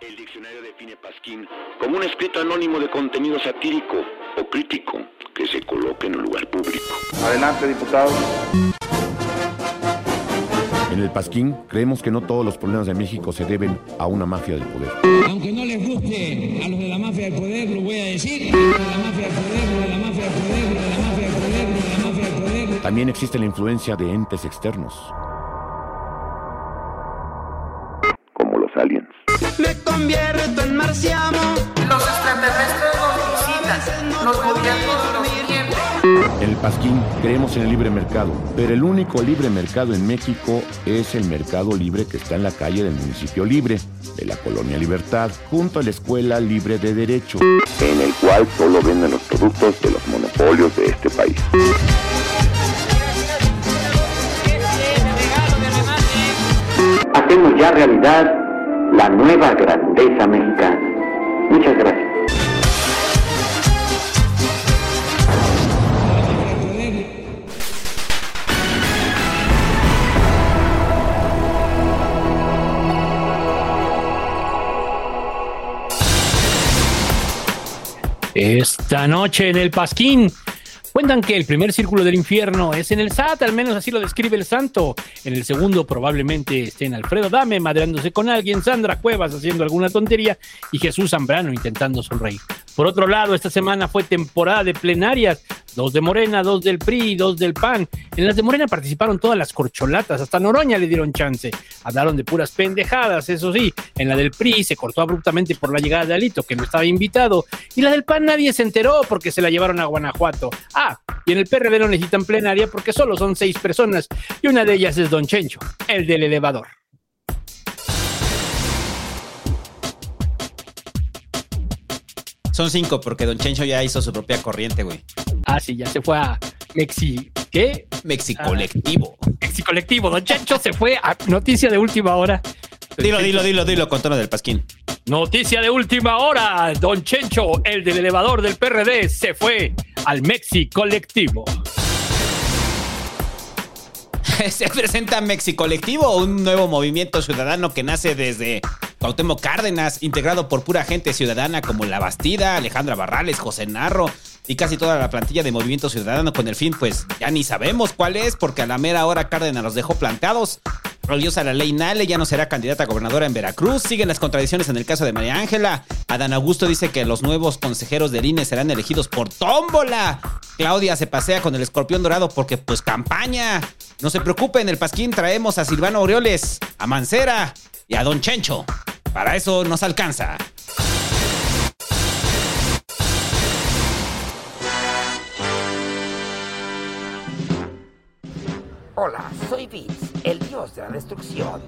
El diccionario define Pasquín como un escrito anónimo de contenido satírico o crítico que se coloque en un lugar público. Adelante, diputado. En el Pasquín creemos que no todos los problemas de México se deben a una mafia del poder. Aunque no les guste a los de la mafia del poder, lo voy a decir. Lo de la mafia del poder, lo de la mafia del poder, lo de la mafia del poder, lo de la mafia del poder. También existe la influencia de entes externos. Convierto en marciano. Los extraterrestres nos visitan, los gobiernos nos mienten. En el Pasquín creemos en el libre mercado, pero el único libre mercado en México es el mercado libre que está en la calle del municipio libre, de la colonia Libertad, junto a la Escuela Libre de Derecho. En el cual solo venden los productos de los monopolios de este país. Hacemos ya realidad la nueva grandeza mexicana. Muchas gracias. Esta noche en el Pasquín. Cuentan que el primer círculo del infierno es en el SAT, al menos así lo describe el santo. En el segundo probablemente estén Alfredo Dame madreándose con alguien, Sandra Cuevas haciendo alguna tontería y Jesús Zambrano intentando sonreír. Por otro lado, esta semana fue temporada de plenarias, dos de Morena, dos del PRI, dos del PAN. En las de Morena participaron todas las corcholatas, hasta Noroña le dieron chance. Hablaron de puras pendejadas, eso sí. En la del PRI se cortó abruptamente por la llegada de Alito, que no estaba invitado. Y la del PAN nadie se enteró porque se la llevaron a Guanajuato. Ah, y en el PRD no necesitan plenaria porque solo son seis personas. Y una de ellas es Don Chencho, el del elevador. Son cinco porque Don Chencho ya hizo su propia corriente, güey. Ah, sí, ya se fue a Mexi... ¿Qué? Mexicolectivo. Mexicolectivo. Don Chencho se fue a noticia de última hora. Dilo, dilo, dilo, dilo con tono del pasquín. Noticia de última hora. Don Chencho, el del elevador del PRD, se fue al Mexi Colectivo. Se presenta Mexicolectivo, un nuevo movimiento ciudadano que nace desde Cuauhtémoc Cárdenas, integrado por pura gente ciudadana como La Bastida, Alejandra Barrales, José Narro y casi toda la plantilla de Movimiento Ciudadano con el fin, pues ya ni sabemos cuál es, porque a la mera hora Cárdenas los dejó planteados. Religiosa la ley Nale ya no será candidata a gobernadora en Veracruz. Siguen las contradicciones en el caso de María Ángela. Adán Augusto dice que los nuevos consejeros del INE serán elegidos por tómbola. Claudia se pasea con el escorpión dorado porque pues campaña. No se preocupen, el Pasquín traemos a Silvano Aureoles, a Mancera y a Don Chencho. Para eso nos alcanza. Hola, soy Vince, el dios de la destrucción.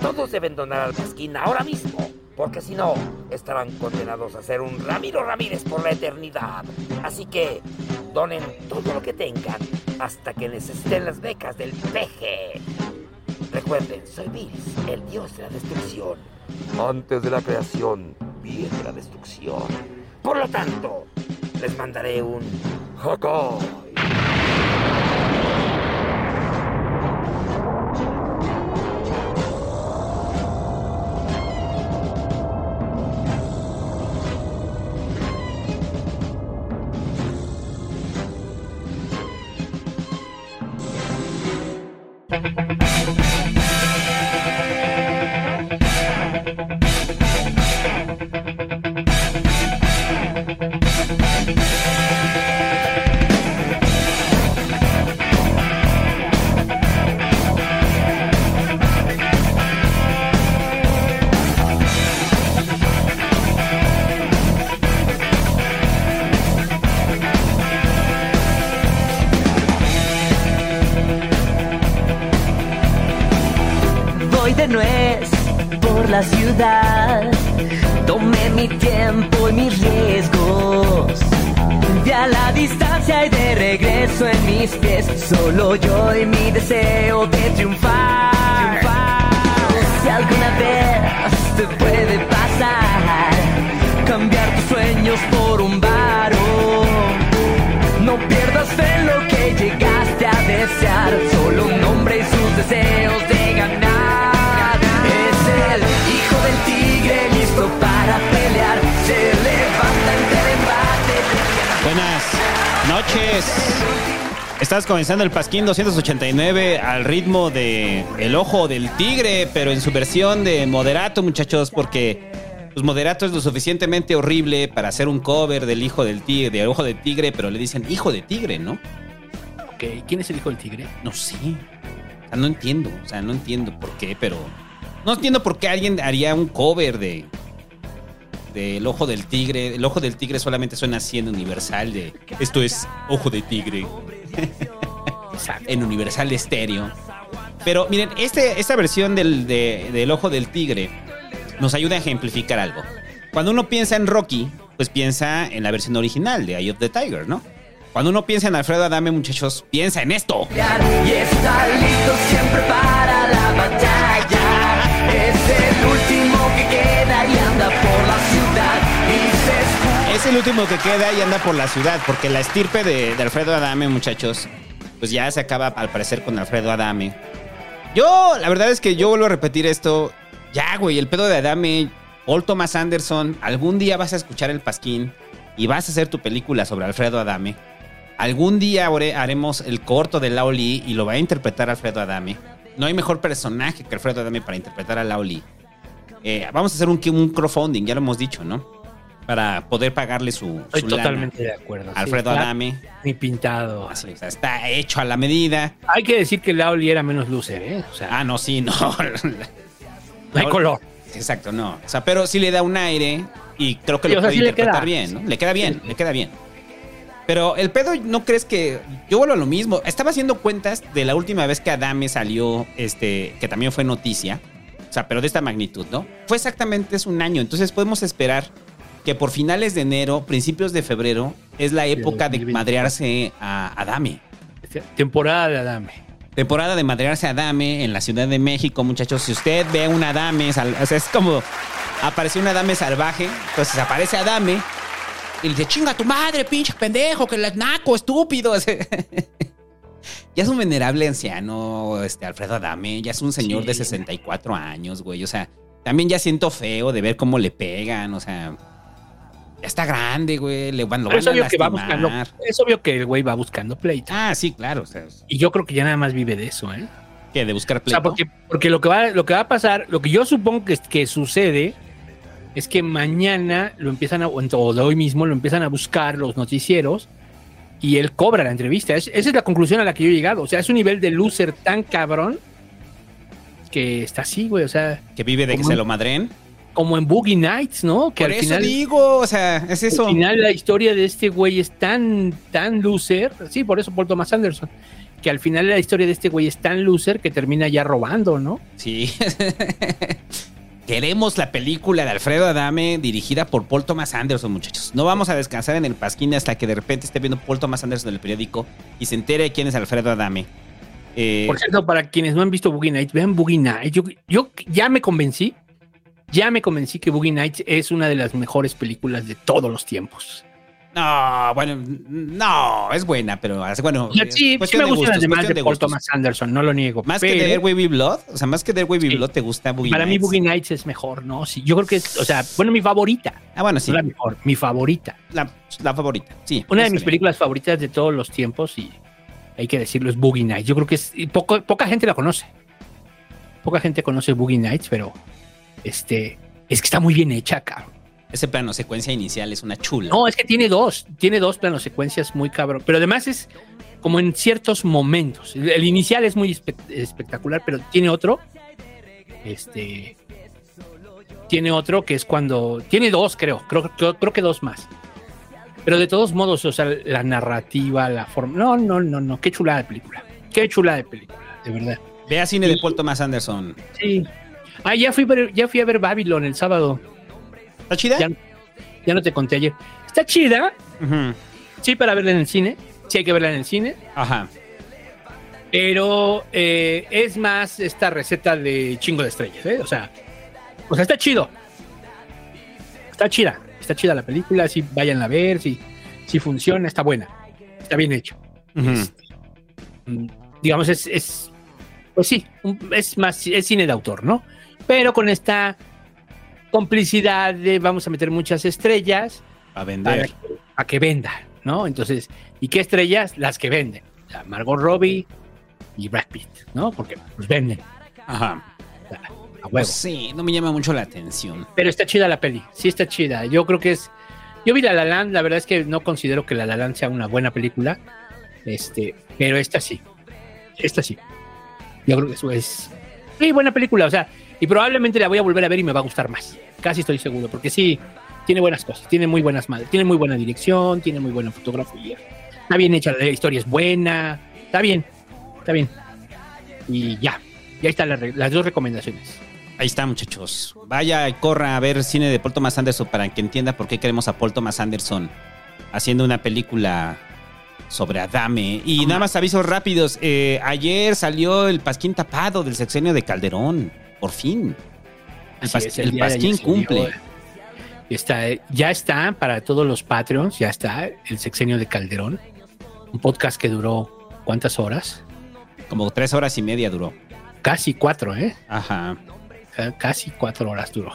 Todos deben donar al Pasquín ahora mismo, porque si no, estarán condenados a ser un Ramiro Ramírez por la eternidad. Así que, donen todo lo que tengan hasta que necesiten las becas del peje. Recuerden, soy Vince, el dios de la destrucción. Antes de la creación, viene la destrucción. Por lo tanto, les mandaré un Hakai. Noches. Estás comenzando el Pasquín 289 al ritmo de El Ojo del Tigre, pero en su versión de moderato, muchachos, porque pues moderato es lo suficientemente horrible para hacer un cover del Hijo del Tigre, del Ojo del Tigre, pero le dicen Hijo de Tigre, ¿no? Ok, ¿quién es el hijo del tigre? No sé. O sea, no entiendo, o sea, no entiendo por qué, pero no entiendo por qué alguien haría un cover de del Ojo del Tigre. El Ojo del Tigre solamente suena así en Universal de esto es Ojo de Tigre. En Universal Estéreo. Pero miren, este, esta versión del, de- del Ojo del Tigre nos ayuda a ejemplificar algo. Cuando uno piensa en Rocky, pues piensa en la versión original de Eye of the Tiger, ¿no? Cuando uno piensa en Alfredo Adame, muchachos, piensa en esto. Y está listo siempre para la batalla. Es el último Es el último que queda y anda por la ciudad, porque la estirpe de, Alfredo Adame, muchachos, pues ya se acaba al parecer con Alfredo Adame. Yo, la verdad es que yo vuelvo a repetir esto. Ya, güey, el pedo de Adame, Paul Thomas Anderson, algún día vas a escuchar el Pasquín y vas a hacer tu película sobre Alfredo Adame. Algún día haremos el corto de Laoli y lo va a interpretar Alfredo Adame. No hay mejor personaje que Alfredo Adame para interpretar a Laoli. Eh, vamos a hacer un, un crowdfunding, ya lo hemos dicho, ¿no? Para poder pagarle su, Estoy su lana. totalmente de acuerdo. Alfredo Adame. Ni pintado. Así, o sea, está hecho a la medida. Hay que decir que Laoli era menos loser, ¿eh? O sea, Ah, no, sí, no. no hay color. Exacto, no. O sea, pero sí le da un aire y creo que Sí, lo sea, puede sí interpretar bien, ¿no? Le queda bien, le queda bien. Pero el pedo, ¿no crees que yo vuelvo a lo mismo? Estaba haciendo cuentas de la última vez que Adame salió, este, que también fue noticia. O sea, pero de esta magnitud, ¿no? Fue exactamente es un año. Entonces podemos esperar que por finales de enero, principios de febrero, es la época de 2024. madrearse a Adame. Temporada de Adame. Temporada de madrearse a Adame en la Ciudad de México, muchachos. Si usted ve un Adame, sal- o sea, es como apareció un Adame salvaje, entonces aparece Adame y le dice, chinga tu madre, pinche pendejo, que el naco, estúpido. Ya es un venerable anciano, este Alfredo Adame, ya es un señor Sí. de 64 años, güey. O sea, también ya siento feo de ver cómo le pegan, o sea, está grande, güey. Le van, lo van es a obvio que va buscando. Es obvio que el güey va buscando pleito. Ah, sí, claro. O sea, Y yo creo que ya nada más vive de eso, ¿eh? que de buscar O sea, pleito. porque, porque lo, que va, lo que va a pasar, lo que yo supongo que, que sucede es que mañana lo empiezan a, o de hoy mismo lo empiezan a buscar los noticieros y él cobra la entrevista. Es- esa es la conclusión a la que yo he llegado. O sea, es un nivel de loser tan cabrón que está así, güey. O sea, que vive de que se lo madren. Como en Boogie Nights, ¿no? Que Por al eso final, digo, o sea, es eso. al final la historia de este güey es tan, tan loser. Sí, por eso Paul Thomas Anderson. Que al final la historia de este güey es tan loser que termina ya robando, ¿no? Sí. Queremos la película de Alfredo Adame dirigida por Paul Thomas Anderson, muchachos. No vamos a descansar en el pasquín hasta que de repente esté viendo Paul Thomas Anderson en el periódico y se entere de quién es Alfredo Adame. Eh, Por cierto, para quienes no han visto Boogie Nights, vean Boogie Nights. Yo, yo ya me convencí, ya me convencí que Boogie Nights es una de las mejores películas de todos los tiempos. no, bueno, no, es buena, pero bueno. Sí, sí me de gustan las demás cuestión de Paul. Thomas Anderson, no lo niego. Más que There Will Be Blood, o sea, más que There Will Be Sí. Blood, ¿te gusta Boogie para mí? Boogie Nights es mejor, ¿no? Sí, yo creo que es, o sea, bueno, mi favorita. Ah, bueno, sí, No la mejor, mi favorita. la, la favorita, sí. Una de mis bien. películas favoritas de todos los tiempos y hay que decirlo es Boogie Nights. Yo creo que es poco, poca gente la conoce. Poca gente conoce Boogie Nights, pero este es que está muy bien hecha, cabrón. Ese plano secuencia inicial es una chula. No, es que tiene dos, tiene dos planos secuencias muy cabrón, pero además es como en ciertos momentos. El, el inicial es muy espe- espectacular, pero tiene otro, este, tiene otro que es cuando, tiene dos creo, creo, creo, creo que dos más. Pero de todos modos, o sea, la narrativa, la forma, no, no, no, no, qué chulada de película, qué chulada de película, de verdad. Vea cine de. Paul Thomas Anderson. Sí. Ah, ya fui, ya fui a ver Babylon el sábado. ¿Está chida? Ya, ya no te conté ayer. Está chida, sí, para verla en el cine. Sí, hay que verla en el cine. Ajá. Pero eh, es más esta receta de chingo de estrellas, ¿eh? O sea, o sea, está chido. Está chida. Está chida la película. Sí, vayan a ver. Si sí, funciona, está buena. Está bien hecho. Ujú. Mm, Digamos, es, es. Pues sí, es más. Es cine de autor, ¿no? Pero con esta. complicidad de vamos a meter muchas estrellas A vender. para que venda, ¿no? Entonces, ¿y qué estrellas? Las que venden. O sea, Margot Robbie y Brad Pitt, ¿no? Porque pues venden Ajá. a huevo. Sí, no me llama mucho la atención. Pero está chida la peli, sí está chida. Yo creo que es. Yo vi La La Land, la verdad es que no considero que La La Land sea una buena película. Este, pero esta sí. Esta sí. Yo creo que eso es. Sí, buena película, o sea, y probablemente la voy a volver a ver y me va a gustar más. Casi estoy seguro, porque sí, tiene buenas cosas, tiene muy buenas madres, tiene muy buena dirección, tiene muy buena fotografía. Está bien hecha, la historia es buena, está bien, está bien. Y ya, ya están las, las dos recomendaciones. Ahí está, muchachos. Vaya y corra a ver cine de Paul Thomas Anderson para que entienda por qué queremos a Paul Thomas Anderson haciendo una película sobre Adame. Y nada más avisos rápidos. eh, ayer salió el pasquín tapado del sexenio de Calderón. Por fin. El, pas- es, el de pasquín cumple. Está, ya está para todos los Patreons, ya está el sexenio de Calderón. Un podcast que duró ¿cuántas horas? Como tres horas y media duró. Casi cuatro, ¿eh? Ajá. Ca- Casi cuatro horas duró.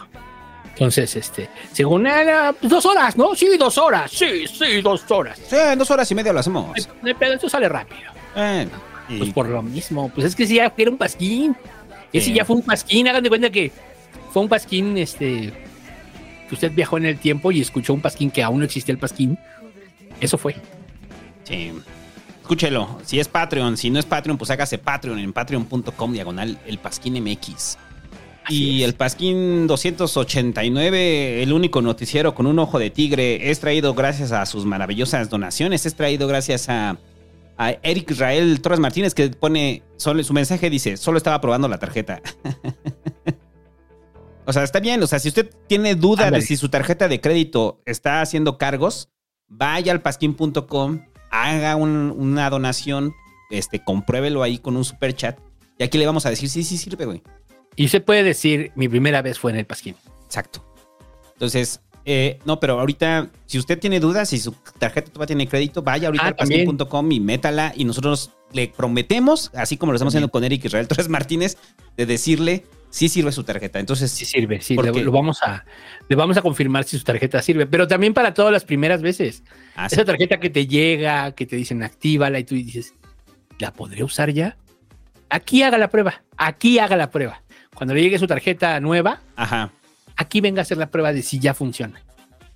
Entonces, este, según era pues, dos horas, ¿no? Sí, dos horas, sí, sí, dos horas. Sí, dos horas y media lo hacemos. Pedo, esto sale rápido. Eh, y- Pues por lo mismo, pues es que si ya era un pasquín. Ese ya fue un pasquín, hagan de cuenta que fue un pasquín, este, que usted viajó en el tiempo y escuchó un pasquín que aún no existía el pasquín. Eso fue. Sí. Escúchelo. Si es Patreon, si no es Patreon, pues hágase Patreon en patreon.com diagonal el Pasquín MX. y el Pasquín 289, el único noticiero con un ojo de tigre, es traído gracias a sus maravillosas donaciones. Es traído gracias a, a Eric Israel Torres Martínez, que pone, solo, su mensaje dice, solo estaba probando la tarjeta. o sea, está bien. O sea, si usted tiene duda de si su tarjeta de crédito está haciendo cargos, vaya al pasquín.com, haga un- una donación, este, compruébelo ahí con un super chat. Y aquí le vamos a decir, sí, sí sirve, güey. Y usted puede decir, mi primera vez fue en el pasquín. Exacto. Entonces, eh, no, pero ahorita, si usted tiene dudas, si su tarjeta todavía tiene crédito, vaya ahorita Ah, también. pasquín.com y métala. Y nosotros le prometemos, así como lo estamos haciendo con Eric Israel Torres Martínez, de decirle si sirve su tarjeta. Entonces, Sí sirve, sí, Porque- le, lo vamos a, le vamos a confirmar si su tarjeta sirve, pero también para todas las primeras veces. ah, sí. Esa tarjeta que te llega, que te dicen actívala y tú dices, ¿la podré usar ya? Aquí haga la prueba, aquí haga la prueba. Cuando le llegue su tarjeta nueva, Ajá. Aquí venga a hacer la prueba de si ya funciona,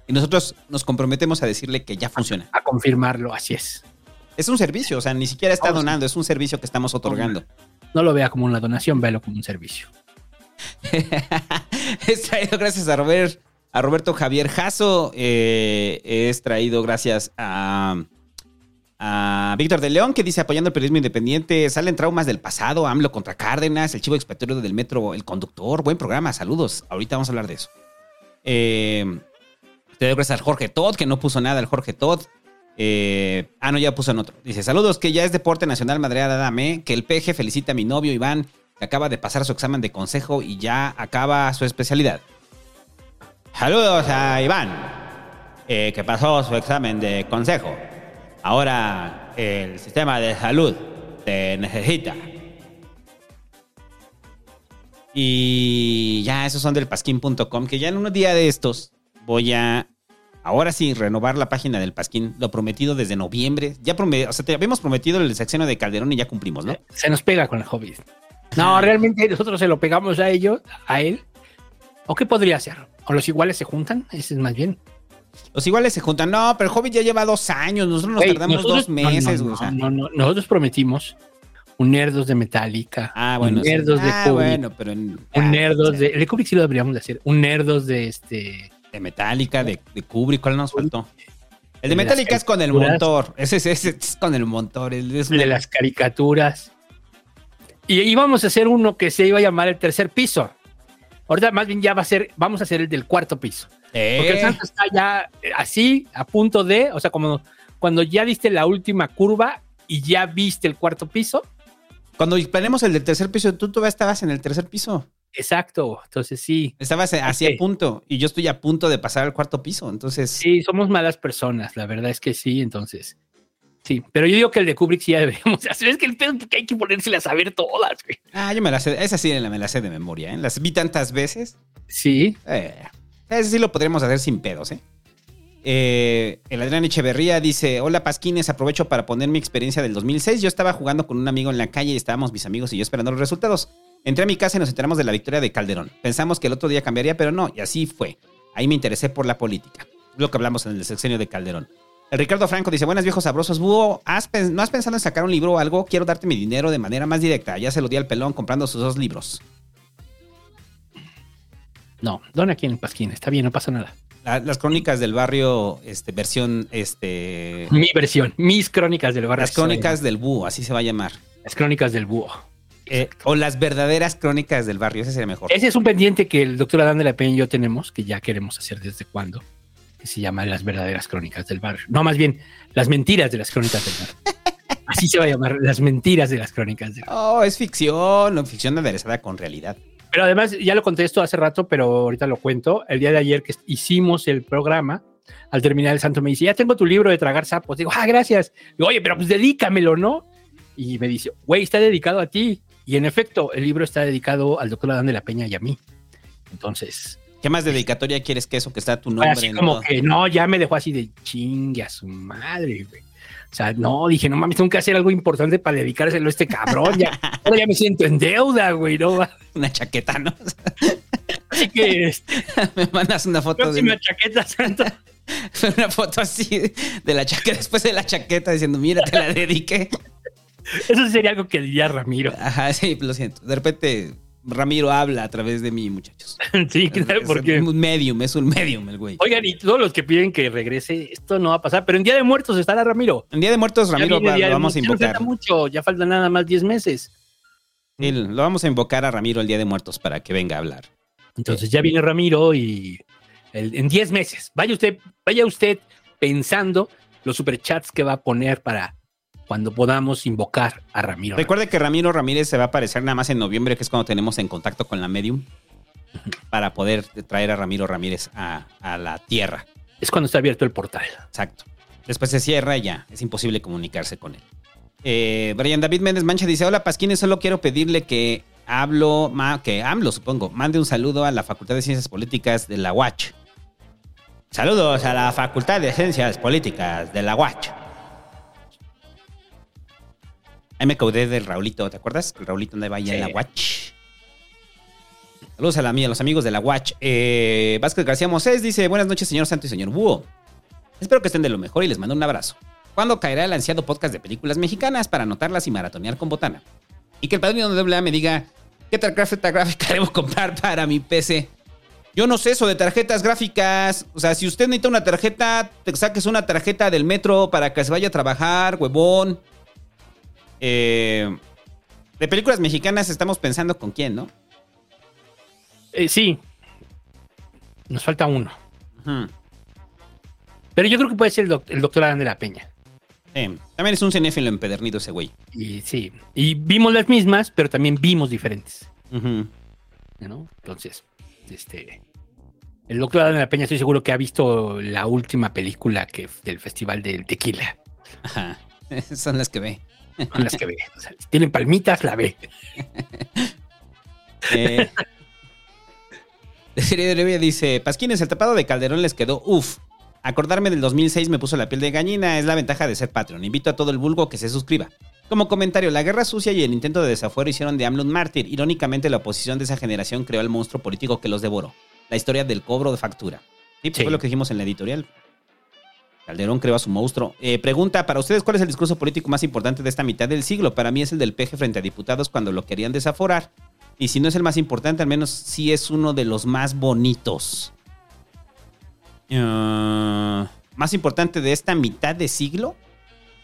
Y nosotros nos comprometemos a decirle que ya funciona. a confirmarlo, así es. Es un servicio, o sea, ni siquiera está donando, es un servicio que estamos otorgando. No lo vea como una donación, véalo como un servicio. es traído gracias a, Robert, a Roberto Javier Jasso. eh, es traído gracias a, a Víctor de León, que dice apoyando el periodismo independiente. Salen traumas del pasado, AMLO contra Cárdenas, el chivo expiatorio del metro, el conductor. Buen programa, saludos. Ahorita vamos a hablar de eso. Eh, te doy gracias al Jorge Todd, que no puso nada el Jorge Todd. Eh, ah, no, ya puso en otro. Dice, saludos, que ya es deporte nacional madreada, dame. Que el PG felicita a mi novio Iván, que acaba de pasar su examen de consejo y ya acaba su especialidad. Saludos a Iván, eh, que pasó su examen de consejo. Ahora el sistema de salud te necesita. Y ya, esos son del pasquín.com, que ya en un día de estos voy a, ahora sí, renovar la página del Pasquín, lo prometido desde noviembre. Ya prome- o sea, te habíamos prometido el sexenio de Calderón y ya cumplimos, ¿no? Se nos pega con el hobby. No, realmente nosotros se lo pegamos a ellos, a él. ¿O qué podría ser? ¿O los iguales se juntan? Ese es más bien. Los iguales se juntan. No, pero el Hobbit ya lleva dos años. Nosotros nos Güey, tardamos nosotros- dos meses. no, no, o sea. no, no, nosotros prometimos un Nerdos de Metallica. Ah, bueno. Un sí. Nerdos de ah, Kubrick. bueno, pero en, ah, Un Nerdos sí. de. El de Kubrick sí lo deberíamos de hacer. Un Nerdos de este. de Metallica, de, de Kubrick, ¿cuál nos faltó? El de De Metallica es con el motor. Ese, es- ese es con el motor. el- de una- las caricaturas. Y íbamos a hacer uno que se iba a llamar el tercer piso. Ahorita más bien ya va a ser, vamos a hacer el del cuarto piso. Porque el Eh, santo está ya eh, así, a punto de, o sea, como cuando ya diste la última curva y ya viste el cuarto piso. Cuando planeamos el del tercer piso, tú todavía estabas en el tercer piso. Exacto. Entonces sí, Estabas así Ok. a punto. Y yo estoy a punto de pasar al cuarto piso. Entonces, sí, somos malas personas. La verdad es que sí. Entonces, Sí, pero yo digo que el de Kubrick sí ya deberíamos hacer. Es que el pedo es que hay que ponérsela a saber todas, güey. Ah, yo me la sé. Esa sí me la sé de memoria, ¿eh? Las vi tantas veces. Sí. Eh, ese sí lo podríamos hacer sin pedos, ¿eh? Eh, el Adrián Echeverría dice: Hola Pasquines, aprovecho para poner mi experiencia del 2006. Yo estaba jugando con un amigo en la calle y estábamos mis amigos y yo esperando los resultados. Entré a mi casa y nos enteramos de la victoria de Calderón. Pensamos que el otro día cambiaría, pero no, y así fue. Ahí me interesé por la política. Lo que hablamos en el sexenio de Calderón. El Ricardo Franco dice: Buenas viejos sabrosos. Búho, ¿has pens- ¿no has pensado en sacar un libro o algo? Quiero darte mi dinero de manera más directa. Ya se lo di al pelón comprando sus dos libros. No, dona aquí en Pasquín. Está bien, no pasa nada. La- las crónicas del barrio, este, versión, este. Mi versión, mis crónicas del barrio. Las crónicas del búho, así se va a llamar. Las crónicas del búho. Eh, o las verdaderas crónicas del barrio, ese sería mejor. Ese es un pendiente que el doctor Adán de la Peña y yo tenemos, que ya queremos hacer desde cuándo, que se llama Las verdaderas crónicas del barrio. No, más bien, las mentiras de las crónicas del barrio. Así se va a llamar, las mentiras de las crónicas del barrio. Oh, es ficción, o ficción aderezada con realidad. Pero además, ya lo contesto hace rato, pero ahorita lo cuento. El día de ayer que hicimos el programa, al terminar el santo me dice, ya tengo tu libro de tragar sapos. Digo, ah, gracias. Digo, oye, pero pues dedícamelo, ¿no? Y me dice, güey, está dedicado a ti. Y en efecto, el libro está dedicado al doctor Adán de la Peña y a mí. Entonces, ¿Qué más dedicatoria quieres que eso que está tu nombre? así en como todo? que no, ya me dejó así de chingue a su madre, güey. O sea, no, dije, no mames, tengo que hacer algo importante para dedicárselo a este cabrón. Ya, ahora ya me siento en deuda, güey, no va. Una chaqueta, ¿no? Así que Me mandas una foto de próxima chaqueta santa. una foto así de la chaqueta, después de la chaqueta diciendo, mira, te la dediqué. Eso sería algo que diría Ramiro. Ajá, sí, lo siento. De repente, Ramiro habla a través de mí, muchachos. Sí, claro, Es porque. un medium, es un medium el güey. Oigan, y todos los que piden que regrese, esto no va a pasar. Pero en Día de Muertos estará Ramiro. En Día de Muertos, Ramiro, lo vamos a Muertos. Ya invocar. falta mucho, ya faltan nada más 10 meses. Sí, lo vamos a invocar a Ramiro el Día de Muertos para que venga a hablar. Entonces ya viene Ramiro y el- en 10 meses. Vaya usted, vaya usted pensando los superchats que va a poner para cuando podamos invocar a Ramiro. Recuerde que Ramiro Ramírez se va a aparecer nada más en noviembre, que es cuando tenemos en contacto con la medium, para poder traer a Ramiro Ramírez a, a la tierra. Es cuando está abierto el portal. Exacto. Después se cierra y ya, es imposible comunicarse con él. Eh, Brian David Méndez Mancha dice: Hola Pasquines, solo quiero pedirle que hablo, ma- que AMLO, supongo, mande un saludo a la Facultad de Ciencias Políticas de la UACH. Saludos a la Facultad de Ciencias Políticas de la UACH. Ahí me caudé del Raulito, ¿te acuerdas? El Raulito andaba ahí en la UACH. Saludos a, la, a los amigos de la UACH. Eh, Vázquez García Mosés dice: Buenas noches, señor Santo y señor Búho. Espero que estén de lo mejor y les mando un abrazo. ¿Cuándo caerá el ansiado podcast de películas mexicanas para anotarlas y maratonear con botana? Y que el padrino de AA me diga qué tarjeta gráfica debo comprar para mi PC. Yo no sé eso de tarjetas gráficas. O sea, si usted necesita una tarjeta, te saques una tarjeta del metro para que se vaya a trabajar, huevón. Eh, de películas mexicanas estamos pensando con quién, ¿no? Eh, sí. Nos falta uno. Pero yo creo que puede ser el, doc- el doctor Adán de la Peña. Eh, también es un cinéfilo empedernido ese güey. Y sí. Y vimos las mismas, pero también vimos diferentes. ¿no? Entonces, este. El doctor Adán de la Peña estoy seguro que ha visto la última película que, del Festival del Tequila. Ajá. Son las que ve. Son las que ve. O sea, si tienen palmitas, la ve. Eh, de serie de Revia dice: Pasquines, el tapado de Calderón les quedó uff. Acordarme del 2006 me puso la piel de gallina. Es la ventaja de ser Patreon. Invito a todo el vulgo que se suscriba. Como comentario, la guerra sucia y el intento de desafuero hicieron de AMLO un mártir. Irónicamente, la oposición de esa generación creó al monstruo político que los devoró. La historia del cobro de factura. Sí, pues Sí. fue lo que dijimos en la editorial. Calderón creó a su monstruo. Eh, pregunta, para ustedes, ¿cuál es el discurso político más importante de esta mitad del siglo? Para mí es el del peje frente a diputados cuando lo querían desaforar. Y si no es el más importante, al menos sí es uno de los más bonitos. Ah, ¿Más importante de esta mitad de siglo?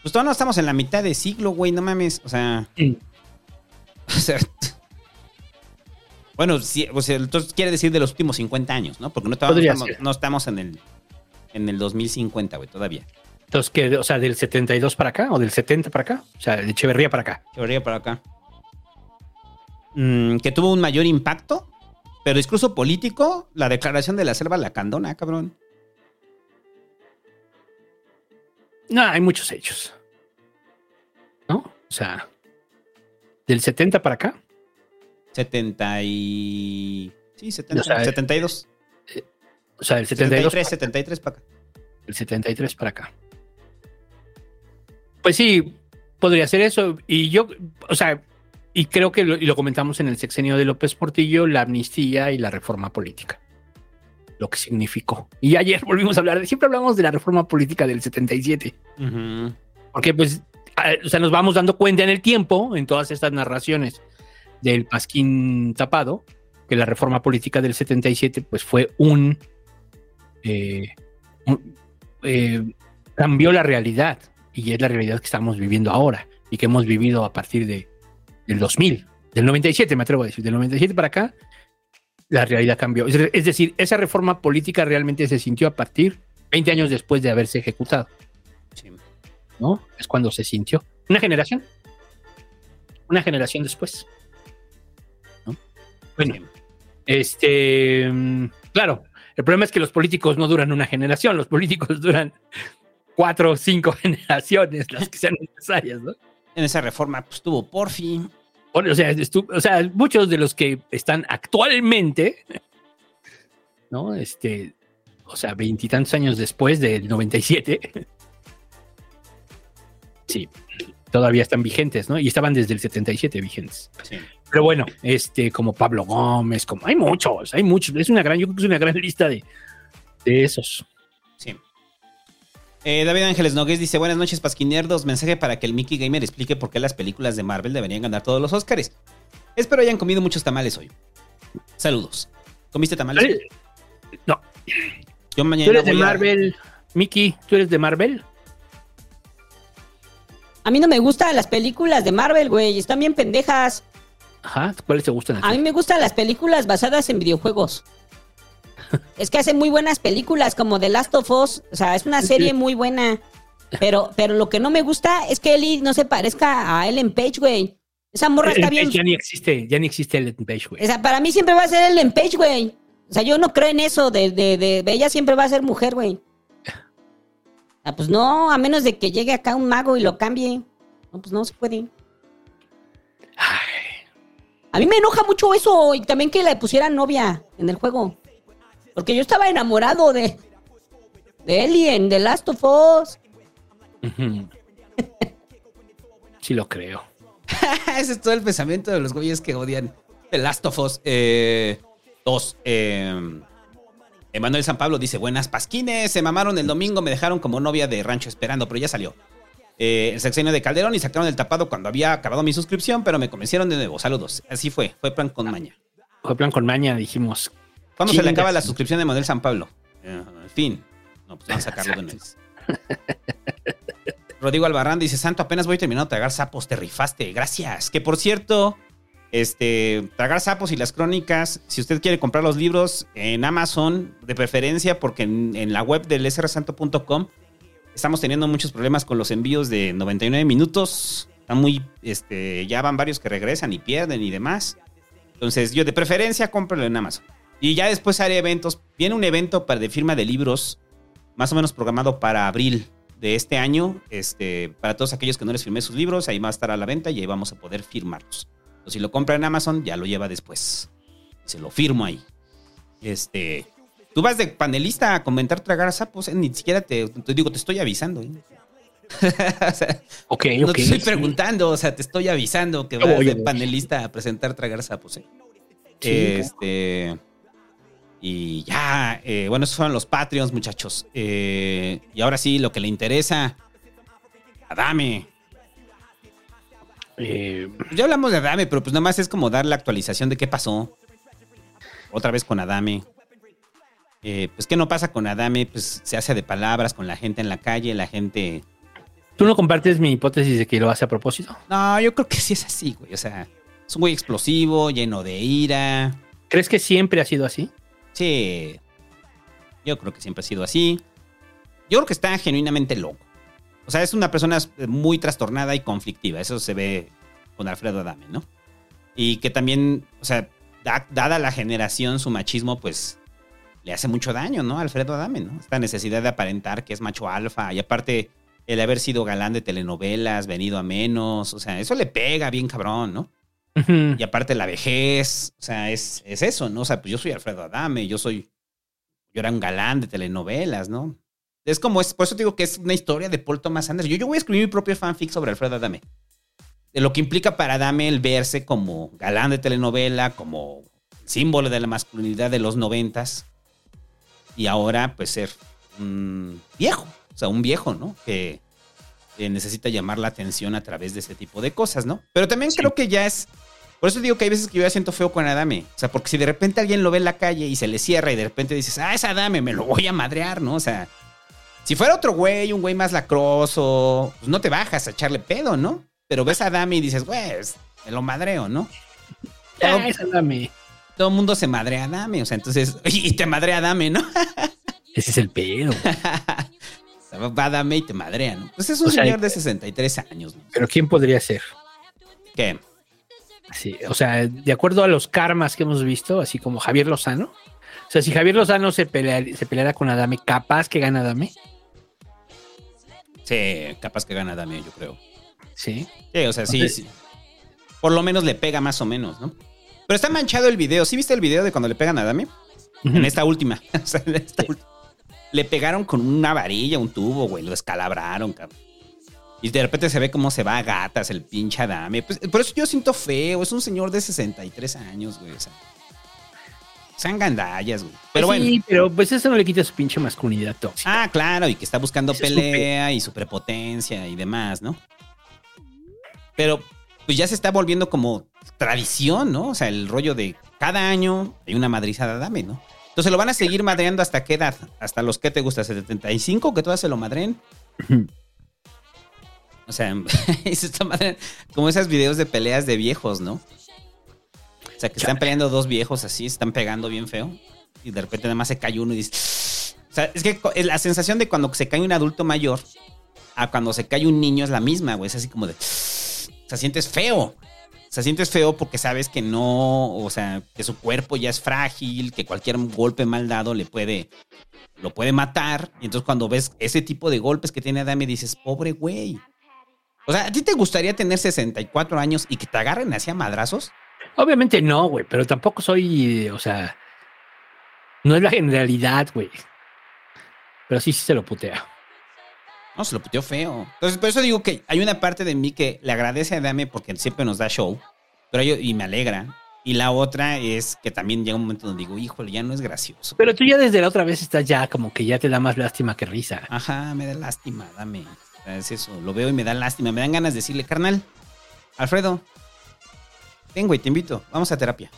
Pues todavía no estamos en la mitad de siglo, güey, no mames. O sea... O sea... Bueno, sí, o sea, entonces quiere decir de los últimos 50 años, ¿no? Porque no, estamos, no estamos en el, en el 2050, güey, todavía. Entonces, que, o sea, del 72 para acá o del 70 para acá. O sea, de Echeverría para acá. Llevaría para acá. Mm, que tuvo un mayor impacto, pero discurso político, la declaración de la selva lacandona, cabrón. No, hay muchos hechos. ¿no? O sea, del 70 para acá. 70 y... Sí, 70, O sea, 72. O sea, del 72 73, 73 para acá. el 73 para acá. Pues sí, podría ser eso. Y yo, o sea, y creo que lo, y lo comentamos en el sexenio de López Portillo, la amnistía y la reforma política. Lo que significó. Y ayer volvimos a hablar, de, siempre hablamos de la reforma política del 77. Ujú. Porque pues, o sea, nos vamos dando cuenta en el tiempo, en todas estas narraciones del Pasquín tapado, que la reforma política del 77 pues fue un... eh, eh, cambió la realidad y es la realidad que estamos viviendo ahora y que hemos vivido a partir de, del 2000, del 97 me atrevo a decir, del 97 para acá, la realidad cambió. Es, es decir, esa reforma política realmente se sintió a partir 20 años después de haberse ejecutado. Sí. ¿no? Es cuando se sintió. Una generación. Una generación después. ¿no? Bueno, Sí. este, mm, claro, el problema es que los políticos no duran una generación, los políticos duran cuatro o cinco generaciones, las que sean necesarias, ¿no? En esa reforma pues tuvo Porfi. O sea, o sea, muchos de los que están actualmente, ¿no? Este, o sea, veintitantos años después del 97, sí, todavía están vigentes, ¿no? Y estaban desde el 77 vigentes. Sí. Pero bueno, este, como Pablo Gómez, como hay muchos, hay muchos, es una gran, yo creo que es una gran lista de, de esos. Sí. Eh, David Ángeles Nogués dice: Buenas noches, Pasquinerdos. Mensaje para que el Mickey Gamer explique por qué las películas de Marvel deberían ganar todos los Oscars. Espero hayan comido muchos tamales hoy. Saludos. ¿Comiste tamales? No, Yo tú mañana eres de a- Marvel, Mickey, tú eres de Marvel. A mí no me gustan las películas de Marvel, güey. Están bien pendejas. Ajá, ¿cuáles te gustan? a? A mí me gustan las películas basadas en videojuegos. Es que hacen muy buenas películas como The Last of Us. O sea, es una serie muy buena. Pero, pero lo que no me gusta es que Ellie no se parezca a Ellen Page, güey. Esa morra Ellen está bien. Page Ya ni existe, ya ni existe Ellen Page, güey. O sea, para mí siempre va a ser Ellen Page, güey. O sea, yo no creo en eso de, de, de, de ella siempre va a ser mujer, güey. Ah, pues no, a menos de que llegue acá un mago y lo cambie. No, pues no se puede. A mí me enoja mucho eso y también que le pusieran novia en el juego. Porque yo estaba enamorado de, de Ellie en The Last of Us. Sí lo creo. Ese es todo el pensamiento de los güeyes que odian The Last of Us eh, 2. Eh, Emanuel San Pablo dice: Buenas pasquines, se mamaron el domingo, me dejaron como novia de rancho esperando, pero ya salió. Eh, el sexenio de Calderón y sacaron el tapado cuando había acabado mi suscripción, pero me convencieron de nuevo. Saludos. Así fue, fue plan con maña. Fue plan con maña, dijimos. ¿Cuándo se le acaba la suscripción de Manuel San Pablo? Eh, en fin. No, pues vamos a sacarlo de vez. Rodrigo Albarrán dice, Santo, apenas voy terminando de tragar sapos, te rifaste, gracias. Que por cierto, este, tragar sapos y las crónicas, si usted quiere comprar los libros en Amazon, de preferencia, porque en, en la web del srsanto.com estamos teniendo muchos problemas con los envíos de 99 minutos. Están muy, este, ya van varios que regresan y pierden y demás. Entonces, yo de preferencia cómpralo en Amazon. Y ya después haré eventos. Viene un evento para de firma de libros, más o menos programado para abril de este año. Este, para todos aquellos que no les firmé sus libros, ahí va a estar a la venta y ahí vamos a poder firmarlos. O si lo compra en Amazon, ya lo lleva después. Se lo firmo ahí. Este. Tú vas de panelista a comentar tragar sapos, eh, ni siquiera te, te digo, te estoy avisando. ¿eh? O sea, no te estoy sí. preguntando, o sea, te estoy avisando que vas de panelista a presentar tragar sapos. ¿eh? Sí, este. Y ya, eh, bueno, esos fueron los Patreons, muchachos. Eh, y ahora sí, lo que le interesa. Adame. Eh, Ya hablamos de Adame, pero pues nada más es como dar la actualización de qué pasó. Otra vez con Adame. Eh, pues qué no pasa con Adame, pues se hace de palabras con la gente en la calle, la gente... ¿Tú no compartes mi hipótesis de que lo hace a propósito? No, yo creo que sí es así, güey. O sea, es un güey explosivo, lleno de ira. ¿Crees que siempre ha sido así? Sí. Yo creo que siempre ha sido así. Yo creo que está genuinamente loco. O sea, es una persona muy trastornada y conflictiva. Eso se ve con Alfredo Adame, ¿no? Y que también, o sea, da- dada la generación, su machismo, pues le hace mucho daño, ¿no? Alfredo Adame, ¿no? Esta necesidad de aparentar que es macho alfa. Y aparte, el haber sido galán de telenovelas, venido a menos, o sea, eso le pega bien cabrón, ¿no? Y aparte la vejez, o sea, es, es eso, ¿no? O sea, pues yo soy Alfredo Adame, yo soy, yo era un galán de telenovelas, ¿no? Es como, es, por eso te digo que es una historia de Paul Thomas Anderson. Yo, yo voy a escribir mi propio fanfic sobre Alfredo Adame. De lo que implica para Adame el verse como galán de telenovela, como símbolo de la masculinidad de los noventas. Y ahora, pues, ser un viejo. O sea, un viejo, ¿no? Que eh, necesita llamar la atención a través de ese tipo de cosas, ¿no? Pero también creo que ya es. Por eso digo que hay veces que yo ya siento feo con Adame. O sea, porque si de repente alguien lo ve en la calle y se le cierra y de repente dices, ah, es Adame, me lo voy a madrear, ¿no? O sea, si fuera otro güey, un güey más lacroso, pues no te bajas a echarle pedo, ¿no? Pero ves a Adame y dices, güey, es- me lo madreo, ¿no? Todo, Ah, esa dame. Todo mundo se madrea a Adame, o sea, entonces, y te madrea a Adame, ¿no? Ese es el pedo. Va Adame y te madrea, ¿no? Pues es un O sea, señor de 63 años, ¿no? Pero ¿quién podría ser? ¿Qué? Sí, o sea, de acuerdo a los karmas que hemos visto, así como Javier Lozano. O sea, si Javier Lozano se, pelea- se peleara con Adame, capaz que gana Adame. Sí, capaz que gana Adame, yo creo. Sí. Sí, o sea, sí, Entonces- sí. Por lo menos le pega más o menos, ¿no? Pero está manchado el video. ¿Sí viste el video de cuando le pegan a Adame? En esta última. O sea, en esta última. Le pegaron con una varilla, un tubo, güey. Lo descalabraron, cabrón. Y de repente se ve cómo se va a gatas el pinche Adame. Pues, por eso yo siento feo. Es un señor de 63 años, güey. O sea, sean gandallas, güey. Pero bueno. Sí, pero pues eso no le quita su pinche masculinidad tóxica. Ah, claro, y que está buscando es pelea y su prepotencia y demás, ¿no? Pero pues ya se está volviendo como tradición, ¿no? O sea, el rollo de cada año hay una madrizada dame, ¿no? Entonces lo van a seguir madreando hasta qué edad? Hasta los que te gusta, 75, que todas se lo madren. O sea, se está madreando como esos videos de peleas de viejos, ¿no? O sea, que están peleando dos viejos así, se están pegando bien feo. Y de repente nada más se cae uno y dice. O sea, es que la sensación de cuando se cae un adulto mayor a cuando se cae un niño es la misma, güey. Es así como de. O sea, sientes feo. O sea, sientes feo porque sabes que no. O sea, que su cuerpo ya es frágil, que cualquier golpe mal dado le puede. Lo puede matar. Y entonces cuando ves ese tipo de golpes que tiene Adame, dices, pobre güey. O sea, ¿a ti te gustaría tener 64 años y que te agarren hacia madrazos? Obviamente no, güey, pero tampoco soy, o sea, no es la generalidad, güey. Pero sí, sí se lo putea. No, se lo puteó feo. Entonces, por eso digo que hay una parte de mí que le agradece a Dame porque siempre nos da show. Pero yo, y me alegra. Y la otra es que también llega un momento donde digo, híjole, ya no es gracioso. Pero tú ya desde la otra vez estás ya como que ya te da más lástima que risa. Ajá, me da lástima, dame. O sea, es eso, lo veo y me da lástima. Me dan ganas de decirle, carnal, Alfredo, ven, güey, te invito, vamos a terapia.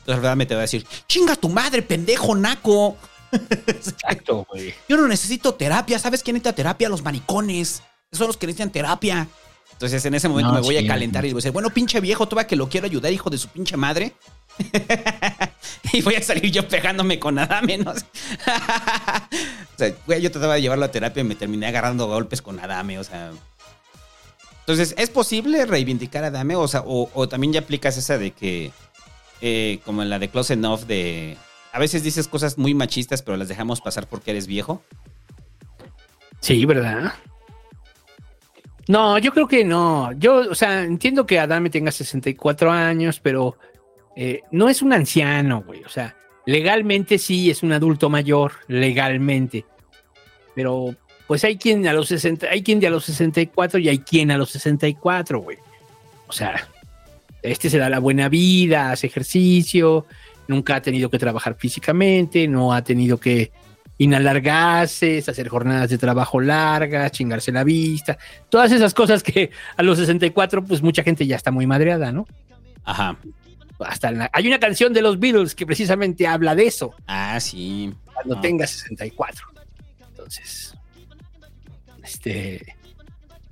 Entonces, Alfredo me te va a decir, chinga tu madre, pendejo, naco. Exacto, güey. Yo no necesito terapia. ¿Sabes quién necesita terapia? Los maricones. Esos son los que necesitan terapia. Entonces en ese momento No, me voy sí, a calentar y voy a decir, bueno, pinche viejo, tú va que lo quiero ayudar, hijo de su pinche madre. y voy a salir yo pegándome con nada menos. o sea, güey, yo trataba de llevarlo a terapia y me terminé agarrando golpes con Adame, o sea. Entonces, ¿es posible reivindicar a Adame? O sea, o, o también ya aplicas esa de que, eh, como en la de Close Enough, de. A veces dices cosas muy machistas, pero las dejamos pasar porque eres viejo. Sí, ¿verdad? No, yo creo que no. Yo, o sea, entiendo que Adame tenga 64 años, pero eh, no es un anciano, güey. O sea, legalmente sí es un adulto mayor, legalmente. Pero, pues hay quien a los 60, hay quien de a los 64 y hay quien a los 64, güey. O sea, este se da la buena vida, hace ejercicio, nunca ha tenido que trabajar físicamente, no ha tenido que inhalar gases, hacer jornadas de trabajo largas, chingarse la vista, todas esas cosas que a los 64 pues mucha gente ya está muy madreada, ¿no? Ajá. Hasta la- hay una canción de los Beatles que precisamente habla de eso, Ah, sí. cuando Ah. tenga 64. Entonces, este...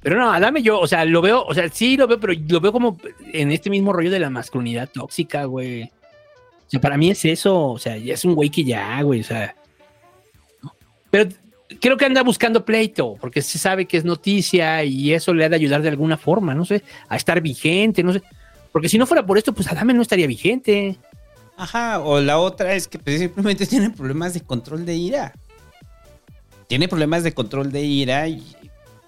Pero no, Adame yo, o sea, lo veo, o sea, sí lo veo, pero lo veo como en este mismo rollo de la masculinidad tóxica, güey. O sea, para mí es eso, o sea, es un güey que ya, güey, o sea... Pero creo que anda buscando pleito, porque se sabe que es noticia y eso le ha de ayudar de alguna forma, no sé, a estar vigente, no sé. Porque si no fuera por esto, pues Adame no estaría vigente. Ajá, o la otra es que pues, simplemente tiene problemas de control de ira. Tiene problemas de control de ira y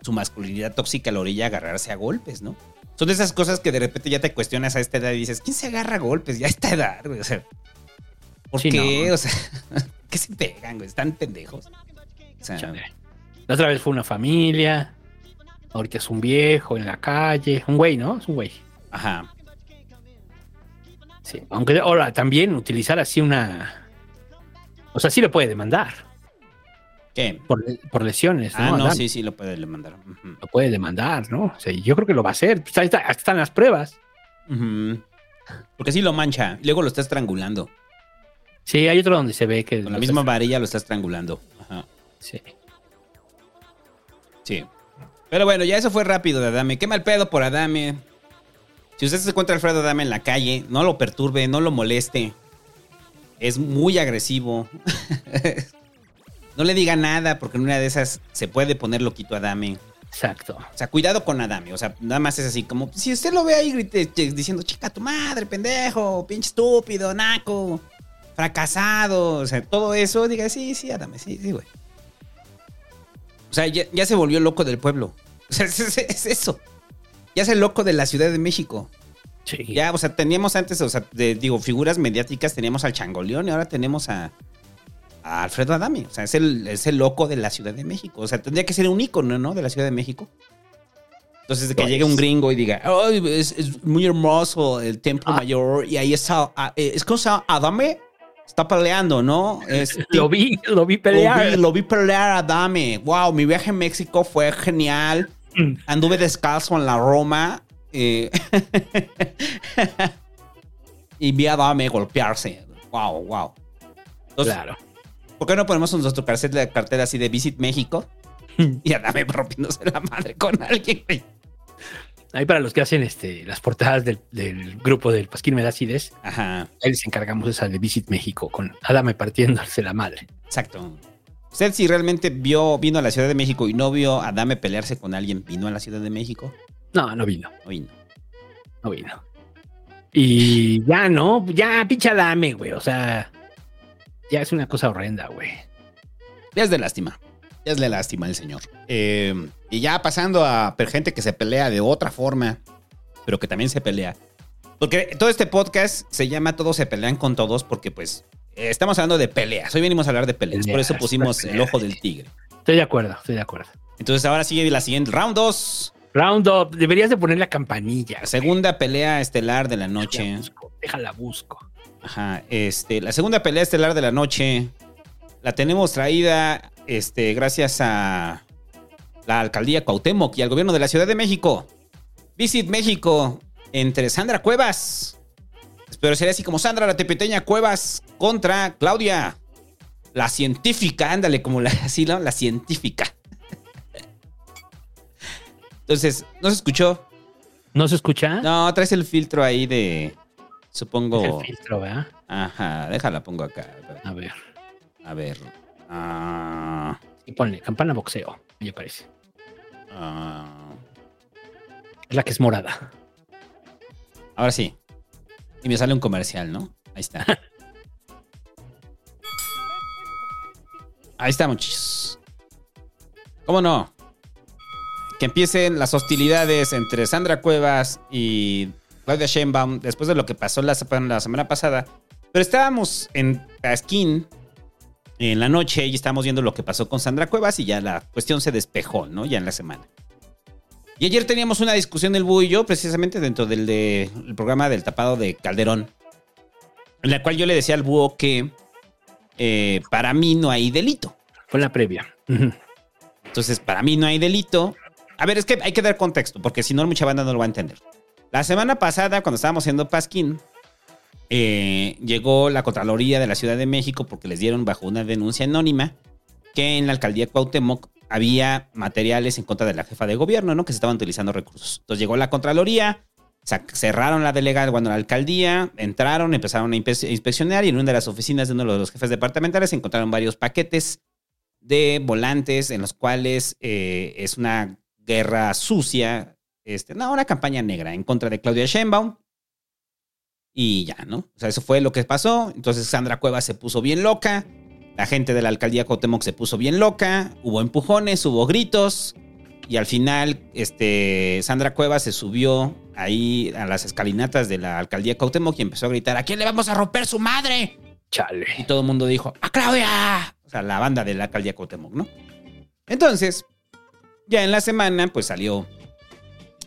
su masculinidad tóxica lo orilla agarrarse a golpes, ¿no? Son de esas cosas que de repente ya te cuestionas a esta edad y dices, ¿quién se agarra a golpes ya a esta edad, güey? O sea, ¿por Sí, qué? no. O sea, ¿qué se pegan, güey? Están pendejos. O sea. La otra vez fue una familia. Ahorita es un viejo en la calle. Un güey, ¿no? Es un güey. ajá. Sí. Aunque ahora también utilizar así una. O sea, sí lo puede demandar. ¿Qué? Por, por lesiones. Ah, no, sí, sí, lo puede mandar. Ujú. Lo puede demandar, ¿no? O sea, yo creo que lo va a hacer. Pues ahí está- ahí están las pruebas. Porque sí lo mancha. Luego lo está estrangulando. Sí, hay otro donde se ve que. Con la misma varilla lo está estrangulando. Ajá. Sí. Sí. Pero bueno, ya eso fue rápido de Adame. Qué mal pedo por Adame. Si usted se encuentra a Alfredo Adame en la calle, no lo perturbe, no lo moleste. Es muy agresivo. no le diga nada porque en una de esas se puede poner loquito a Adame. Exacto. O sea, cuidado con Adame. O sea, nada más es así como, si usted lo ve ahí grite- diciendo, chica, tu madre, pendejo, pinche estúpido, naco, fracasado. O sea, todo eso, diga, sí, sí, Adame, sí, sí, güey. O sea, ya, ya se volvió loco del pueblo. O sea, es, es- es eso. Ya es el loco de la Ciudad de México. Sí. Ya, o sea, teníamos antes, o sea, de- digo, figuras mediáticas, teníamos al Changoleón y ahora tenemos a, a Alfredo Adame. O sea, es el, es el loco de la Ciudad de México. O sea, tendría que ser un ícono, ¿no? De la Ciudad de México. Entonces, de que Pues. llegue un gringo y diga, "Ay, es, es muy hermoso el templo Ah. mayor y ahí está, ah, eh, es cosa Adame está peleando, ¿no? Es, Lo vi, lo vi pelear. Lo vi, lo vi pelear a Adame. Wow, mi viaje a México fue genial. Mm. Anduve descalzo en la Roma. eh, y vi a Adame golpearse. Wow, wow. Entonces, Claro. ¿Por qué no ponemos nuestro cartel, cartel así de Visit México? Y Adame rompiéndose la madre con alguien. güey. Ahí para los que hacen este, las portadas del, del grupo del Pasquín Medacides, Ajá, ahí les encargamos esa de Visit México con Adame partiéndose la madre. exacto. ¿Usted si realmente vio, vino a la Ciudad de México y no vio a Adame pelearse con alguien, vino a la Ciudad de México? No, no vino, No vino. no vino. Y ya, ¿no? Ya, pinche Adame, güey. O sea, ya es una cosa horrenda, güey. Ya es de lástima. Ya es de lástima el señor. Eh, y ya pasando a gente que se pelea de otra forma, pero que también se pelea. Porque todo este podcast se llama Todos se pelean con todos, porque pues eh, estamos hablando de peleas. Hoy venimos a hablar de peleas. Por eso pusimos el ojo del tigre. Estoy de acuerdo, estoy de acuerdo. Entonces ahora sigue la siguiente, round 2. Round up, deberías de poner la campanilla. La segunda pelea estelar de la Déjala noche. busco, déjala busco. Ajá, este, la segunda pelea estelar de la noche la tenemos traída este, gracias a la alcaldía Cuauhtémoc y al gobierno de la Ciudad de México. Visit México entre Sandra Cuevas. Espero sería así como Sandra la tepeteña Cuevas contra Claudia, la científica, ándale, como la, así, ¿no? La científica. Entonces, ¿no se escuchó? ¿No se escucha? No, traes el filtro ahí de. Supongo. El filtro, ¿verdad? Ajá, déjala, pongo acá. A ver. A ver. Ah, Y ponle campana boxeo, me parece. ah, Es la que es morada. ahora sí. Y me sale un comercial, ¿no? Ahí está. Ahí está, muchachos. ¿Cómo no? Que empiecen las hostilidades entre Sandra Cuevas y Claudia Sheinbaum después de lo que pasó la, semana pasada. Pero estábamos en Pasquín en la noche y estábamos viendo lo que pasó con Sandra Cuevas y ya la cuestión se despejó, ¿no? Ya en la semana. Y ayer teníamos una discusión el Búho y yo, precisamente dentro del de- el programa del tapado de Calderón, en la cual yo le decía al Búho que eh, para mí no hay delito. Fue la previa. Entonces, para mí no hay delito. A ver, es que hay que dar contexto, porque si no, mucha banda no lo va a entender. La semana pasada, cuando estábamos haciendo Pasquín, eh, llegó la Contraloría de la Ciudad de México porque les dieron bajo una denuncia anónima que en la alcaldía Cuauhtémoc había materiales en contra de la jefa de gobierno, ¿no? Que se estaban utilizando recursos. Entonces llegó la Contraloría, cerraron la delegada, bueno, la alcaldía, entraron, empezaron a inspe- inspeccionar y en una de las oficinas de uno de los jefes departamentales encontraron varios paquetes de volantes en los cuales eh, es una guerra sucia, este, no, una campaña negra en contra de Claudia Sheinbaum. Y ya, ¿no? O sea, eso fue lo que pasó. Entonces Sandra Cuevas se puso bien loca. La gente de la alcaldía Cuauhtémoc se puso bien loca. Hubo empujones, hubo gritos. Y al final, este, Sandra Cuevas se subió ahí a las escalinatas de la alcaldía Cuauhtémoc y empezó a gritar, ¿a quién le vamos a romper su madre? Chale. Y todo el mundo dijo, ¡a Claudia! O sea, la banda de la alcaldía Cuauhtémoc, ¿no? Entonces, ya en la semana, pues salió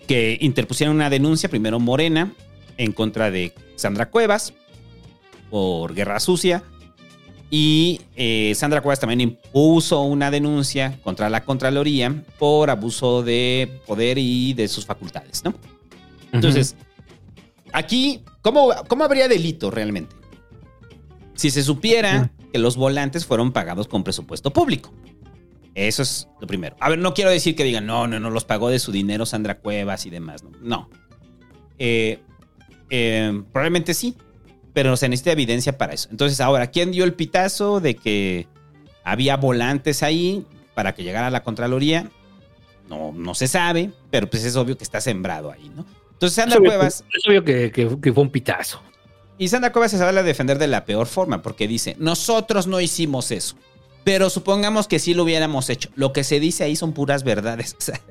que interpusieron una denuncia, primero Morena, en contra de Sandra Cuevas por guerra sucia. Y eh, Sandra Cuevas también impuso una denuncia contra la Contraloría por abuso de poder y de sus facultades, ¿no? Entonces, aquí, ¿cómo, ¿cómo habría delito realmente? Si se supiera que los volantes fueron pagados con presupuesto público. Eso es lo primero. A ver, no quiero decir que digan, no, no, no, los pagó de su dinero Sandra Cuevas y demás. No. no. Eh, eh, probablemente sí, pero se necesita evidencia para eso. Entonces, ahora, ¿quién dio el pitazo de que había volantes ahí para que llegara a la Contraloría? No, no se sabe, pero pues es obvio que está sembrado ahí, ¿no? Entonces, Sandra Es obvio Cuevas. Es obvio que, que- que fue un pitazo. Y Sandra Cuevas se sale a defender de la peor forma, porque dice, nosotros no hicimos eso. Pero supongamos que sí lo hubiéramos hecho. Lo que se dice ahí son puras verdades. O sea,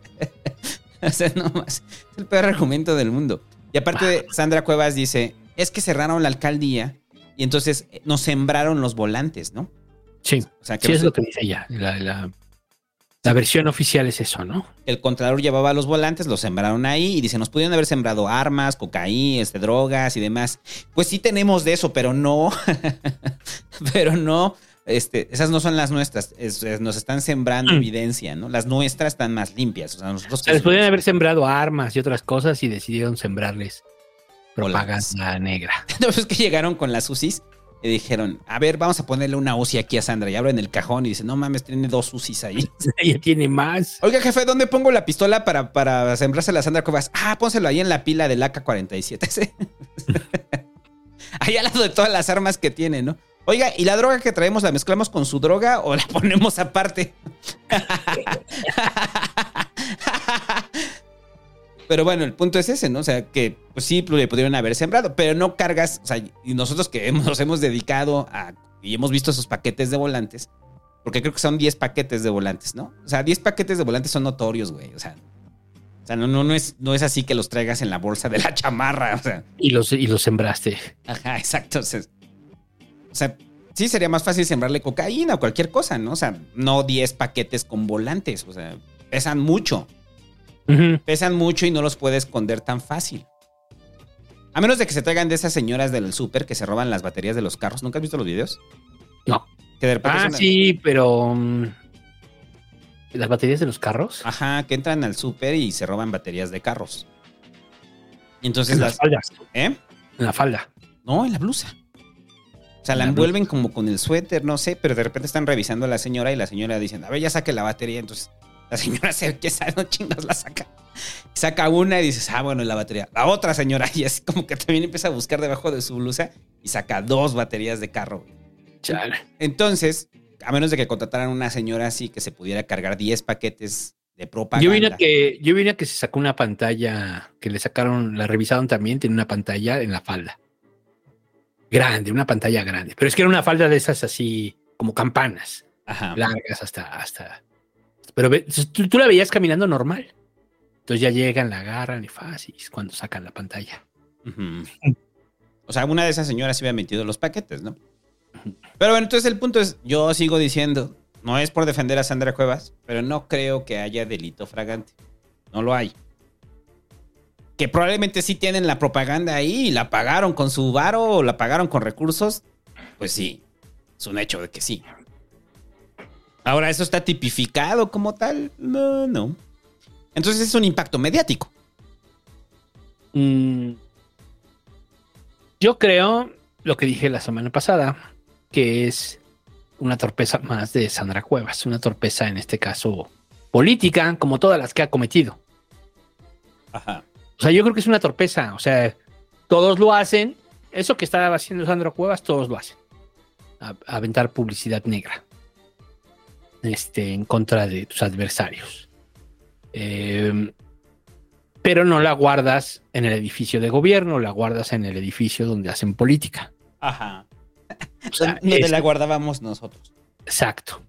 o sea, no más. Es el peor argumento del mundo. Y aparte, Sandra Cuevas dice, es que cerraron la alcaldía y entonces eh, nos sembraron los volantes, ¿no? Sí, O sea, que sí es lo que dice ella. La, la- la versión oficial es eso, ¿no? el contralor llevaba los volantes, los sembraron ahí y dice, nos pudieron haber sembrado armas, cocaína, este, drogas y demás. Pues sí tenemos de eso, pero no, pero no, este, esas no son las nuestras, es- es- nos están sembrando Mm. evidencia, ¿no? Las nuestras están más limpias, o sea, nosotros... Les podrían haber sembrado armas y otras cosas y decidieron sembrarles propaganda negra. No, es que llegaron con las UCIs y dijeron, a ver, vamos a ponerle una UCI aquí a Sandra. Y abren el cajón y dicen, no mames, tiene dos UCIs ahí. Ella tiene más. Oiga, jefe, ¿dónde pongo la pistola para, para sembrársela a Sandra Cuevas? Ah, pónselo ahí en la pila del AK-47. sí. ahí al lado de todas las armas que tiene, ¿no? Oiga, ¿y la droga que traemos la mezclamos con su droga o la ponemos aparte? Pero bueno, el punto es ese, ¿no? O sea, que pues sí le pudieron haber sembrado, pero no cargas, o sea, y nosotros que hemos- nos hemos dedicado a, y hemos visto esos paquetes de volantes, porque creo que son 10 paquetes de volantes, ¿no? O sea, 10 paquetes de volantes son notorios, güey, o sea, o sea no, no, no, es, no es así que los traigas en la bolsa de la chamarra, o sea, Y los, y los sembraste. ajá, exacto, o sea, o sea, sí sería más fácil sembrarle cocaína o cualquier cosa, ¿no? O sea, no 10 paquetes con volantes, o sea, pesan mucho pesan mucho y no los puede esconder tan fácil. A menos de que se traigan de esas señoras del súper que se roban las baterías de los carros. ¿Nunca has visto los videos? No. Que de repente Ah, una- sí, pero. mm, ¿Las baterías de los carros? Ajá, que entran al súper y se roban baterías de carros. Entonces en las... las faldas. ¿Eh? En la falda. No, en la blusa. O sea, la En la envuelven como con el suéter, no sé, pero de repente están revisando a la señora y la señora dicen, a ver, ya saque la batería. Entonces la señora se que no chingas, la saca. Saca una y dices, ah, bueno, la batería. La otra señora, y así como que también empieza a buscar debajo de su blusa y saca dos baterías de carro. Chale. Entonces, a menos de que contrataran una señora así que se pudiera cargar 10 paquetes de propaganda. Yo vine a que, yo vine a que se sacó una pantalla que le sacaron, la revisaron también, tiene una pantalla en la falda. Grande, una pantalla grande. Pero es que era una falda de esas así, como campanas, Ajá. largas hasta, hasta. Pero ve- tú, tú la veías caminando normal. Entonces ya llegan, la agarran y fácil cuando sacan la pantalla. O sea, una de esas señoras se había metido los paquetes, ¿no? Pero bueno, entonces el punto es, yo sigo diciendo, no es por defender a Sandra Cuevas, pero no creo que haya delito fragante. No lo hay. Que probablemente sí tienen la propaganda ahí y la pagaron con su varo o la pagaron con recursos. Pues sí, es un hecho de que sí. Ahora, ¿eso está tipificado como tal? No, no. Entonces es un impacto mediático. Mm, yo creo lo que dije la semana pasada, que es una torpeza más de Sandra Cuevas, una torpeza en este caso política, como todas las que ha cometido. Ajá. O sea, yo creo que es una torpeza. O sea, todos lo hacen. Eso que estaba haciendo Sandra Cuevas, todos lo hacen. A- aventar publicidad negra. Este, en contra de tus adversarios. Eh, pero no la guardas en el edificio de gobierno, la guardas en el edificio donde hacen política. Ajá. O sea, Donde la guardábamos nosotros. Exacto.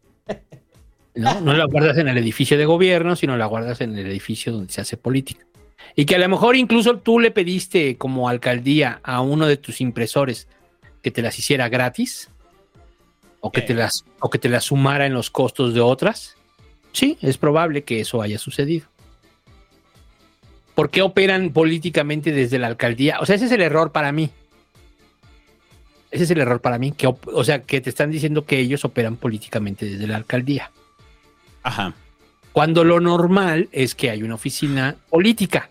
¿no? No la guardas en el edificio de gobierno, sino la guardas en el edificio donde se hace política. Y que a lo mejor incluso tú le pediste como alcaldía a uno de tus impresores que te las hiciera gratis o que, te las, o que te las sumara en los costos de otras. Sí, es probable que eso haya sucedido. ¿Por qué operan políticamente desde la alcaldía? O sea, ese es el error para mí. Ese es el error para mí. Que, o sea, que te están diciendo que ellos operan políticamente desde la alcaldía. Ajá. Cuando lo normal es que hay una oficina política.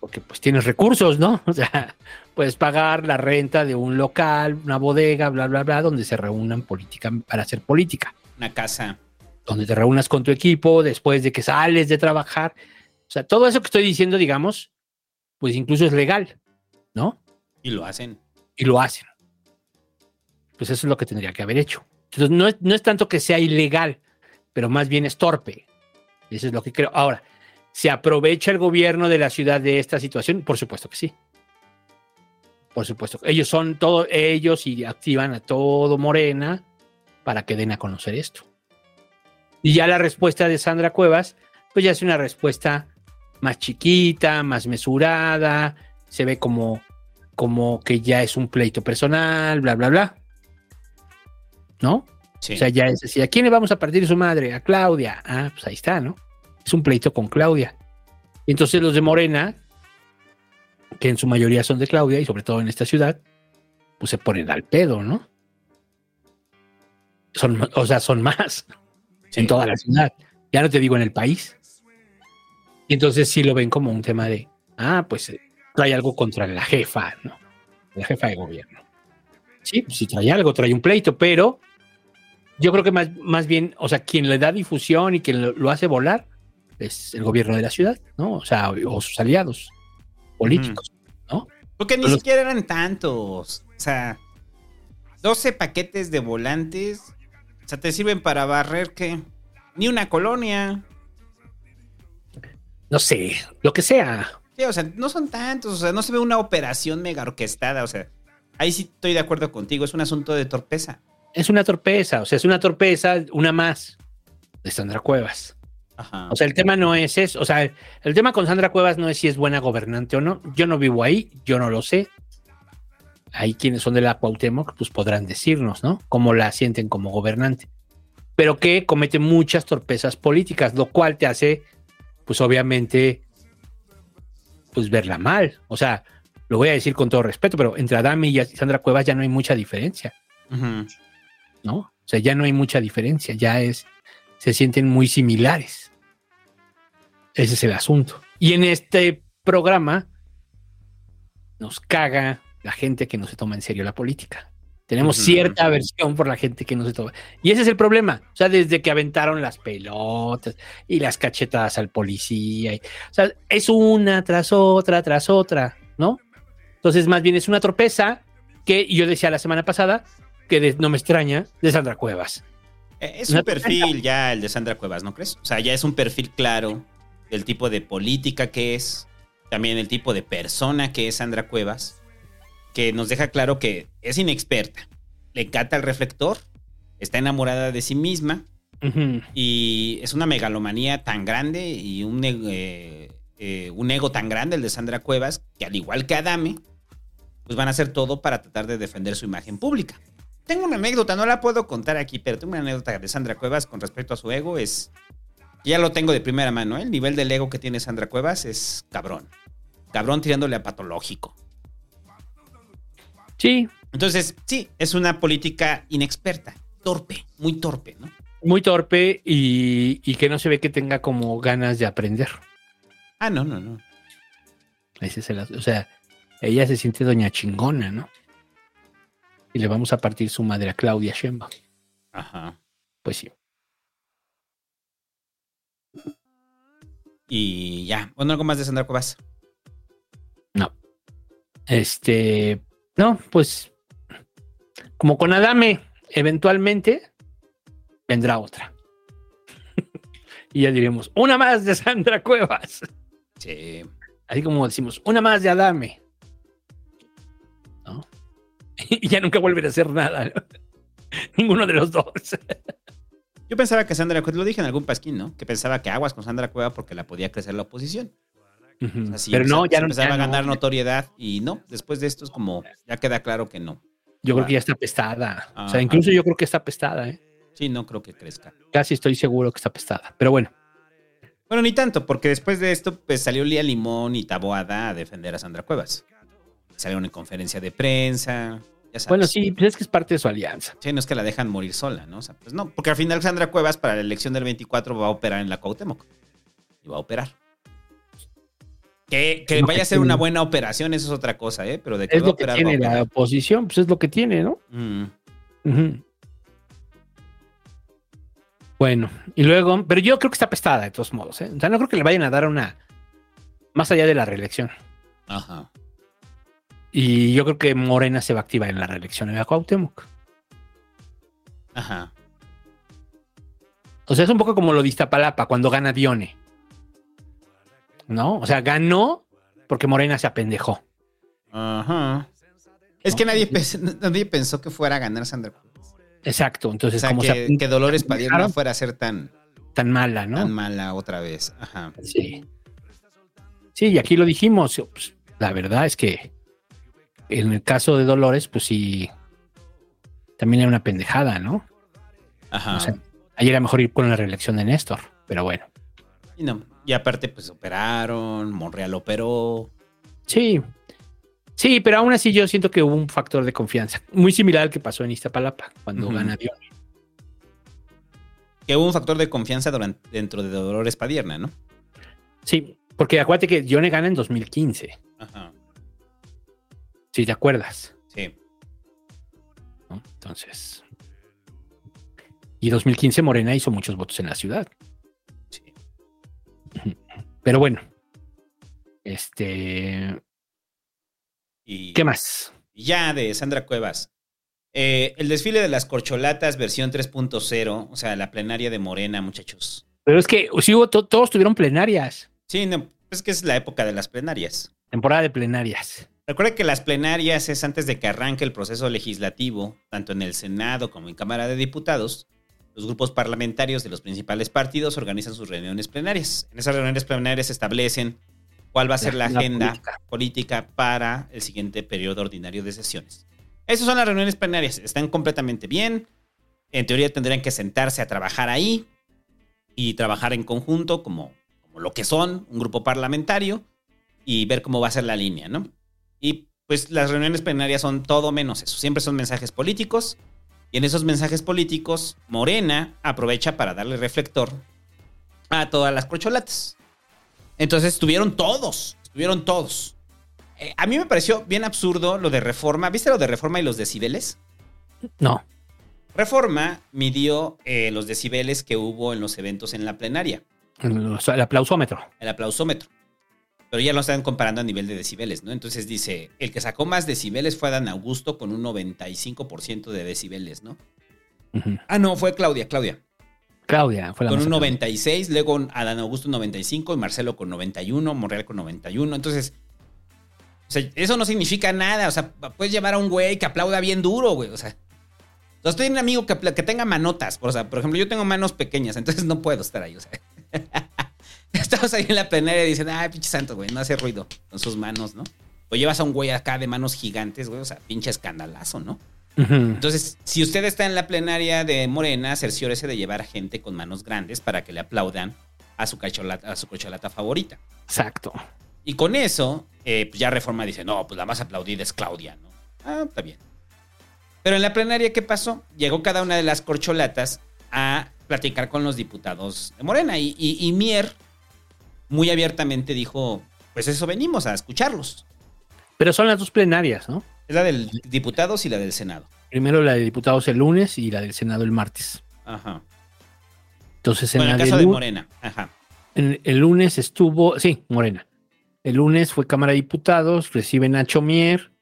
Porque pues tienes recursos, ¿no? O sea, puedes pagar la renta de un local, una bodega, bla, bla, bla, donde se reúnan política para hacer política. Una casa. Donde te reúnas con tu equipo después de que sales de trabajar. O sea, todo eso que estoy diciendo, digamos, pues incluso es legal, ¿no? Y lo hacen. y lo hacen. Pues eso es lo que tendría que haber hecho. Entonces, no es, no es tanto que sea ilegal, pero más bien es torpe. Eso es lo que creo. Ahora, ¿se aprovecha el gobierno de la ciudad de esta situación? Por supuesto que sí. Por supuesto. Ellos son todos ellos y activan a todo Morena para que den a conocer esto. Y ya la respuesta de Sandra Cuevas, pues ya es una respuesta más chiquita, más mesurada, se ve como como que ya es un pleito personal, bla, bla, bla. ¿No? Sí. O sea, ya es así, ¿a quién le vamos a partir su madre? A Claudia. Ah, pues ahí está, ¿no? Es un pleito con Claudia. Entonces los de Morena, que en su mayoría son de Claudia y sobre todo en esta ciudad, pues se ponen al pedo, ¿no? Son, o sea, son más en toda la ciudad. Ya no te digo en el país. Y entonces sí lo ven como un tema de, ah, pues eh, trae algo contra la jefa, ¿no? La jefa de gobierno. Sí, pues sí trae algo, trae un pleito, pero yo creo que más, más bien, o sea, quien le da difusión y quien lo, lo hace volar es el gobierno de la ciudad, ¿no? O sea, o, o sus aliados políticos, ¿no? Porque ni siquiera eran tantos. O sea, 12 paquetes de volantes. O sea, te sirven para barrer que ni una colonia. No sé, lo que sea. Sí, o sea, no son tantos. O sea, no se ve una operación mega orquestada. O sea, ahí sí estoy de acuerdo contigo. Es un asunto de torpeza. Es una torpeza, o sea, es una torpeza, una más de Sandra Cuevas. Ajá. O sea, el tema no es eso. O sea, el, el tema con Sandra Cuevas no es si es buena gobernante o no. Yo no vivo ahí, yo no lo sé. Ahí quienes son de la Cuauhtémoc, pues podrán decirnos, ¿no? Cómo la sienten como gobernante. Pero que comete muchas torpezas políticas, lo cual te hace, pues obviamente, pues verla mal. O sea, lo voy a decir con todo respeto, pero entre Adame y Sandra Cuevas ya no hay mucha diferencia. Ujú. ¿No? O sea, ya no hay mucha diferencia, ya es, se sienten muy similares. Ese es el asunto. Y en este programa nos caga la gente que no se toma en serio la política. Tenemos cierta aversión por la gente que no se toma. Y ese es el problema. O sea, desde que aventaron las pelotas y las cachetadas al policía. y- o sea, es una tras otra, tras otra, ¿no? Entonces, más bien es una torpeza que yo decía la semana pasada que de- no me extraña de Sandra Cuevas. Eh, Es un perfil ya el de Sandra Cuevas, ¿no crees? O sea, ya es un perfil claro del tipo de política que es, también el tipo de persona que es Sandra Cuevas, que nos deja claro que es inexperta, le encanta el reflector, está enamorada de sí misma y es una megalomanía tan grande y un, eh, eh, un ego tan grande el de Sandra Cuevas, que al igual que Adame, pues van a hacer todo para tratar de defender su imagen pública. Tengo una anécdota, no la puedo contar aquí, pero tengo una anécdota de Sandra Cuevas con respecto a su ego. Es. Ya lo tengo de primera mano, ¿eh? El nivel del ego que tiene Sandra Cuevas es cabrón. Cabrón tirándole a patológico. Sí, Entonces, sí, es una política inexperta, torpe, muy torpe, ¿no? muy torpe y, y que no se ve que tenga como ganas de aprender. Ah, no, no, no. Ese es el o sea, ella se siente doña chingona, ¿no? Y le vamos a partir su madre a Claudia Sheinbaum. Ajá. Pues sí. Y ya. Bueno, algo más de Sandra Cuevas. No. Este, no, pues como con Adame, eventualmente vendrá otra. y ya diremos, una más de Sandra Cuevas. Sí. Así como decimos, una más de Adame. Y ya nunca vuelven a hacer nada. Ninguno de los dos. Yo pensaba que Sandra Cueva, lo dije en algún pasquín, ¿no? Que pensaba que aguas con Sandra Cueva porque la podía crecer la oposición. O sea, Pero no, ya no. empezaba ya a ganar no. notoriedad y no, después de esto es como, ya queda claro que no. Yo creo que ya está pestada. O sea, incluso yo creo que está pestada, ¿eh? Sí, no creo que crezca. Casi estoy seguro que está pestada. Pero bueno, Bueno, ni tanto, porque después de esto, pues salió Lía Limón y Taboada a defender a Sandra Cuevas. Salieron en conferencia de prensa, sabes. bueno, sí, pues es que es parte de su alianza. Sí, no es que la dejan morir sola, ¿no? O sea, pues no, porque al final Sandra Cuevas para la elección del 24 va a operar en la Cuauhtémoc. Y va a operar. Que, vaya que a ser una buena operación, eso es otra cosa, ¿eh? Pero de que Es va lo que operar, tiene la oposición, pues es lo que tiene, ¿no? Mm. Bueno, y luego, pero yo creo que está pestada de todos modos, ¿eh? O sea, no creo que le vayan a dar una más allá de la reelección. Ajá. Y yo creo que Morena se va a activar en la reelección la Cuauhtémoc. Ajá. O sea, es un poco como lo de Iztapalapa cuando gana Dione. ¿No? O sea, ganó porque Morena se apendejó. Ajá. Es que nadie, pens- nadie pensó que fuera a ganar Sandra Cuevas. Exacto. O Entonces, sea, como que, se que Dolores Padilla no fuera a ser tan, tan mala, ¿no? tan mala otra vez. Ajá. Sí. Sí, y aquí lo dijimos. pues, la verdad es que en el caso de Dolores, pues sí, también era una pendejada, ¿no? Ajá. O sea, ahí era mejor ir con la reelección de Néstor, pero bueno. y, no. y aparte, pues operaron, Monreal operó. Sí. Sí, pero aún así yo siento que hubo un factor de confianza, muy similar al que pasó en Iztapalapa, cuando gana Dios. Que hubo un factor de confianza durante, dentro de Dolores Padierna, ¿no? Sí, porque acuérdate que Dione gana en 2015, Ajá. Si te acuerdas. Sí. ¿no? Entonces. Y 2015 Morena hizo muchos votos en la ciudad. Sí. Pero bueno. Este. Y ¿Qué más? ya de Sandra Cuevas. Eh, el desfile de las corcholatas versión 3.0, o sea, la plenaria de Morena, muchachos. Pero es que sí hubo to- todos tuvieron plenarias. Sí, no, es que es la época de las plenarias. Temporada de plenarias. Recuerda que las plenarias es antes de que arranque el proceso legislativo, tanto en el Senado como en Cámara de Diputados. Los grupos parlamentarios de los principales partidos organizan sus reuniones plenarias. En esas reuniones plenarias se establecen cuál va a ser la, agenda política. política. para el siguiente periodo ordinario de sesiones. Esas son las reuniones plenarias. Están completamente bien. En teoría tendrían que sentarse a trabajar ahí y trabajar en conjunto como, como lo que son, un grupo parlamentario, y ver cómo va a ser la línea, ¿no? Y pues las reuniones plenarias son todo menos eso. Siempre son mensajes políticos. Y en esos mensajes políticos, Morena aprovecha para darle reflector a todas las corcholatas. Entonces estuvieron todos, estuvieron todos. Eh, a mí me pareció bien absurdo lo de Reforma. ¿Viste lo de Reforma y los decibeles? No. Reforma midió eh, los decibeles que hubo en los eventos en la plenaria, El, el aplausómetro. el aplausómetro. Pero ya lo están comparando a nivel de decibeles, ¿no? Entonces dice, el que sacó más decibeles fue Adán Augusto con un 95% de decibeles, ¿no? Ah, no, fue Claudia, Claudia. Claudia fue la Con más un acá. 96, luego Adán Augusto 95 y Marcelo con 91, Monreal con 91. Entonces, o sea, eso no significa nada. O sea, puedes llevar a un güey que aplauda bien duro, güey. O sea, sea, estoy un amigo que, que tenga manotas. O sea, por ejemplo, yo tengo manos pequeñas, entonces no puedo estar ahí. O sea, estamos ahí en la plenaria y dicen, ay, pinche santo, güey, no hace ruido con sus manos, ¿no? O llevas a un güey acá de manos gigantes, güey, o sea, pinche escandalazo, ¿no? Entonces, si usted está en la plenaria de Morena, cerciórese de llevar a gente con manos grandes para que le aplaudan a su cacholata, a su cocholata favorita. Exacto. Y con eso, eh, pues ya Reforma dice, no, pues la más aplaudida es Claudia, ¿no? Ah, está bien. Pero en la plenaria, ¿qué pasó? Llegó cada una de las corcholatas a platicar con los diputados de Morena y, y- y Mier muy abiertamente dijo, pues eso venimos a escucharlos. Pero son las dos plenarias, ¿no? Es la del diputados y la del Senado. Primero la de diputados el lunes y la del Senado el martes. Ajá. Entonces en Bueno, en la el caso de Morena. Ajá. en- el lunes estuvo, sí, Morena. El lunes fue Cámara de Diputados, recibe Nacho Mier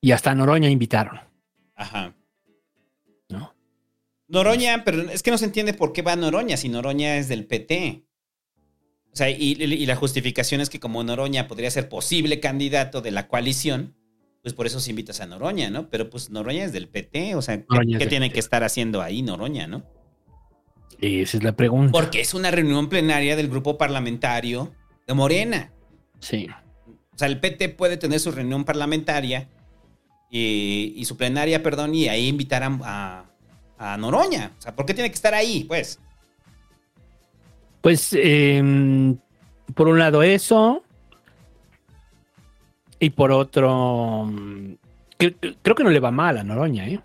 y hasta Noroña invitaron. Ajá. ¿No? Noroña, pero es que no se entiende por qué va Noroña si Noroña es del PT. O sea, y, y la justificación es que como Noroña podría ser posible candidato de la coalición, pues por eso se invitas a Noroña, ¿no? Pero pues Noroña es del PT, o sea, ¿qué, Noroña qué tiene PT. que estar haciendo ahí Noroña, no? Esa es la pregunta. Porque es una reunión plenaria del grupo parlamentario de Morena. Sí. O sea, el PT puede tener su reunión parlamentaria y, y su plenaria, perdón, y ahí invitar a, a- a Noroña. O sea, ¿por qué tiene que estar ahí? Pues. Pues, eh, por un lado eso. Y por otro, mm, cre- creo que no le va mal a Noroña, ¿eh?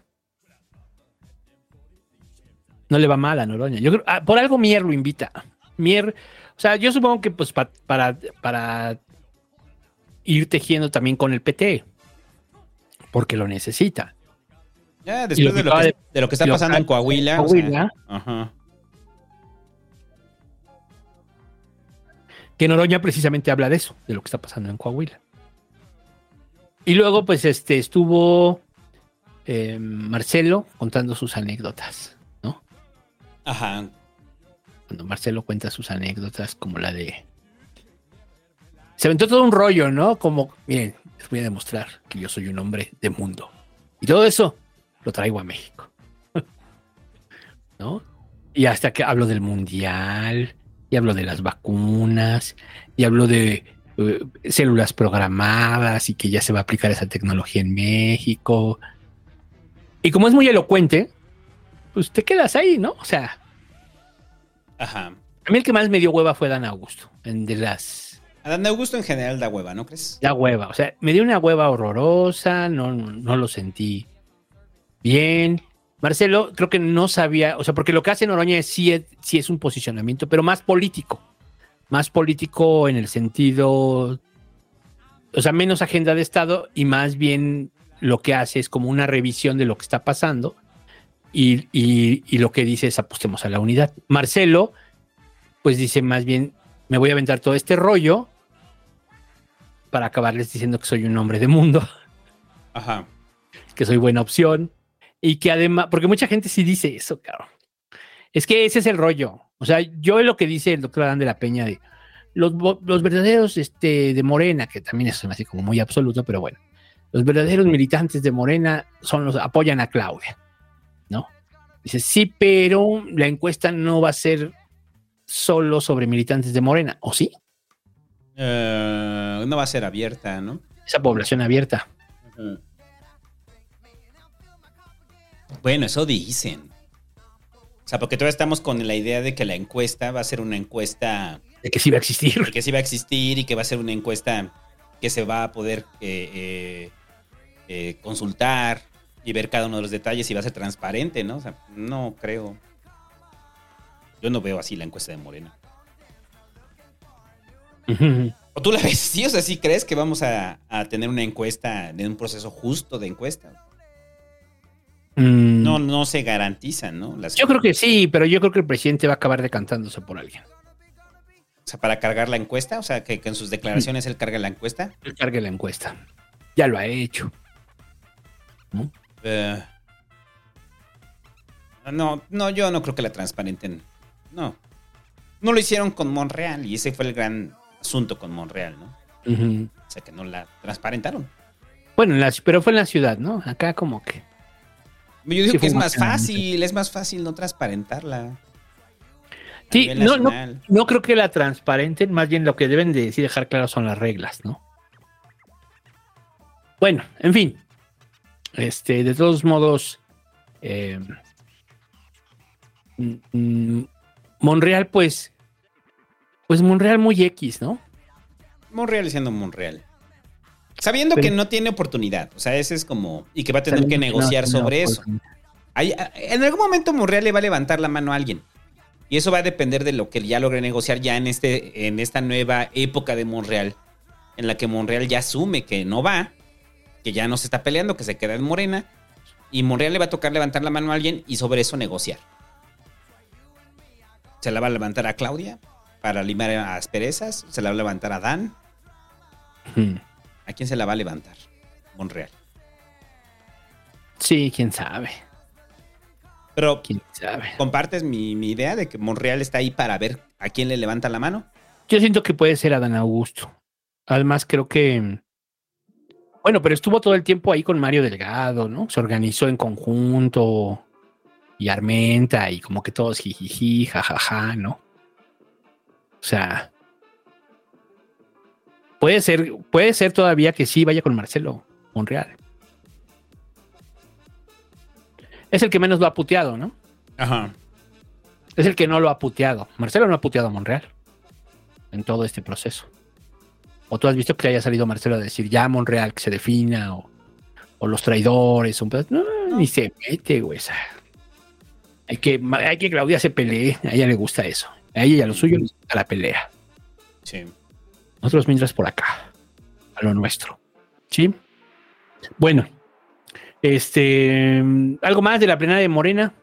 No le va mal a Noroña. Yo creo, ah, por algo Mier lo invita. Mier, o sea, yo supongo que pues pa- para, para ir tejiendo también con el PT, porque lo necesita. Ya después lo de, lo que, de- de lo que está pasando en Coahuila. o sea, Coahuila. ajá. Que Noroña precisamente habla de eso, de lo que está pasando en Coahuila. Y luego, pues, este, estuvo eh, Marcelo contando sus anécdotas, ¿no? Ajá. Cuando Marcelo cuenta sus anécdotas, como la de. Se aventó todo un rollo, ¿no? Como, miren, les voy a demostrar que yo soy un hombre de mundo. Y todo eso lo traigo a México. ¿No? Y hasta que hablo del mundial, y hablo de las vacunas, y hablo de eh, células programadas y que ya se va a aplicar esa tecnología en México. Y como es muy elocuente, pues te quedas ahí, ¿no? O sea, Ajá. a mí el que más me dio hueva fue Dan Augusto, en de las A Dan Augusto en general da hueva, ¿no crees? da hueva, o sea, me dio una hueva horrorosa, no, no lo sentí bien. Marcelo creo que no sabía, o sea, porque lo que hace Noroña es, sí, es, sí es un posicionamiento, pero más político, más político en el sentido, o sea, menos agenda de Estado y más bien lo que hace es como una revisión de lo que está pasando y, y- y lo que dice es apostemos a la unidad. Marcelo, pues dice más bien, me voy a aventar todo este rollo para acabarles diciendo que soy un hombre de mundo, Ajá. que soy buena opción y que además, porque mucha gente sí dice eso, cabrón. Es que ese es el rollo. O sea, yo lo que dice el doctor Adán de la Peña de los, los verdaderos este, de Morena, que también es así como muy absoluto, pero bueno, los verdaderos militantes de Morena son los apoyan a Claudia, ¿no? Dice, sí, pero la encuesta no va a ser solo sobre militantes de Morena, ¿o sí? Eh, no va a ser abierta, ¿no? Esa población abierta. Bueno, eso dicen. O sea, porque todavía estamos con la idea de que la encuesta va a ser una encuesta De que sí va a existir. de que sí va a existir y que va a ser una encuesta que se va a poder eh, eh, eh, consultar y ver cada uno de los detalles y va a ser transparente, ¿no? O sea, no creo. Yo no veo así la encuesta de Morena. ¿O tú la ves? Sí, o sea, ¿sí crees que vamos a, a tener una encuesta, en un proceso justo de encuesta? Mm, No, no se garantizan, ¿no? Las- Yo creo que sí, pero yo creo que el presidente va a acabar decantándose por alguien. O sea, para cargar la encuesta, o sea, que, que en sus declaraciones él carga la encuesta. Él cargue la encuesta. Ya lo ha hecho. Eh, no, no, yo no creo que la transparenten. No. No lo hicieron con Monreal y ese fue el gran asunto con Monreal, ¿no? O sea, que no la transparentaron. Bueno, en la- pero fue en la ciudad, ¿no? Acá como que. Yo digo Sí, que es más fácil, es más fácil no transparentarla. Sí, no, no, no creo que la transparenten, más bien lo que deben de sí dejar claro son las reglas, ¿no? Bueno, en fin. Este, de todos modos, eh, mm, mm, Monreal, pues, pues Monreal muy X, ¿no? Monreal siendo Monreal. Sabiendo que no tiene oportunidad. O sea, ese es como. Y que va a tener que Sabiendo que no negociar sobre eso. Hay- en algún momento Monreal le va a levantar la mano a alguien. Y eso va a depender de lo que ya logre negociar ya en, este, en esta nueva época de Monreal. En la que Monreal ya asume que no va. Que ya no se está peleando, que se queda en Morena. Y Monreal le va a tocar levantar la mano a alguien y sobre eso negociar. Se la va a levantar a Claudia para limar asperezas. Se la va a levantar a Dan. Ujú. ¿A quién se la va a levantar? Monreal. Sí, quién sabe, Pero, quién sabe. ¿compartes mi, mi idea de que Monreal está ahí para ver a quién le levanta la mano? Yo siento que puede ser Adán Augusto. Además, creo que. Bueno, pero estuvo todo el tiempo ahí con Mario Delgado, ¿no? Se organizó en conjunto y Armenta y como que todos jijiji, jajaja, ¿no? O sea, puede ser, puede ser todavía que sí vaya con Marcelo Monreal. Es el que menos lo ha puteado, ¿no? Ajá. Es el que no lo ha puteado. Marcelo no ha puteado a Monreal en todo este proceso. ¿O tú has visto que haya salido Marcelo a decir ya Monreal que se defina o, o los traidores? o un pedazo? no, ni se mete, güey. hay, que, hay que Claudia se pelee. A ella le gusta eso. A ella y a lo suyo les gusta la pelea. Sí. Nosotros mientras por acá, a lo nuestro. ¿Sí? Bueno, este, algo más de la plenaria de Morena.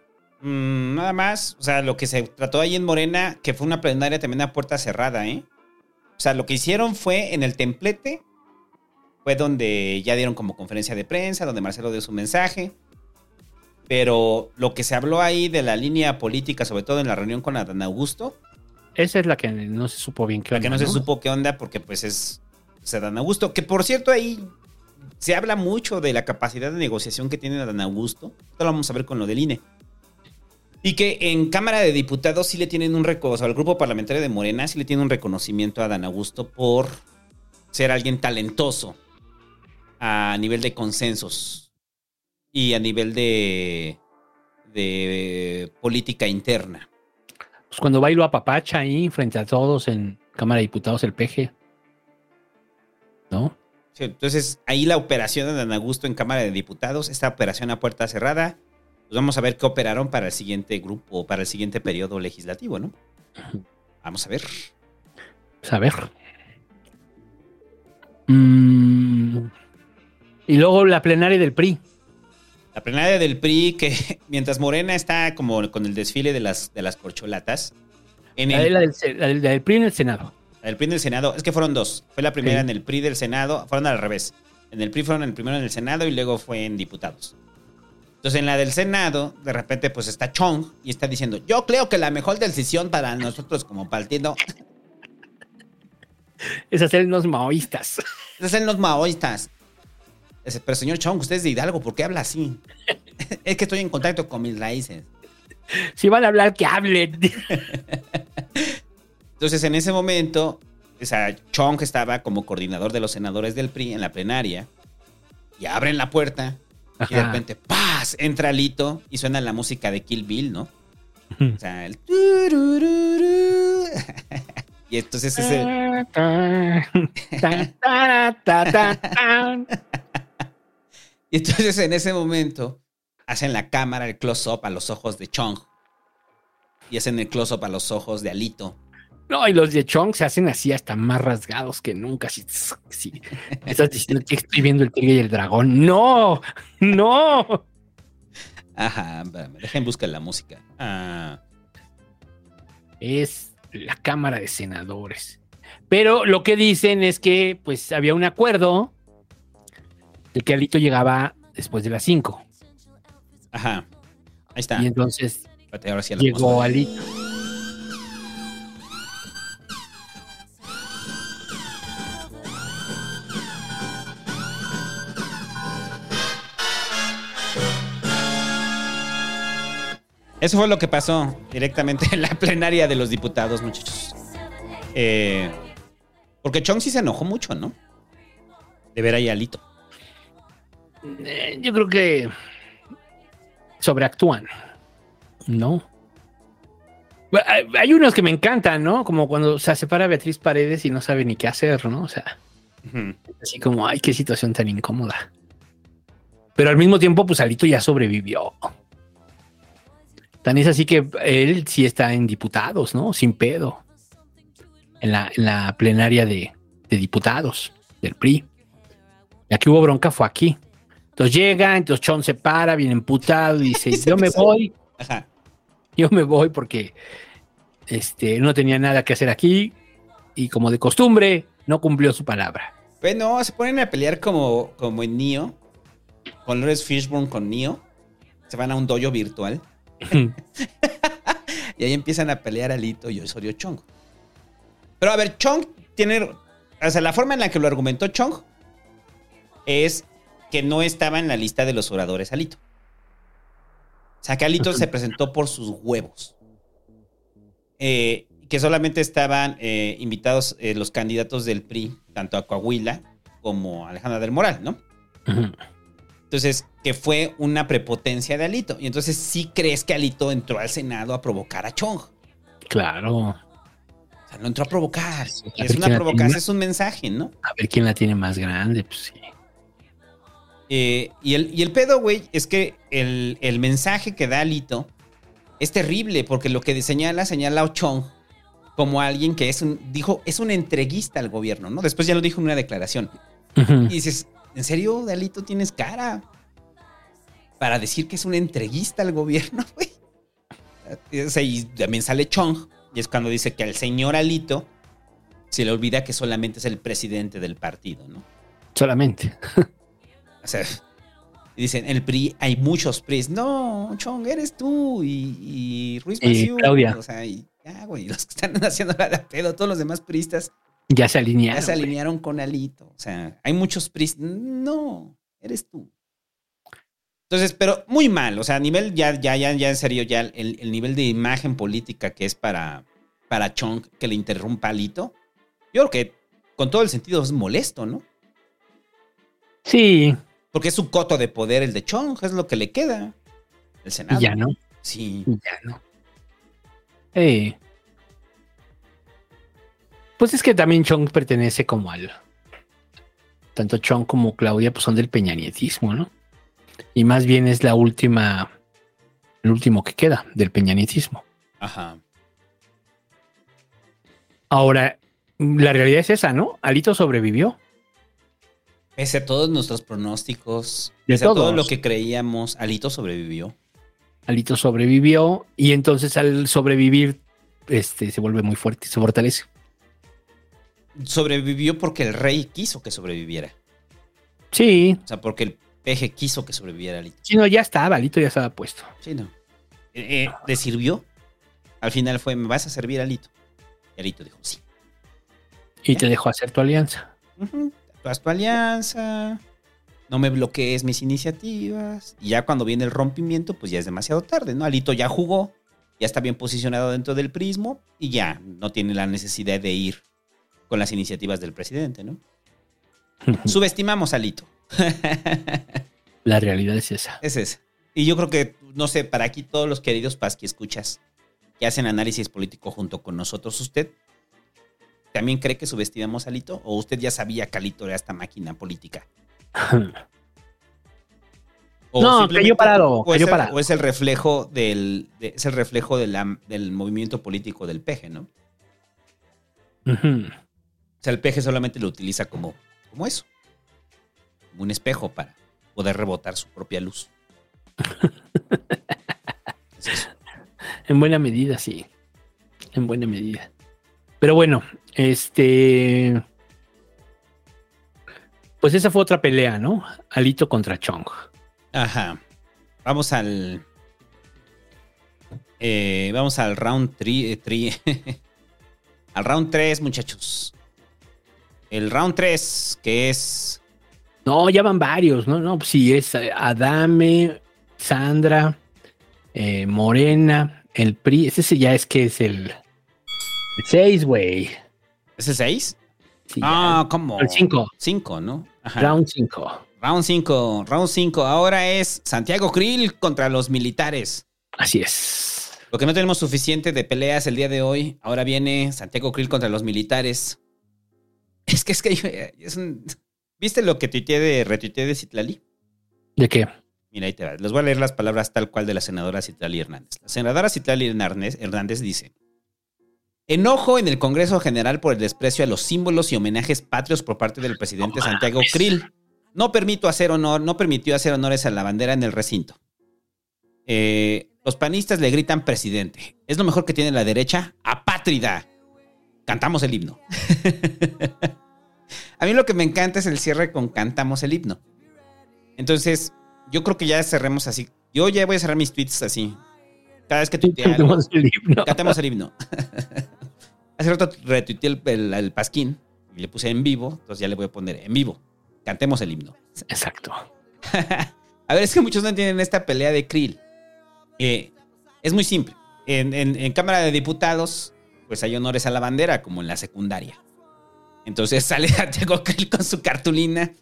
Mm, nada más, o sea, lo que se trató ahí en Morena, que fue una plenaria también a puerta cerrada, ¿eh? O sea, lo que hicieron fue en el templete, fue donde ya dieron como conferencia de prensa, donde Marcelo dio su mensaje. Pero lo que se habló ahí de la línea política, sobre todo en la reunión con Adán Augusto, Esa es la que no se supo bien qué la que no onda, se supo qué onda, porque pues es, Adán Augusto, que por cierto ahí se habla mucho de la capacidad de negociación que tiene Adán Augusto. Esto lo vamos a ver con lo del INE. Y que en Cámara de Diputados sí le tienen un reconocimiento, al grupo parlamentario de Morena sí le tiene un reconocimiento a Adán Augusto por ser alguien talentoso a nivel de consensos y a nivel de, de política interna. Pues cuando va y lo apapacha ahí frente a todos en Cámara de Diputados, el peje. ¿No? Sí, entonces, ahí la operación de Augusto en Cámara de Diputados, esta operación a puerta cerrada, pues vamos a ver qué operaron para el siguiente grupo, para el siguiente periodo legislativo, ¿no? Vamos a ver. Pues a ver. Mm, Y luego la plenaria del PRI. La plenaria del PRI, que mientras Morena está como con el desfile de las, de las corcholatas, en La, el, la del, la del- la del PRI en el Senado. el PRI Senado, es que fueron dos. Fue la primera Sí. en el PRI del Senado, fueron al revés. En el PRI fueron el primero en el Senado y luego fue en diputados. Entonces en la del Senado, de repente pues está Chong y está diciendo, yo creo que la mejor decisión para nosotros como partido Es hacernos maoístas. es hacer los maoístas. Dice, Pero señor Chong, usted es de Hidalgo, ¿por qué habla así? es que estoy en contacto con mis raíces. Si van a hablar, que hablen. Entonces, en ese momento, o sea, Chong estaba como coordinador de los senadores del PRI en la plenaria y abren la puerta y de repente, ¡paz! Entra Lito y suena la música de Kill Bill, ¿no? O sea, el... y entonces ese... Y entonces en ese momento hacen la cámara el close-up a los ojos de Chong y hacen el close-up a los ojos de Alito. No, y los de Chong se hacen así hasta más rasgados que nunca. Sí. Estás diciendo que estoy viendo el tigre y el dragón. ¡No! ¡No! Ajá, dejen buscar la música. Ah, Es la Cámara de Senadores. Pero lo que dicen es que pues había un acuerdo de que Alito llegaba después de las 5. ajá, ahí está. Y entonces Espérate, ahora sí la llegó Alito. Eso fue lo que pasó directamente en la plenaria de los diputados, muchachos. Eh, porque Chong sí se enojó mucho, ¿no? De ver ahí a Alito. Eh, yo creo que sobreactúan, ¿no? Hay, hay unos que me encantan, ¿no? Como cuando se separa Beatriz Paredes y no sabe ni qué hacer, ¿no? O sea, así como, ay, qué situación tan incómoda. Pero al mismo tiempo, pues Alito ya sobrevivió. Tan es así que él sí está en diputados, ¿no? Sin pedo. En la, en la plenaria de, de diputados del PRI. La que hubo bronca fue aquí. Entonces llega, entonces Chon se para, bien emputado y dice, yo me voy, Ajá. yo me voy porque este, no tenía nada que hacer aquí y como de costumbre, no cumplió su palabra. Bueno, se ponen a pelear como, como en Neo. Con Lawrence Fishburne con Neo. Se van a un dojo virtual. y ahí empiezan a pelear Alito y Osorio Chong. Pero a ver, Chong tiene. O sea, la forma en la que lo argumentó Chong es que no estaba en la lista de los oradores Alito. O sea, que Alito se presentó por sus huevos. Eh, que solamente estaban eh, invitados eh, los candidatos del PRI, tanto a Coahuila como a Alejandra del Moral, ¿no? Entonces, que fue una prepotencia de Alito. Y entonces sí crees que Alito entró al Senado a provocar a Chong. Claro. O sea, no entró a provocar. a es una provocación, es un mensaje, ¿no? A ver quién la tiene más grande, pues sí. Eh, y, el, y el pedo, güey, es que el, el mensaje que da Alito es terrible, porque lo que señala, señala a Chong como alguien que es un, dijo, es un entreguista al gobierno, ¿no? Después ya lo dijo en una declaración. Y dices, ¿en serio, Alito, tienes cara para decir que es un entreguista al gobierno, güey? O sea, y también sale Chong, y es cuando dice que al señor Alito se le olvida que solamente es el presidente del partido, ¿no? Solamente. O sea, dicen, el PRI, hay muchos PRIs. No, Chong, eres tú y, y Ruiz Y Massieu. Claudia. O sea, y ya, güey, los que están haciendo la de pedo, todos los demás PRIistas Ya se alinearon. ya se güey. alinearon con Alito. O sea, hay muchos PRIs. No, eres tú. Entonces, pero muy mal. O sea, a nivel ya, ya, ya, ya en serio, ya el, el nivel de imagen política que es para, para Chong que le interrumpa a Alito. Yo creo que con todo el sentido es molesto, ¿no? Sí, Porque es su coto de poder el de Chong, es lo que le queda. El Senado. y ya no. Sí. y Ya no. Eh. Pues es que también Chong pertenece como al. Tanto Chong como Claudia pues son del peñanietismo, ¿no? Y más bien es la última. El último que queda del peñanietismo. Ajá. Ahora, la realidad es esa, ¿no? Alito sobrevivió. Pese a todos nuestros pronósticos, De pese a todo lo que creíamos, Alito sobrevivió. Alito sobrevivió y entonces al sobrevivir este, se vuelve muy fuerte, se fortalece. Sobrevivió porque el rey quiso que sobreviviera. Sí, O sea, porque el peje quiso que sobreviviera Alito. sí, no, ya estaba, Alito ya estaba puesto. Sí, no. Eh, eh, ¿Le sirvió? Al final fue, ¿me vas a servir, Alito? Y Alito dijo, sí. Y te dejó hacer tu alianza. Ujú, Tú haz tu alianza, no me bloquees mis iniciativas. Y ya cuando viene el rompimiento, pues ya es demasiado tarde, ¿no? Alito ya jugó, ya está bien posicionado dentro del prismo y ya no tiene la necesidad de ir con las iniciativas del presidente, ¿no? Subestimamos a Alito. La realidad es esa. Es esa. Y yo creo que, no sé, para aquí todos los queridos Pasqui escuchas que hacen análisis político junto con nosotros, ¿usted también cree que subestimamos a Alito? ¿O usted ya sabía que Alito era esta máquina política? O No, cayó parado, O, cayó es el, parado. o es el reflejo del, de- es el reflejo de la- del movimiento político del peje, ¿no? O sea, el peje solamente lo utiliza como, como eso. Como un espejo para poder rebotar su propia luz. Es eso. En buena medida, sí. En buena medida. Pero bueno, este. Pues esa fue otra pelea, ¿no? Alito contra Chong. Ajá. Vamos al. eh, vamos al round 3. al round 3, muchachos. El round 3, que es. No, ya van varios, ¿no? No, pues sí, es eh, Adame, Sandra, eh, Morena, el PRI. Ese ya es que es el 6, güey. ¿Ese 6? Sí, ah, ¿cómo? El cinco. 5, ¿no? Ajá. Round 5. Round 5. Round 5. Ahora es Santiago Krill contra los militares. Así es. Porque no tenemos suficiente de peleas el día de hoy. Ahora viene Santiago Krill contra los militares. Es que es que es un- ¿Viste lo que tuiteé de retuiteé de Citlali? ¿De qué? Mira, ahí te va. Les voy a leer las palabras tal cual de la senadora Citlali Hernández. La senadora Citlali Hernández, Hernández dice: Enojo en el Congreso General por el desprecio a los símbolos y homenajes patrios por parte del presidente Santiago Krill. No permito hacer honor, no permitió hacer honores a la bandera en el recinto. Eh, los panistas le gritan presidente. Es lo mejor que tiene la derecha. ¡Apátrida! Cantamos el himno. a mí lo que me encanta es el cierre con cantamos el himno. Entonces, yo creo que ya cerremos así. Yo ya voy a cerrar mis tweets así. Cada vez que tuitee algo, Cantemos el himno. cantamos el himno. Hace rato retuiteé el, el- el pasquín y le puse en vivo, entonces ya le voy a poner en vivo. Cantemos el himno. Exacto. a ver, es que muchos no entienden esta pelea de Krill. Eh, es muy simple. En, en- en Cámara de Diputados, pues hay honores a la bandera, como en la secundaria. Entonces sale Santiago Krill con su cartulina,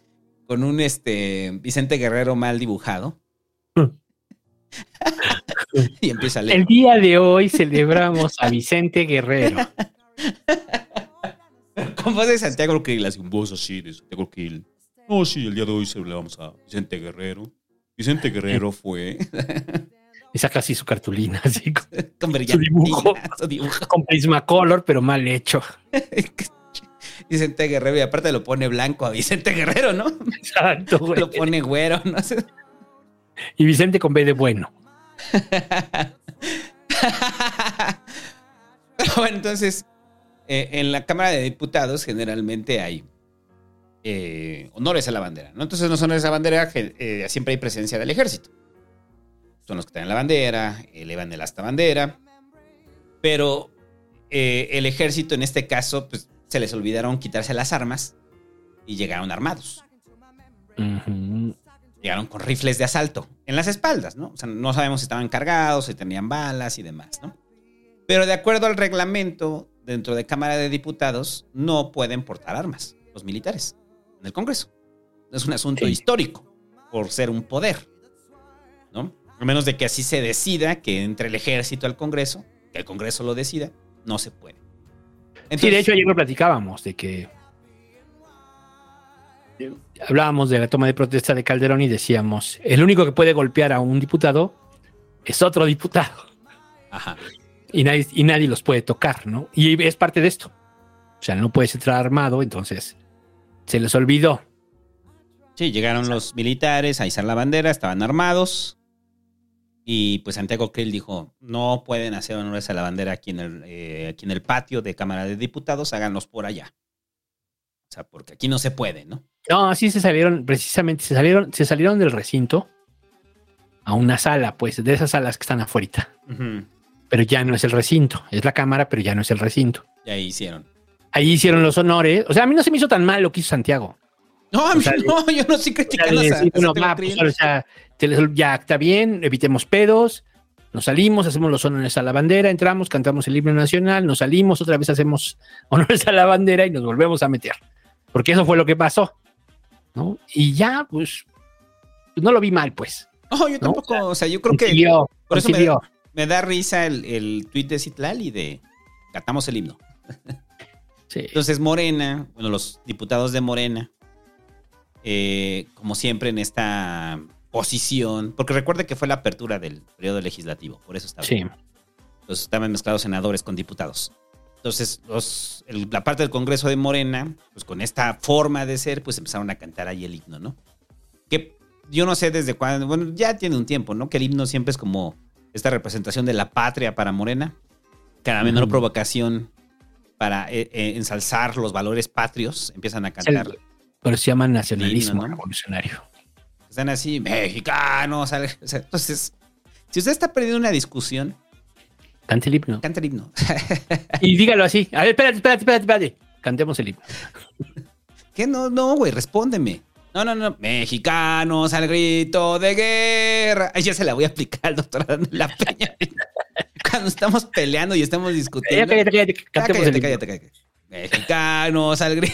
con un este Vicente Guerrero mal dibujado. y empieza a leer. El día de hoy celebramos a Vicente Guerrero. Con voz de Santiago Krill, así un voz así de Santiago Krill. No, sí, el día de hoy celebramos a Vicente Guerrero. Vicente Guerrero fue Y saca así su cartulina, así con, con su dibujo, su dibujo. con Prismacolor, pero mal hecho. Vicente Guerrero, y aparte lo pone blanco a Vicente Guerrero, ¿no? Exacto, güey. Lo pone güero, no sé. Y Vicente con B de bueno. Pero bueno, entonces, eh, en la Cámara de Diputados generalmente hay eh, honores a la bandera. Entonces, en los honores a la bandera eh, siempre hay presencia del ejército. Son los que traen la bandera, elevan el asta bandera, pero el ejército en este caso, pues se les olvidaron quitarse las armas y llegaron armados. Ujú. Llegaron con rifles de asalto en las espaldas, ¿no? O sea, no sabemos si estaban cargados, si tenían balas y demás, ¿no? Pero de acuerdo al reglamento, dentro de Cámara de Diputados, no pueden portar armas los militares en el Congreso. Es un asunto Sí. histórico por ser un poder, ¿no? A menos de que así se decida que entre el ejército al Congreso, que el Congreso lo decida, no se puede. sí, de hecho ayer lo platicábamos, de que hablábamos de la toma de protesta de Calderón y decíamos, el único que puede golpear a un diputado es otro diputado. Ajá. Y nadie, y nadie los puede tocar, ¿no? Y es parte de esto. O sea, no puedes entrar armado, entonces se les olvidó. Sí, llegaron los militares a izar la bandera, estaban armados. Y pues Santiago Krill dijo, no pueden hacer honores a la bandera aquí en el, eh, aquí en el patio de Cámara de Diputados, háganlos por allá. O sea, porque aquí no se puede, ¿no? No, así se salieron, precisamente, se salieron, se salieron del recinto a una sala, pues, de esas salas que están afuera. Pero ya no es el recinto, es la cámara, pero ya no es el recinto. Y ahí hicieron. Ahí hicieron los honores. O sea, a mí no se me hizo tan mal lo que hizo Santiago. No, a O mí sea, no, yo no estoy criticando pues, o sea, se les- ya está bien, evitemos pedos, nos salimos, hacemos los honores a la bandera, entramos, cantamos el himno nacional, nos salimos, otra vez hacemos honores a la bandera y nos volvemos a meter. Porque eso fue lo que pasó. ¿no? Y ya, pues, no lo vi mal, pues. No, yo tampoco, o sea, yo creo que por eso me, da risa el, el tuit de Citlali de cantamos el himno. Sí. Entonces Morena, bueno, los diputados de Morena, eh, como siempre en esta posición, porque recuerde que fue la apertura del periodo legislativo, por eso estaba. Sí. Entonces estaban mezclados senadores con diputados. Entonces, los, el- la parte del Congreso de Morena, pues con esta forma de ser, pues empezaron a cantar ahí el himno, ¿no? Que yo no sé desde cuándo, bueno, ya tiene un tiempo, ¿no? Que el himno siempre es como esta representación de la patria para Morena, que a la menor Ujú. provocación para eh, eh, ensalzar los valores patrios, empiezan a Es el- cantar. Pero se llama nacionalismo Himno, ¿no? revolucionario. Están así, mexicanos. O sea, entonces, si usted está perdiendo una discusión, Cante el himno. canta el himno. Y dígalo así. A ver, espérate, espérate, espérate, espérate. Cantemos el himno. ¿Qué? No, no, güey, respóndeme. No, no, no. Mexicanos al grito de guerra. Ay, ya se la voy a aplicar al doctor la Peña. Cuando estamos peleando y estamos discutiendo. cállate, cállate, Ah, cállate, himno. cállate, cállate. Mexicanos al grito.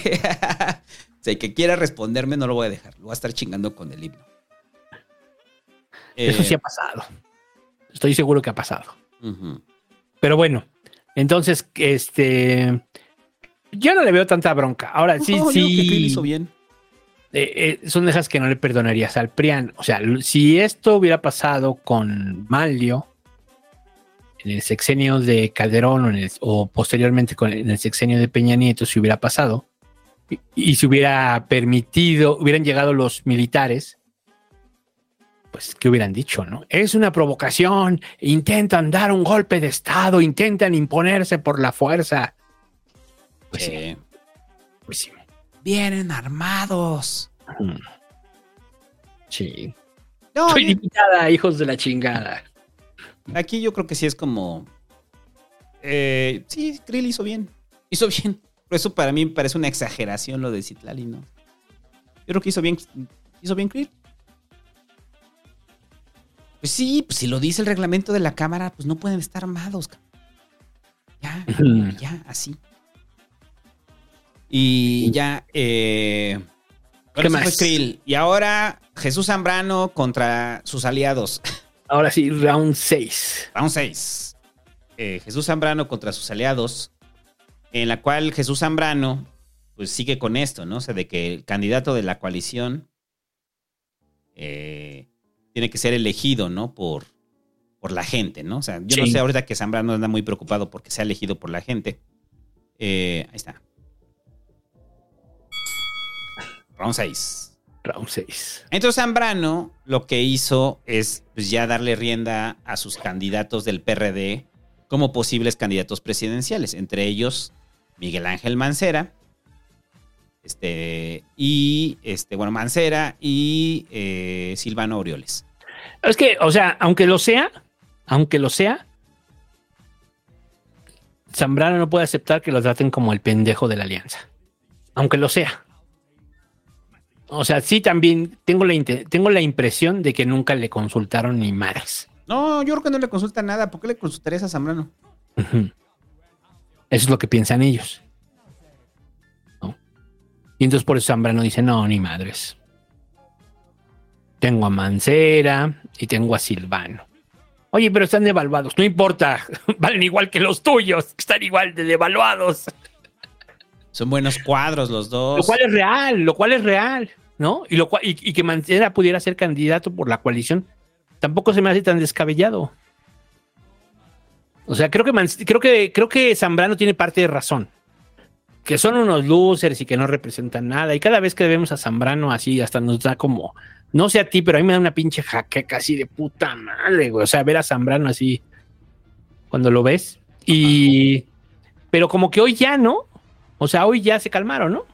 Sea, el que quiera responderme no lo voy a dejar. Lo voy a estar chingando con el himno. Eso Eh, sí ha pasado. Estoy seguro que ha pasado. ujú. Pero bueno, entonces, este. Yo no le veo tanta bronca. Ahora sí, que sí. hizo bien. eh, eh, son de esas que no le perdonarías al Prián. O sea, si esto hubiera pasado con Manlio en el sexenio de Calderón o, en el- o posteriormente con, en el sexenio de Peña Nieto, si hubiera pasado y, y se hubiera permitido, hubieran llegado los militares, pues, ¿qué hubieran dicho? no? Es una provocación, intentan dar un golpe de Estado, intentan imponerse por la fuerza. Pues sí, Eh, pues sí. vienen armados. Sí. No, Soy yo- diputada, hijos de la chingada. Aquí yo creo que sí es como. eh, sí, Krill hizo bien. Hizo bien. Por eso para mí me parece una exageración lo de Citlali, ¿no? Yo creo que hizo bien. Hizo bien Krill. Pues sí, pues si lo dice el reglamento de la Cámara, pues no pueden estar armados. Ya, ya, así. Y ya, eh. ¿Qué más? Y ahora Jesús Zambrano contra sus aliados. Ahora sí, round 6. Round 6. Jesús Zambrano contra sus aliados. En la cual Jesús Zambrano, pues sigue con esto, ¿no? O sea, de que el candidato de la coalición eh, tiene que ser elegido, ¿no? Por, por la gente, ¿no? O sea, yo no sé ahorita que Zambrano anda muy preocupado porque sea elegido por la gente. Eh, ahí está. Round 6. Round 6. Entonces Zambrano lo que hizo es pues, ya darle rienda a sus candidatos del PRD como posibles candidatos presidenciales, entre ellos Miguel Ángel Mancera, este, y este, bueno, Mancera y eh, Silvano Orioles. Es que, o sea, aunque lo sea, aunque lo sea, Zambrano no puede aceptar que lo traten como el pendejo de la alianza. Aunque lo sea. O sea, sí también tengo la, tengo la impresión de que nunca le consultaron ni madres. No, yo creo que no le consulta nada. ¿Por qué le consultarías a Zambrano? Eso es lo que piensan ellos. Y entonces por eso Zambrano dice, no, ni madres. Tengo a Mancera y tengo a Silvano. Oye, pero están devaluados. No importa. Valen igual que los tuyos. Están igual de devaluados. Son buenos cuadros los dos. Lo cual es real, lo cual es real, ¿no? Y, lo cual, y, y que Mancera pudiera ser candidato por la coalición tampoco se me hace tan descabellado. O sea, creo que, creo que, creo que Zambrano tiene parte de razón. Que son unos losers y que no representan nada. Y cada vez que vemos a Zambrano así, hasta nos da como, no sé a ti, pero a mí me da una pinche jaqueca así de puta madre, güey. O sea, ver a Zambrano así cuando lo ves. Y, pero como que hoy ya no. O sea, hoy ya se calmaron, ¿no?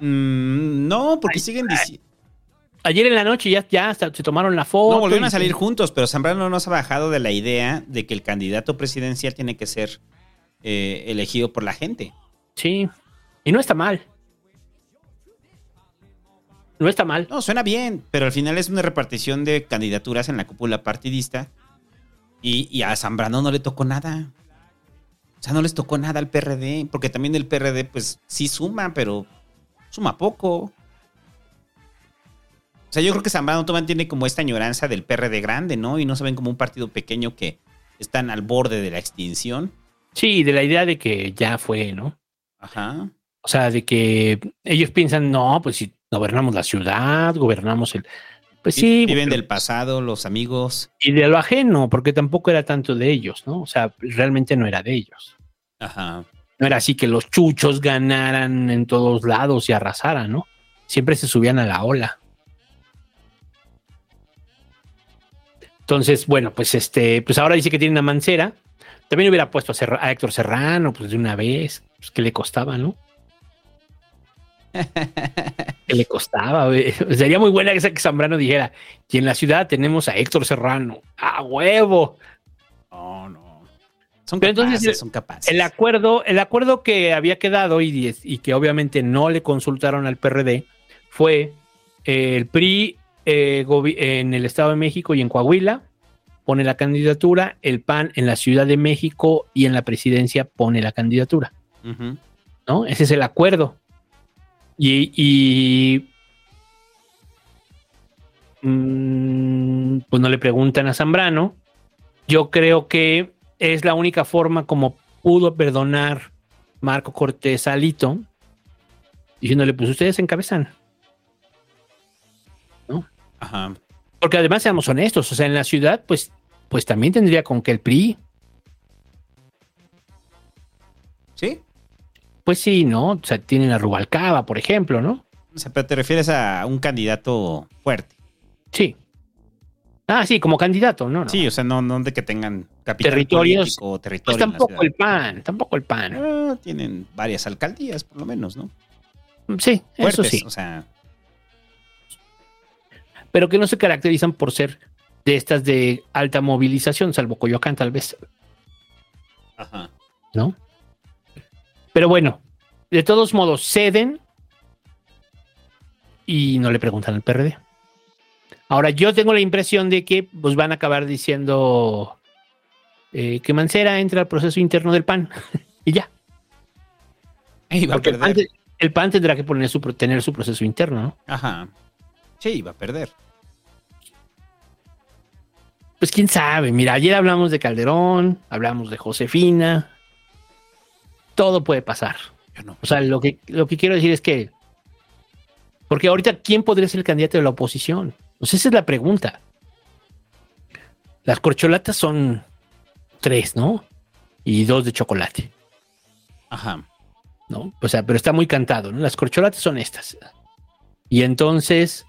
Mm, no, porque siguen diciendo. Ayer en la noche ya, ya hasta se tomaron la foto. No, volvieron a salir juntos, pero Zambrano no se ha bajado de la idea de que el candidato presidencial tiene que ser eh, elegido por la gente. Sí. Y no está mal. No está mal. No, suena bien, pero al final es una repartición de candidaturas en la cúpula partidista y, y a Zambrano no le tocó nada. O sea, no les tocó nada al PRD, porque también el PRD, pues sí suma, pero suma poco. O sea, yo creo que Zambrano todavía tiene como esta añoranza del PRD grande, ¿no? Y no se ven como un partido pequeño que están al borde de la extinción. Sí, de la idea de que ya fue, ¿no? Ajá. O sea, de que ellos piensan, no, pues si gobernamos la ciudad, gobernamos el. Pues sí. Viven del pasado, los amigos. Y de lo ajeno, porque tampoco era tanto de ellos, ¿no? O sea, realmente no era de ellos. Ajá. No era así que los chuchos ganaran en todos lados y arrasaran, ¿no? Siempre se subían a la ola. Entonces, bueno, pues este, pues ahora dice que tiene una mancera. También hubiera puesto a, Serra- a Héctor Serrano, pues de una vez, pues que le costaba, ¿no? que le costaba, güey. Sería muy buena esa que Zambrano dijera, y en la ciudad tenemos a Héctor Serrano. ¡A huevo! No, no. Son Pero capaces, entonces, son capaces. El acuerdo, el acuerdo que había quedado y, y que obviamente no le consultaron al PRD fue eh, el PRI eh, en el Estado de México y en Coahuila pone la candidatura, el PAN en la Ciudad de México y en la presidencia pone la candidatura, ¿no? Ese es el acuerdo. Y, y, mm, pues no le preguntan a Zambrano. Yo creo que es la única forma como pudo perdonar Marco Cortés a Alito, diciéndole, pues ustedes encabezan. ¿No? Ajá. Porque además seamos honestos, o sea, en la ciudad, pues, pues también tendría con que el PRI, ¿Sí? Pues sí, ¿no? O sea, tienen a Rubalcaba, por ejemplo, ¿no? O sea, pero te refieres a un candidato fuerte. Sí. Ah, sí, como candidato, ¿no? no. Sí, o sea, no, no de que tengan capital Territorios. o Pues territorio. en la tampoco el PAN, tampoco el PAN. Ah, tienen varias alcaldías, por lo menos, ¿no? Sí, eso sí. O sea, Pero que no se caracterizan por ser de estas de alta movilización, salvo Coyoacán, tal vez, ajá. ¿no? Pero bueno, de todos modos, ceden y no le preguntan al PRD. Ahora, yo tengo la impresión de que pues, van a acabar diciendo eh, que Mancera entra al proceso interno del PAN y ya. Y va a Porque el PAN, perder. el PAN tendrá que poner su, tener su proceso interno, ¿no? Ajá. Sí, va a perder. Pues quién sabe. Mira, ayer hablamos de Calderón, hablamos de Josefina. Todo puede pasar. Yo no. O sea, lo que, lo que quiero decir es que. Porque ahorita, ¿quién podría ser el candidato de la oposición? Pues esa es la pregunta. Las corcholatas son tres, ¿no? Y dos de chocolate, Ajá. ¿no? O sea, pero está muy cantado, ¿no? Las corcholatas son estas. Y entonces,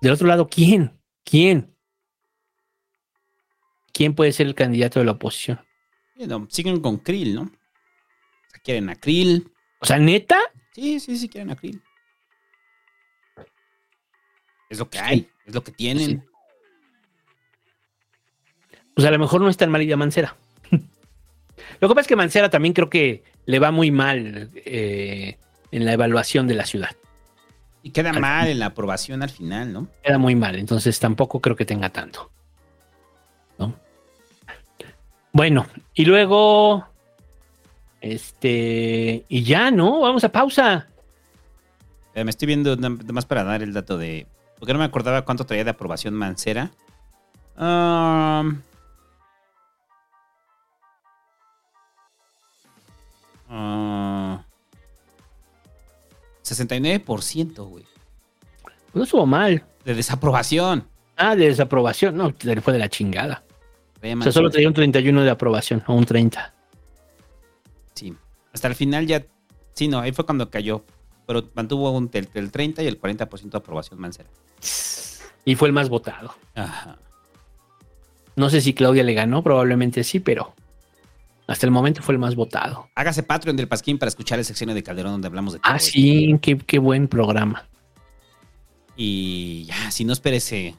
del otro lado, ¿quién? ¿Quién? ¿Quién puede ser el candidato de la oposición? No, siguen con Krill, ¿no? Quieren a Krill. O sea, neta, Sí, sí, sí, quieren a Krill. Es lo que hay, es lo que tienen. pues a lo mejor no es tan mal idea Mancera. Lo que pasa es que Mancera también creo que le va muy mal eh, en la evaluación de la ciudad. Y queda mal en la aprobación al final, ¿no? Queda muy mal, entonces tampoco creo que tenga tanto. ¿no? Bueno, y luego, este, y ya, ¿no? Vamos a pausa. Eh, me estoy viendo nada más para dar el dato de. Porque no me acordaba cuánto traía de aprobación Mancera. Um, ah, 69%, güey. No estuvo mal. De desaprobación. Ah, de desaprobación, no, le fue de la chingada. O sea, solo traía un 31 de aprobación, o un 30. Hasta el final ya. Sí, no, ahí fue cuando cayó. Pero mantuvo un, el, el 30 y el 40% de aprobación Mancera. Y fue el más votado. Ajá. No sé si Claudia le ganó, probablemente sí, pero hasta el momento fue el más votado. Hágase Patreon del Pasquín para escuchar el seccionio de Calderón donde hablamos de todo. Ah, esto. sí, qué, qué buen programa. Y ya, si no espérese.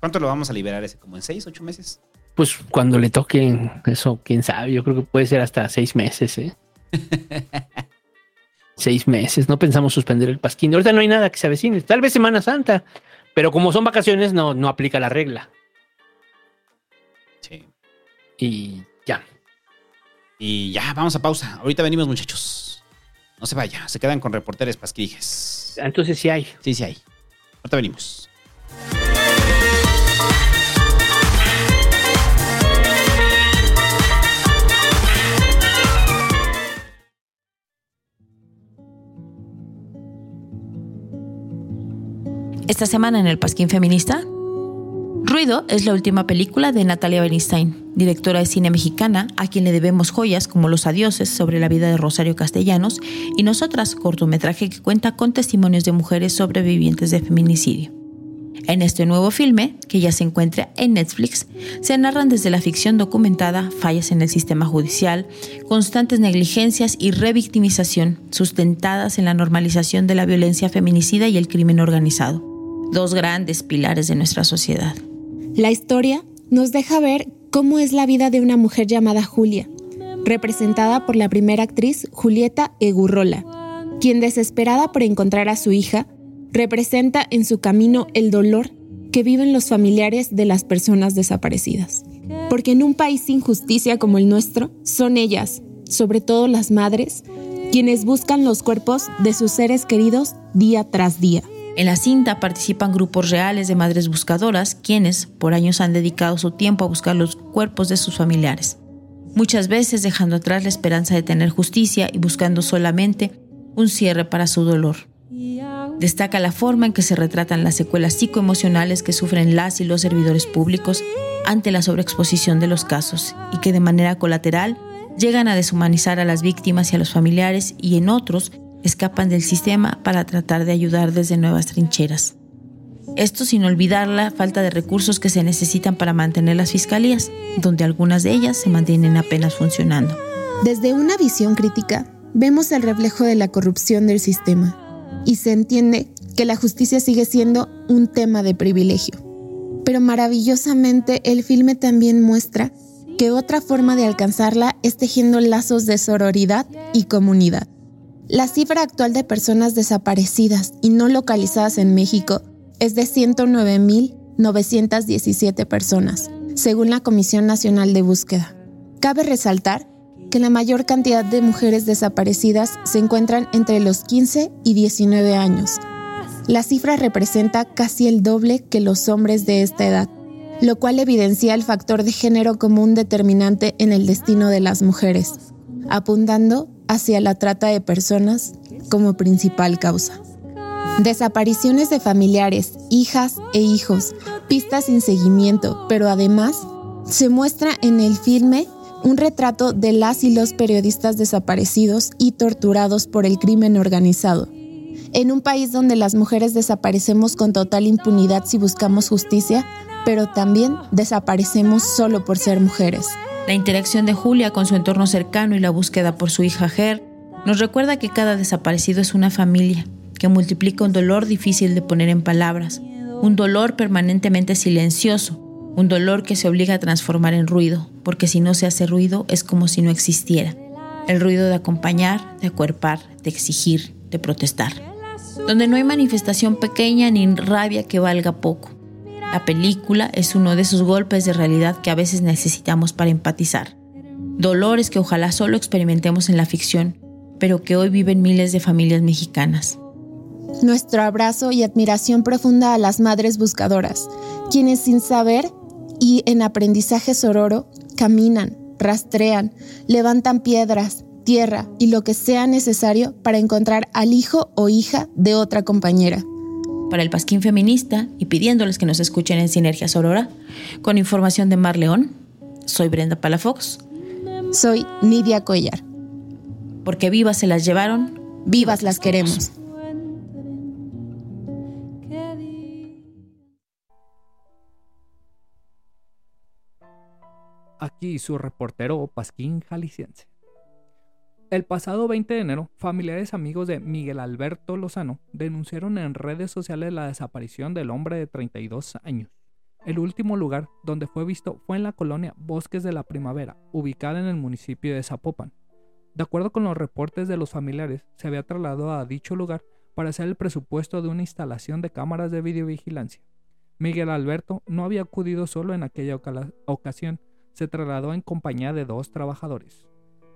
¿Cuánto lo vamos a liberar ese? ¿Como en seis, ocho meses? Pues cuando le toquen eso, quién sabe, yo creo que puede ser hasta seis meses, ¿eh? seis meses, no pensamos suspender el pasquín. Ahorita no hay nada que se avecine, tal vez Semana Santa, pero como son vacaciones no, no aplica la regla. Sí. Y ya. Y ya, vamos a pausa. Ahorita venimos, muchachos. No se vaya, se quedan con reporteres pasquijes. Entonces sí hay. Sí, sí hay. Ahorita venimos. Esta semana en el Pasquín Feminista, Ruido es la última película de Natalia Bernstein, directora de cine mexicana, a quien le debemos joyas como Los Adioses sobre la vida de Rosario Castellanos y Nosotras, cortometraje que cuenta con testimonios de mujeres sobrevivientes de feminicidio. En este nuevo filme, que ya se encuentra en Netflix, se narran desde la ficción documentada fallas en el sistema judicial, constantes negligencias y revictimización sustentadas en la normalización de la violencia feminicida y el crimen organizado, dos grandes pilares de nuestra sociedad. La historia nos deja ver cómo es la vida de una mujer llamada Julia, representada por la primera actriz Julieta Egurrola, quien desesperada por encontrar a su hija, representa en su camino el dolor que viven los familiares de las personas desaparecidas. Porque en un país sin justicia como el nuestro, son ellas, sobre todo las madres, quienes buscan los cuerpos de sus seres queridos día tras día. En la cinta participan grupos reales de madres buscadoras, quienes por años han dedicado su tiempo a buscar los cuerpos de sus familiares, muchas veces dejando atrás la esperanza de tener justicia y buscando solamente un cierre para su dolor. Destaca la forma en que se retratan las secuelas psicoemocionales que sufren las y los servidores públicos ante la sobreexposición de los casos y que de manera colateral llegan a deshumanizar a las víctimas y a los familiares y en otros escapan del sistema para tratar de ayudar desde nuevas trincheras. Esto sin olvidar la falta de recursos que se necesitan para mantener las fiscalías, donde algunas de ellas se mantienen apenas funcionando. Desde una visión crítica, vemos el reflejo de la corrupción del sistema y se entiende que la justicia sigue siendo un tema de privilegio. Pero maravillosamente el filme también muestra que otra forma de alcanzarla es tejiendo lazos de sororidad y comunidad. La cifra actual de personas desaparecidas y no localizadas en México es de 917 personas, según la Comisión Nacional de Búsqueda. Cabe resaltar que la mayor cantidad de mujeres desaparecidas se encuentran entre los 15 y 19 años. La cifra representa casi el doble que los hombres de esta edad, lo cual evidencia el factor de género como un determinante en el destino de las mujeres, apuntando hacia la trata de personas como principal causa. Desapariciones de familiares, hijas e hijos, pistas sin seguimiento, pero además se muestra en el filme un retrato de las y los periodistas desaparecidos y torturados por el crimen organizado. En un país donde las mujeres desaparecemos con total impunidad si buscamos justicia, pero también desaparecemos solo por ser mujeres. La interacción de Julia con su entorno cercano y la búsqueda por su hija Ger nos recuerda que cada desaparecido es una familia, que multiplica un dolor difícil de poner en palabras, un dolor permanentemente silencioso, un dolor que se obliga a transformar en ruido, porque si no se hace ruido es como si no existiera. El ruido de acompañar, de acuerpar, de exigir, de protestar. Donde no hay manifestación pequeña ni rabia que valga poco. La película es uno de esos golpes de realidad que a veces necesitamos para empatizar. Dolores que ojalá solo experimentemos en la ficción, pero que hoy viven miles de familias mexicanas. Nuestro abrazo y admiración profunda a las madres buscadoras, quienes sin saber y en aprendizaje sororo caminan, rastrean, levantan piedras, tierra y lo que sea necesario para encontrar al hijo o hija de otra compañera. Para el Pasquín Feminista y pidiéndoles que nos escuchen en Sinergia Sorora, con información de Mar León, soy Brenda Palafox. Soy Nidia Cuellar. Porque vivas se las llevaron, vivas las queremos. Aquí su reportero Pasquín Jalisciense. El pasado 20 de enero, familiares amigos de Miguel Alberto Lozano denunciaron en redes sociales la desaparición del hombre de 32 años. El último lugar donde fue visto fue en la colonia Bosques de la Primavera, ubicada en el municipio de Zapopan. De acuerdo con los reportes de los familiares, se había trasladado a dicho lugar para hacer el presupuesto de una instalación de cámaras de videovigilancia. Miguel Alberto no había acudido solo en aquella ocasión, se trasladó en compañía de dos trabajadores.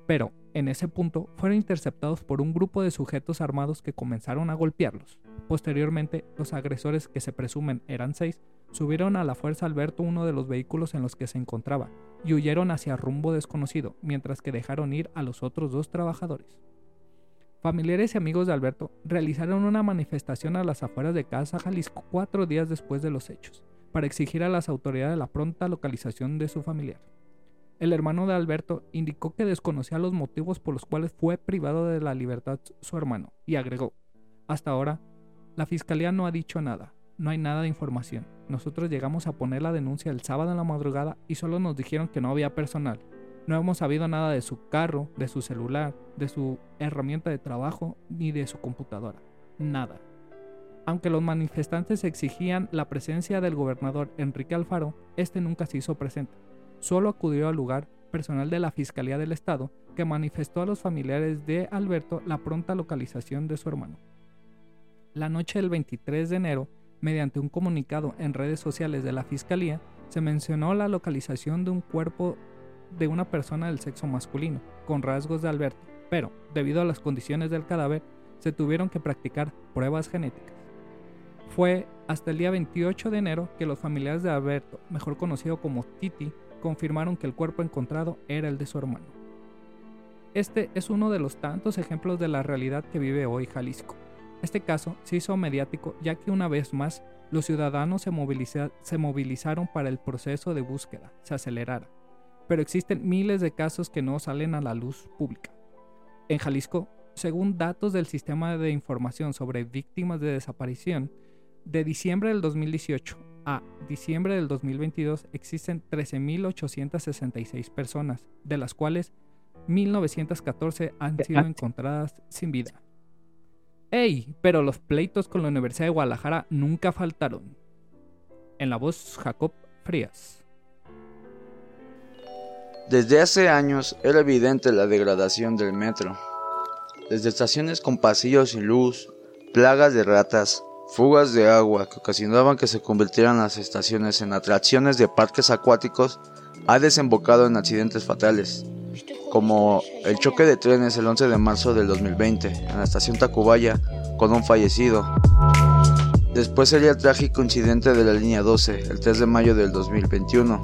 Pero, en ese punto, fueron interceptados por un grupo de sujetos armados que comenzaron a golpearlos. Posteriormente, los agresores, que se presumen eran seis, subieron a la fuerza Alberto uno de los vehículos en los que se encontraba y huyeron hacia rumbo desconocido, mientras que dejaron ir a los otros dos trabajadores. Familiares y amigos de Alberto realizaron una manifestación a las afueras de Casa Jalisco cuatro días después de los hechos para exigir a las autoridades la pronta localización de su familiar. El hermano de Alberto indicó que desconocía los motivos por los cuales fue privado de la libertad su hermano y agregó, hasta ahora, la fiscalía no ha dicho nada, no hay nada de información. Nosotros llegamos a poner la denuncia el sábado en la madrugada y solo nos dijeron que no había personal. No hemos sabido nada de su carro, de su celular, de su herramienta de trabajo ni de su computadora. Nada. Aunque los manifestantes exigían la presencia del gobernador Enrique Alfaro, este nunca se hizo presente. Solo acudió al lugar personal de la Fiscalía del Estado, que manifestó a los familiares de Alberto la pronta localización de su hermano. La noche del 23 de enero, mediante un comunicado en redes sociales de la Fiscalía, se mencionó la localización de un cuerpo de una persona del sexo masculino, con rasgos de Alberto, pero, debido a las condiciones del cadáver, se tuvieron que practicar pruebas genéticas. Fue hasta el día 28 de enero que los familiares de Alberto, mejor conocido como Titi, confirmaron que el cuerpo encontrado era el de su hermano. Este es uno de los tantos ejemplos de la realidad que vive hoy Jalisco. Este caso se hizo mediático ya que una vez más los ciudadanos se, movilizaron para el proceso de búsqueda se acelerara, pero existen miles de casos que no salen a la luz pública. En Jalisco, según datos del Sistema de Información sobre Víctimas de Desaparición, de diciembre del 2018 a diciembre del 2022 existen 13.866 personas, de las cuales 1.914 han sido encontradas sin vida. ¡Ey! Pero los pleitos con la Universidad de Guadalajara nunca faltaron. En la voz Jacob Frías. Desde hace años era evidente la degradación del metro. Desde estaciones con pasillos sin luz, plagas de ratas, fugas de agua que ocasionaban que se convirtieran las estaciones en atracciones de parques acuáticos ha desembocado en accidentes fatales, como el choque de trenes el 11 de marzo del 2020 en la estación Tacubaya con un fallecido. Después sería el trágico incidente de la línea 12 el 3 de mayo del 2021,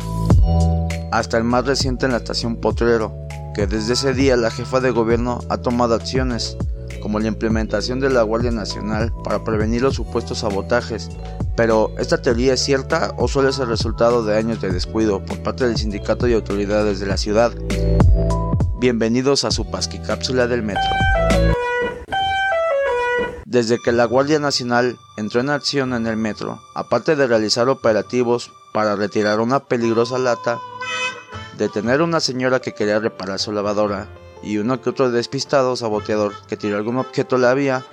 hasta el más reciente en la estación Potrero, que desde ese día la jefa de gobierno ha tomado acciones como la implementación de la Guardia Nacional para prevenir los supuestos sabotajes. Pero, ¿esta teoría es cierta o solo es el resultado de años de descuido por parte del sindicato y autoridades de la ciudad? Bienvenidos a su Pasqui Cápsula del Metro. Desde que la Guardia Nacional entró en acción en el metro, aparte de realizar operativos para retirar una peligrosa lata, detener a una señora que quería reparar su lavadora y uno que otro despistado saboteador que tiró algún objeto a la vía.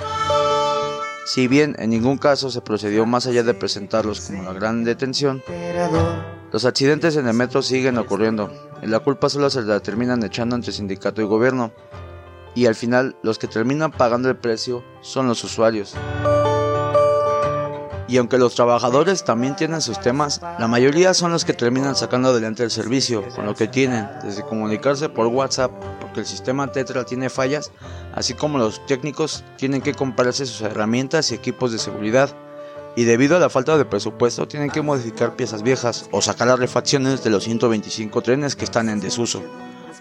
Si bien en ningún caso se procedió más allá de presentarlos como la gran detención, los accidentes en el metro siguen ocurriendo y la culpa solo se la terminan echando entre sindicato y gobierno. Y al final los que terminan pagando el precio son los usuarios. Y aunque los trabajadores también tienen sus temas, la mayoría son los que terminan sacando adelante el servicio con lo que tienen, desde comunicarse por WhatsApp, porque el sistema Tetra tiene fallas, así como los técnicos tienen que comprarse sus herramientas y equipos de seguridad. Y debido a la falta de presupuesto tienen que modificar piezas viejas o sacar las refacciones de los 125 trenes que están en desuso.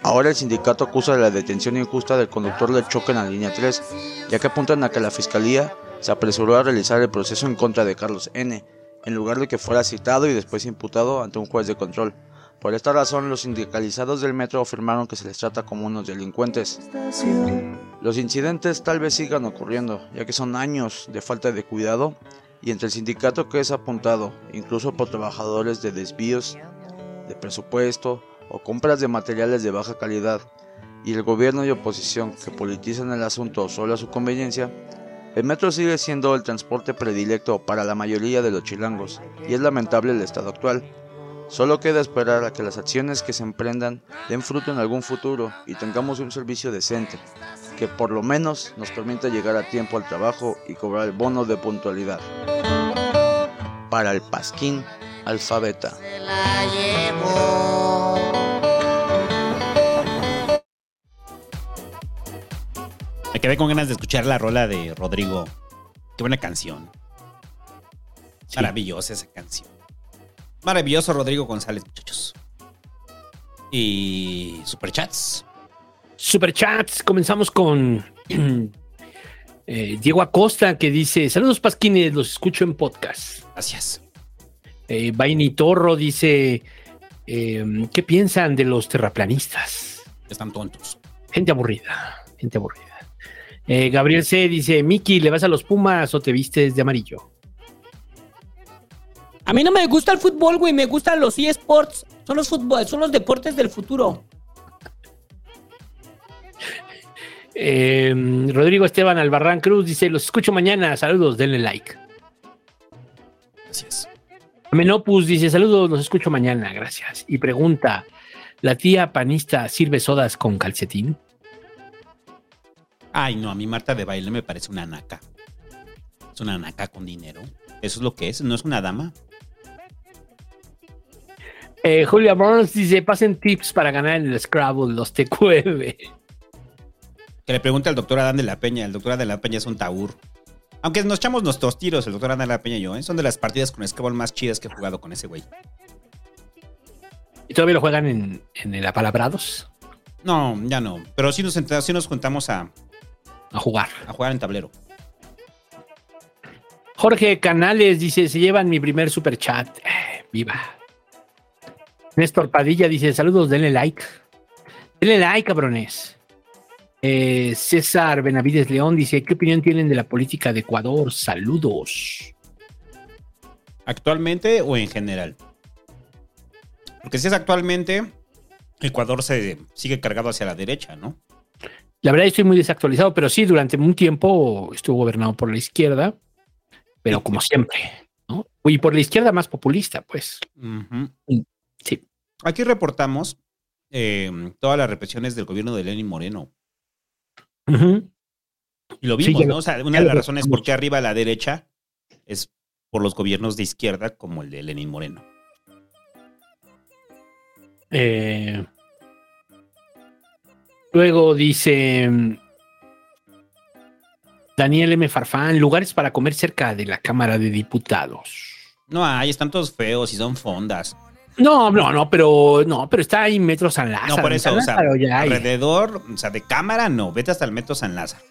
Ahora el sindicato acusa de la detención injusta del conductor del choque en la línea 3, ya que apuntan a que la fiscalía se apresuró a realizar el proceso en contra de Carlos N., en lugar de que fuera citado y después imputado ante un juez de control. Por esta razón, los sindicalizados del metro afirmaron que se les trata como unos delincuentes. Los incidentes tal vez sigan ocurriendo, ya que son años de falta de cuidado y entre el sindicato que es apuntado, incluso por trabajadores de desvíos de presupuesto o compras de materiales de baja calidad, y el gobierno y oposición que politizan el asunto solo a su conveniencia, el metro sigue siendo el transporte predilecto para la mayoría de los chilangos y es lamentable el estado actual. Solo queda esperar a que las acciones que se emprendan den fruto en algún futuro y tengamos un servicio decente, que por lo menos nos permita llegar a tiempo al trabajo y cobrar el bono de puntualidad. Para el Pasquín Alfabeta. Me quedé con ganas de escuchar la rola de Rodrigo. Qué buena canción. Maravillosa esa canción. Maravilloso Rodrigo González, muchachos. Y superchats. Superchats, comenzamos con eh, Diego Acosta que dice: Saludos Pasquines, los escucho en podcast. Gracias. Eh, Vaini Torro dice: eh, ¿Qué piensan de los terraplanistas? Están tontos. Gente aburrida, gente aburrida. Eh, Gabriel C. dice: Miki, ¿le vas a los Pumas o te vistes de amarillo? A mí no me gusta el fútbol, güey, me gustan los eSports. Son los fútbol, son los deportes del futuro. Eh, Rodrigo Esteban Albarrán Cruz dice: Los escucho mañana. Saludos, denle like. Gracias. Menopus dice: Saludos, los escucho mañana. Gracias. Y pregunta: ¿La tía panista sirve sodas con calcetín? Ay, no, a mí Marta de baile me parece una naca. Es una naca con dinero. Eso es lo que es, no es una dama. Eh, Julia Burns dice: Pasen tips para ganar en el Scrabble, los TQV. Que le pregunte al doctor Adán de la Peña. El doctor Adán de la Peña es un taur. Aunque nos echamos nuestros tiros, el doctor Adán de la Peña y yo, ¿eh? son de las partidas con Scrabble más chidas que he jugado con ese güey. ¿Y todavía lo juegan en, en el Apalabrados? No, ya no. Pero sí nos, sí nos juntamos a, A jugar. a jugar en tablero. Jorge Canales dice: Se llevan mi primer super chat. Eh, viva. Néstor Padilla dice: Saludos, denle like. Denle like, cabrones. Eh, César Benavides León dice: ¿Qué opinión tienen de la política de Ecuador? Saludos. ¿Actualmente o en general? Porque si es actualmente, Ecuador se sigue cargado hacia la derecha, ¿no? La verdad estoy muy desactualizado, pero sí, durante un tiempo estuvo gobernado por la izquierda, pero como siempre, ¿no? Y por la izquierda más populista, pues. Ujú. Sí. Aquí reportamos eh, todas las represiones del gobierno de Lenin Moreno. Y lo vimos, ¿no? O sea, una de las razones por qué arriba a la derecha es por los gobiernos de izquierda como el de Lenín Moreno. Eh, luego dice Daniel M. Farfán, lugares para comer cerca de la Cámara de Diputados. No hay, están todos feos y son fondas. No, no, no, pero no, pero está ahí Metro San Lázaro. No, por eso, o sea, alrededor, o sea, de cámara no, vete hasta el Metro San Lázaro.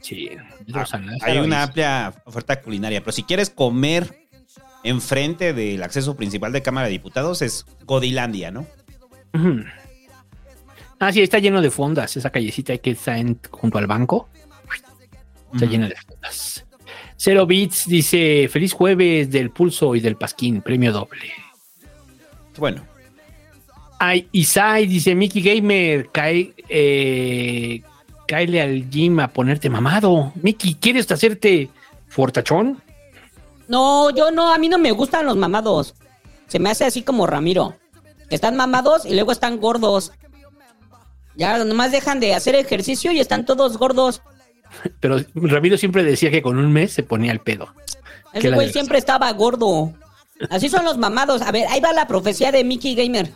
Sí, Metro San Lázaro. Hay una amplia oferta culinaria, pero si quieres comer enfrente del acceso principal de Cámara de Diputados es Godilandia, ¿no? Ah, sí, está lleno de fondas. Esa callecita que está en- junto al banco. Está llena de fondas. Cero Bits dice: Feliz jueves del pulso y del pasquín, premio doble. Bueno, Ay, Isai dice: Mickey Gamer, cae, eh, cáele al gym a ponerte mamado. Mickey, ¿quieres hacerte fortachón? No, yo no, a mí no me gustan los mamados. Se me hace así como Ramiro. Están mamados y luego están gordos. Ya nomás dejan de hacer ejercicio y están todos gordos. Pero Ramiro siempre decía que con un mes se ponía el pedo. Ese güey siempre estaba gordo. Así son los mamados. A ver, ahí va la profecía de Mickey Gamer.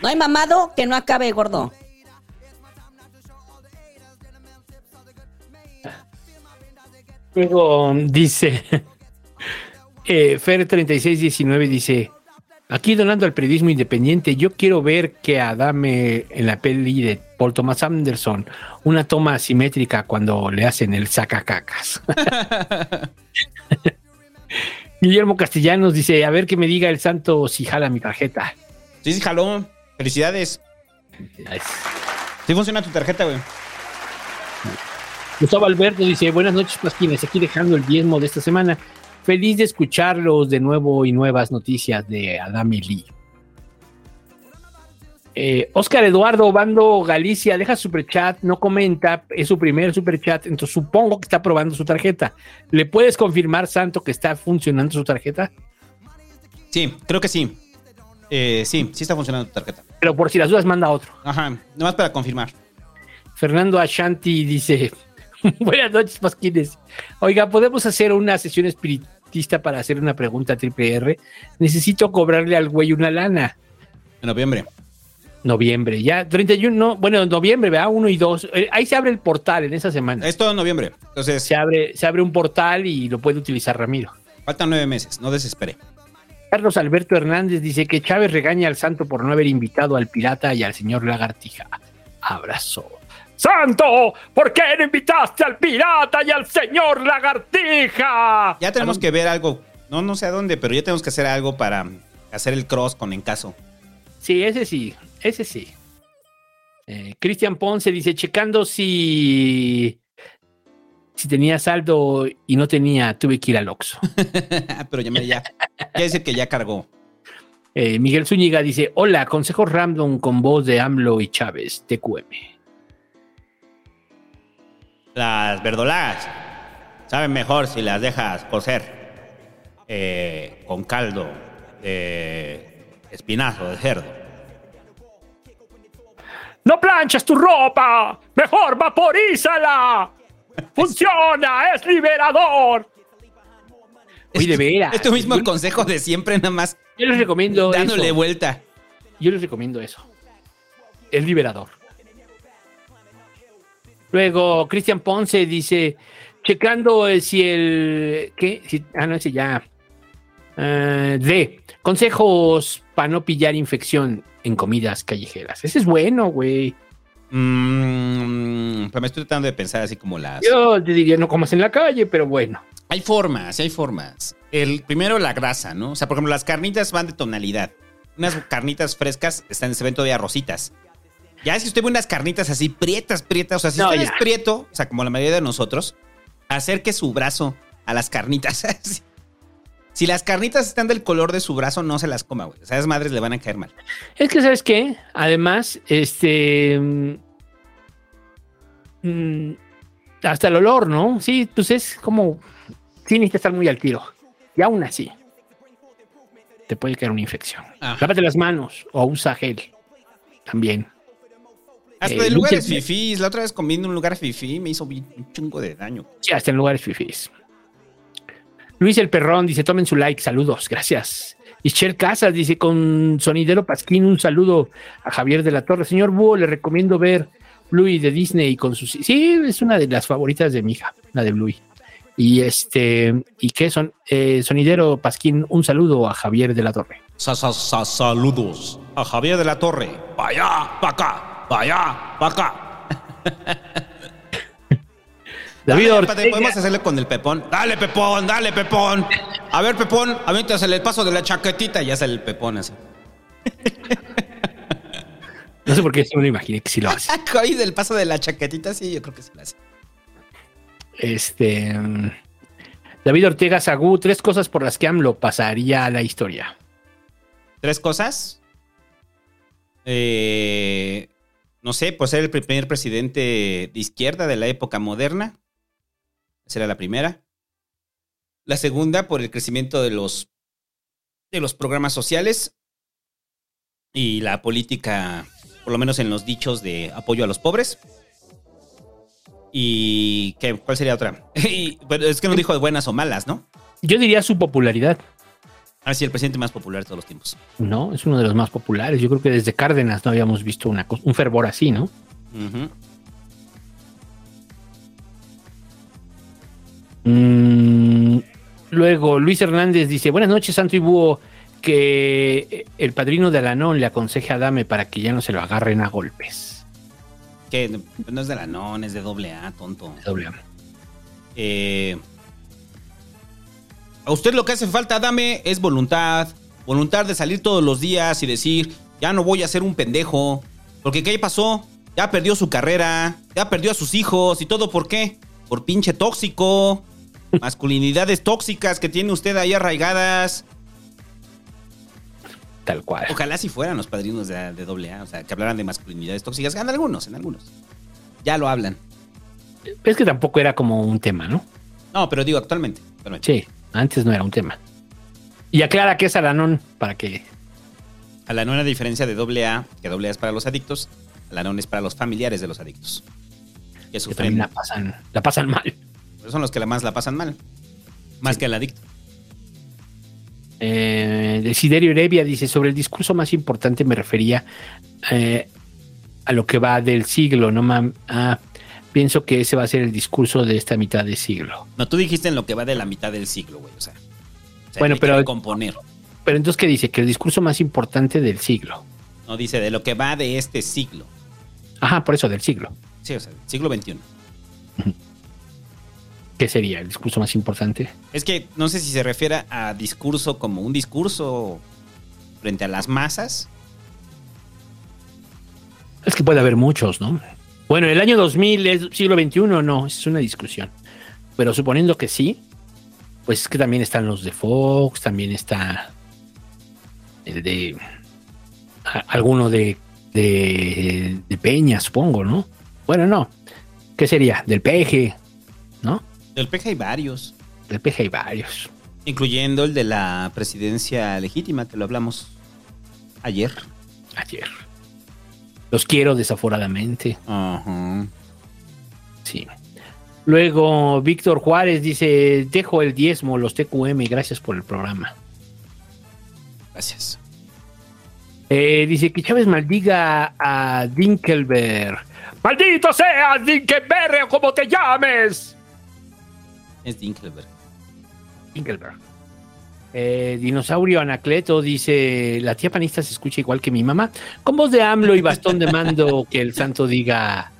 No hay mamado que no acabe gordo. Luego dice eh, Fer3619 dice aquí donando al periodismo independiente, yo quiero ver que Adame en la peli de Paul Thomas Anderson, una toma asimétrica cuando le hacen el sacacacas. Guillermo Castellanos dice, a ver que me diga el santo si jala mi tarjeta. sí, sí, jaló. Felicidades. Sí funciona tu tarjeta, güey. Gustavo Alberto dice, buenas noches, Pasquines, aquí dejando el diezmo de esta semana. Feliz de escucharlos de nuevo y nuevas noticias de Adame Lee. Eh, Oscar Eduardo Bando Galicia deja superchat, no comenta, es su primer superchat, entonces supongo que está probando su tarjeta. ¿Le puedes confirmar, Santo, que está funcionando su tarjeta? Sí, creo que sí. Eh, sí, sí está funcionando tu tarjeta. Pero por si las dudas, manda otro. Ajá, nomás para confirmar. Fernando Ashanti dice: Buenas noches, Pasquines. Oiga, ¿podemos hacer una sesión espiritista para hacer una pregunta a Triple R? Necesito cobrarle al güey una lana. En noviembre. Noviembre, ya 31, no, bueno, noviembre, ¿verdad? 1 y 2. ahí se abre el portal en esa semana. Es todo en noviembre. Entonces. Se abre, se abre un portal y lo puede utilizar Ramiro. Faltan nueve meses, no desespere. Carlos Alberto Hernández dice que Chávez regaña al santo por no haber invitado al pirata y al señor Lagartija. Abrazo. ¡Santo! ¿Por qué no invitaste al pirata y al señor Lagartija? Ya tenemos que ver algo. No, no sé a dónde, pero ya tenemos que hacer algo para hacer el cross con Encaso. Sí, ese sí, ese sí. Eh, Cristian Ponce dice, checando si, si tenía saldo y no tenía, tuve que ir al Oxxo. pero ya, me- ya, ya dice que ya cargó. Eh, Miguel Zúñiga dice, hola, consejos random con voz de AMLO y Chávez, TQM. Las verdolagas saben mejor si las dejas cocer eh, con caldo de espinazo de cerdo. ¡No planchas tu ropa! ¡Mejor vaporízala! ¡Funciona! ¡Es liberador! Oye, de veras. Es tu mismo consejo de siempre, nada más. Yo les recomiendo Dándole eso. vuelta. Yo les recomiendo eso. Es liberador. Luego, Cristian Ponce dice, checando eh, si el... ¿Qué? Si- ah, no, ese ya. Eh, D. Consejos para no pillar infección en comidas callejeras. Ese es bueno, güey. Mm, pero me estoy tratando de pensar así como las. Yo te diría no comas en la calle, pero bueno. Hay formas, hay formas. El primero la grasa, ¿no? O sea, por ejemplo, las carnitas van de tonalidad. Unas carnitas frescas están en ese evento de arrocitas. Ya si usted ve unas carnitas así prietas, prietas, o sea, si No, usted ya. es prieto, o sea, como la mayoría de nosotros, acerque su brazo a las carnitas. si las carnitas están del color de su brazo, no se las coma, güey. O sea, esas madres le van a caer mal. Es que, ¿sabes qué? Además, este. mm, mm, hasta el olor, ¿no? Sí, pues es como. Sí, necesita estar muy al tiro. Y aún así, te puede caer una infección. Ajá. Lávate las manos o usa gel. También. Hasta Eh, de lugares fifís. La otra vez comí en un lugar fifí me hizo un chingo de daño. Sí, hasta en lugares fifís. Luis el Perrón dice, tomen su like, saludos, gracias. Ischel Casas dice, con sonidero Pasquín, un saludo a Javier de la Torre. Señor Búho, le recomiendo ver Bluey de Disney con sus... Sí, es una de las favoritas de mi hija, la de Bluey. Y este, ¿y qué son? Eh, sonidero Pasquín, un saludo a Javier de la Torre. Sa- sa- sa- saludos a Javier de la Torre. Allá, pa' acá, pa' allá, pa' acá. David Dale, Ortega. Podemos hacerle con el Pepón. Dale, Pepón, dale, Pepón. A ver, Pepón, aviéntasele el paso de la chaquetita y ya sale el Pepón así. No sé por qué, sí me lo imaginé que sí lo hace. Ahí del paso de la chaquetita, sí, yo creo que sí lo hace. Este. David Ortega Sagú, tres cosas por las que AMLO pasaría a la historia. ¿Tres cosas? Eh, no sé, por ser el primer presidente de izquierda de la época moderna. Esa era la primera. La segunda, por el crecimiento de los, de los programas sociales y la política, por lo menos en los dichos de apoyo a los pobres. ¿Y qué? ¿Cuál sería otra? Y, pero es que no dijo buenas o malas, ¿no? Yo diría su popularidad. Ah, sí, el presidente más popular de todos los tiempos. No, es uno de los más populares. Yo creo que desde Cárdenas no habíamos visto una un fervor así, ¿no? Mm, luego, Luis Hernández dice: Buenas noches, Santo y Búho. Que el padrino de Alanón le aconseje a Dame para que ya no se lo agarren a golpes. Que no es de la non, es de doble A, tonto. Doble A. Eh, a usted lo que hace falta, dame, es voluntad. Voluntad de salir todos los días y decir, ya no voy a ser un pendejo. Porque ¿qué pasó? Ya perdió su carrera, ya perdió a sus hijos y todo por qué? Por pinche tóxico. Masculinidades tóxicas que tiene usted ahí arraigadas. Tal cual. Ojalá si fueran los padrinos de, de doble A, o sea, que hablaran de masculinidades tóxicas. En algunos, en algunos. Ya lo hablan. Es que tampoco era como un tema, ¿no? No, pero digo actualmente. actualmente. Sí, antes no era un tema. Y aclara que es Alanón para que. A la nona diferencia de doble A, que doble A es para los adictos, a la nona es para los familiares de los adictos. Que que también la pasan, la pasan mal. Son los que la más la pasan mal. Más que el adicto. Eh, Desiderio Heredia dice: Sobre el discurso más importante me refería eh, a lo que va del siglo, no mam. Ah, pienso que ese va a ser el discurso de esta mitad de siglo. No, tú dijiste en lo que va de la mitad del siglo, güey. O sea, o sea, Bueno, pero- componer. Pero entonces, ¿qué dice? Que el discurso más importante del siglo. No dice de lo que va de este siglo. Ajá, por eso del siglo. Sí, o sea, siglo XXI. ¿Qué sería el discurso más importante? Es que no sé si se refiere a discurso como un discurso frente a las masas. Es que puede haber muchos, ¿no? Bueno, el año 2000 es siglo XXI, no, es una discusión. Pero suponiendo que sí, pues es que también están los de Fox, también está el de a- alguno de, de, de Peña, supongo, ¿no? Bueno, no. ¿Qué sería? Del PG, ¿no? Del PG hay varios. Del PG hay varios. Incluyendo el de la presidencia legítima, que lo hablamos ayer. Ayer. Los quiero desaforadamente. Ajá. Sí. Luego, Víctor Juárez dice: Dejo el diezmo, los TQM, gracias por el programa. Gracias. Eh, dice que Chávez maldiga a Dinkelberg. ¡Maldito sea Dinkelberg o como te llames! Es Dinkelberg. Dinkelberg. Eh, Dinosaurio Anacleto dice: La tía panista se escucha igual que mi mamá, con voz de AMLO y bastón de mando que el santo diga.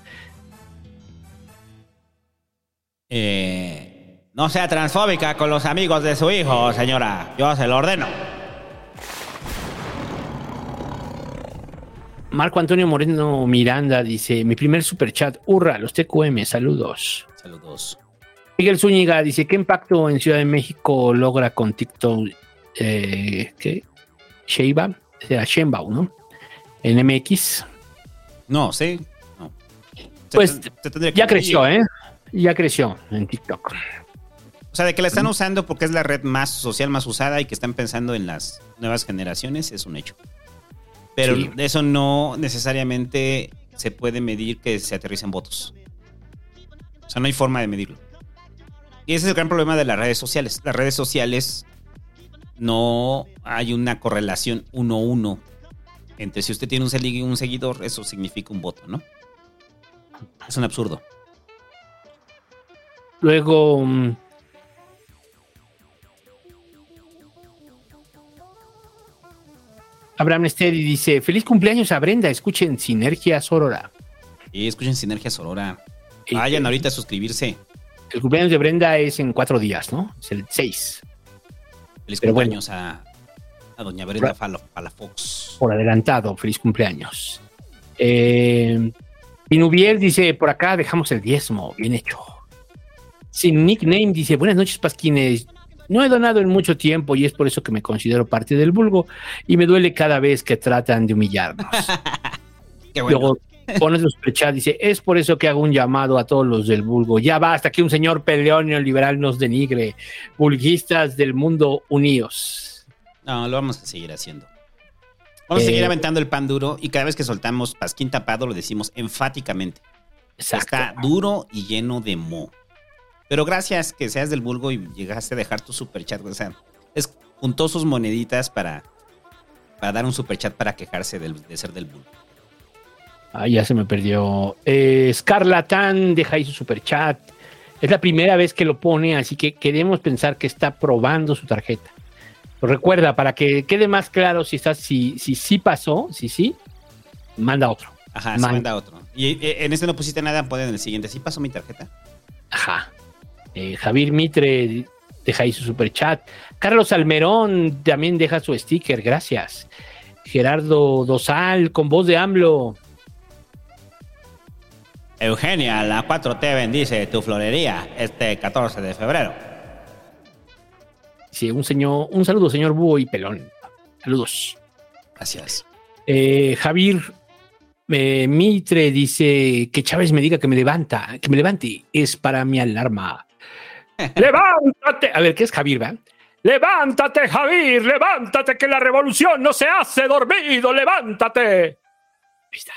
Eh, no sea transfóbica con los amigos de su hijo, señora. Yo se lo ordeno. Marco Antonio Moreno Miranda dice: Mi primer superchat, hurra, los TQM, saludos. Saludos. Miguel Zúñiga dice: ¿Qué impacto en Ciudad de México logra con TikTok? Eh, ¿Qué? Sheiba, o sea, Shenbao, ¿no? En MX. No, sí. No. Pues que ya creció, ¿eh? Ya creció en TikTok. O sea, de que la están usando porque es la red más social más usada y que están pensando en las nuevas generaciones es un hecho. Pero Sí. eso no necesariamente se puede medir que se aterricen votos. O sea, no hay forma de medirlo. Y ese es el gran problema de las redes sociales. Las redes sociales no hay una correlación uno a uno entre si usted tiene un, segui- un seguidor, eso significa un voto, ¿no? Es un absurdo. Luego. mm, Abraham Steady dice: Feliz cumpleaños a Brenda. Escuchen Sinergia Sorora. Y escuchen Sinergia Sorora. Vayan ahorita a suscribirse. El cumpleaños de Brenda es en cuatro días, ¿no? Es el 6. Feliz Pero bueno. cumpleaños a, a doña Brenda Palafox. Por adelantado. Feliz cumpleaños. Eh, Pinubiel dice: Por acá dejamos el diezmo. Bien hecho. Sin nickname dice: Buenas noches, Pasquines. No he donado en mucho tiempo y es por eso que me considero parte del vulgo y me duele cada vez que tratan de humillarnos. Qué bueno. Luego pone su superchat, dice, es por eso que hago un llamado a todos los del vulgo. Ya basta que un señor peleón neoliberal nos denigre. Vulguistas del mundo unidos. No, lo vamos a seguir haciendo. Vamos a Eh, seguir aventando el pan duro y cada vez que soltamos pasquín tapado lo decimos enfáticamente. Está duro y lleno de mo. Pero gracias que seas del vulgo y llegaste a dejar tu superchat. O sea, es, juntó sus moneditas para, para dar un superchat para quejarse del- de ser del vulgo. Ah, ya se me perdió. Eh, Scarlatan deja ahí su superchat. Es la primera vez que lo pone, así que queremos pensar que está probando su tarjeta. Pero recuerda, para que quede más claro si estás, si, si sí pasó, si sí, manda otro. Ajá, se Man- manda otro. Y eh, en este no pusiste nada, pueden en el siguiente. ¿Sí pasó mi tarjeta? Ajá. Eh, Javier Mitre deja ahí su super chat. Carlos Almerón también deja su sticker, gracias. Gerardo Dosal con voz de AMLO. Eugenia, la 4T bendice tu florería este 14 de febrero. Sí, un señor, un saludo, señor Búho y Pelón. Saludos. Gracias. Eh, Javier eh, Mitre dice que Chávez me diga que me levanta, que me levante, es para mi alarma. ¡Levántate! A ver, ¿qué es Javier, va? ¡Levántate, Javier! ¡Levántate! Que la revolución no se hace dormido. ¡Levántate! Ahí está.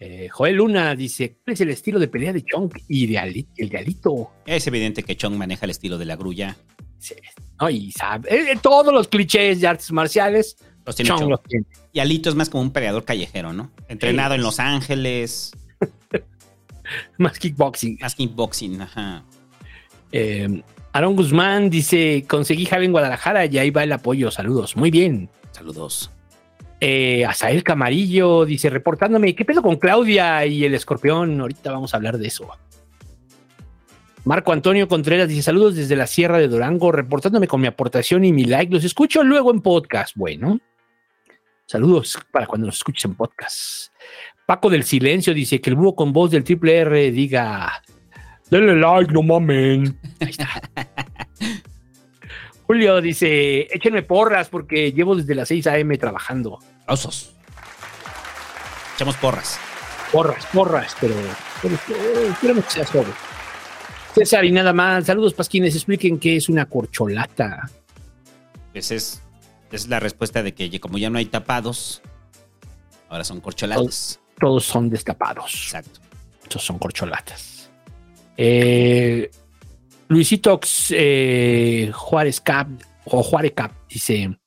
Eh, Joel Luna dice: ¿Cuál es el estilo de pelea de Chong y de Ali- el de Alito? Es evidente que Chong maneja el estilo de la grulla. ¿no? Y sabe, eh, todos los clichés de artes marciales, Los tiene Chong Chong. los tiene. Y Alito es más como un peleador callejero, ¿no? Entrenado en Los Ángeles. Más kickboxing. Más kickboxing, ajá. Eh, Aaron Guzmán dice: Conseguí Java en Guadalajara y ahí va el apoyo. Saludos. Muy bien. Saludos. Eh, Azael Camarillo dice: Reportándome, ¿qué pedo con Claudia y el escorpión? Ahorita vamos a hablar de eso. Marco Antonio Contreras dice: Saludos desde la Sierra de Durango, reportándome con mi aportación y mi like. Los escucho luego en podcast. Bueno, saludos para cuando los escuches en podcast. Paco del Silencio dice que el búho con voz del triple R diga: Denle like, no mamen. Ahí está. Julio dice: Échenme porras porque llevo desde las 6 a.m. trabajando. Osos. Echamos porras. Porras, porras, pero, pero, esperemos que sea joven. César y nada más. Saludos, Pasquines. Expliquen qué es una corcholata. Esa es, es la respuesta de que como ya no hay tapados, ahora son corcholatas. Todos son destapados. Exacto. Estos son corcholatas. Eh, Luisito eh, Juárez Cap o Juárez Cap dice: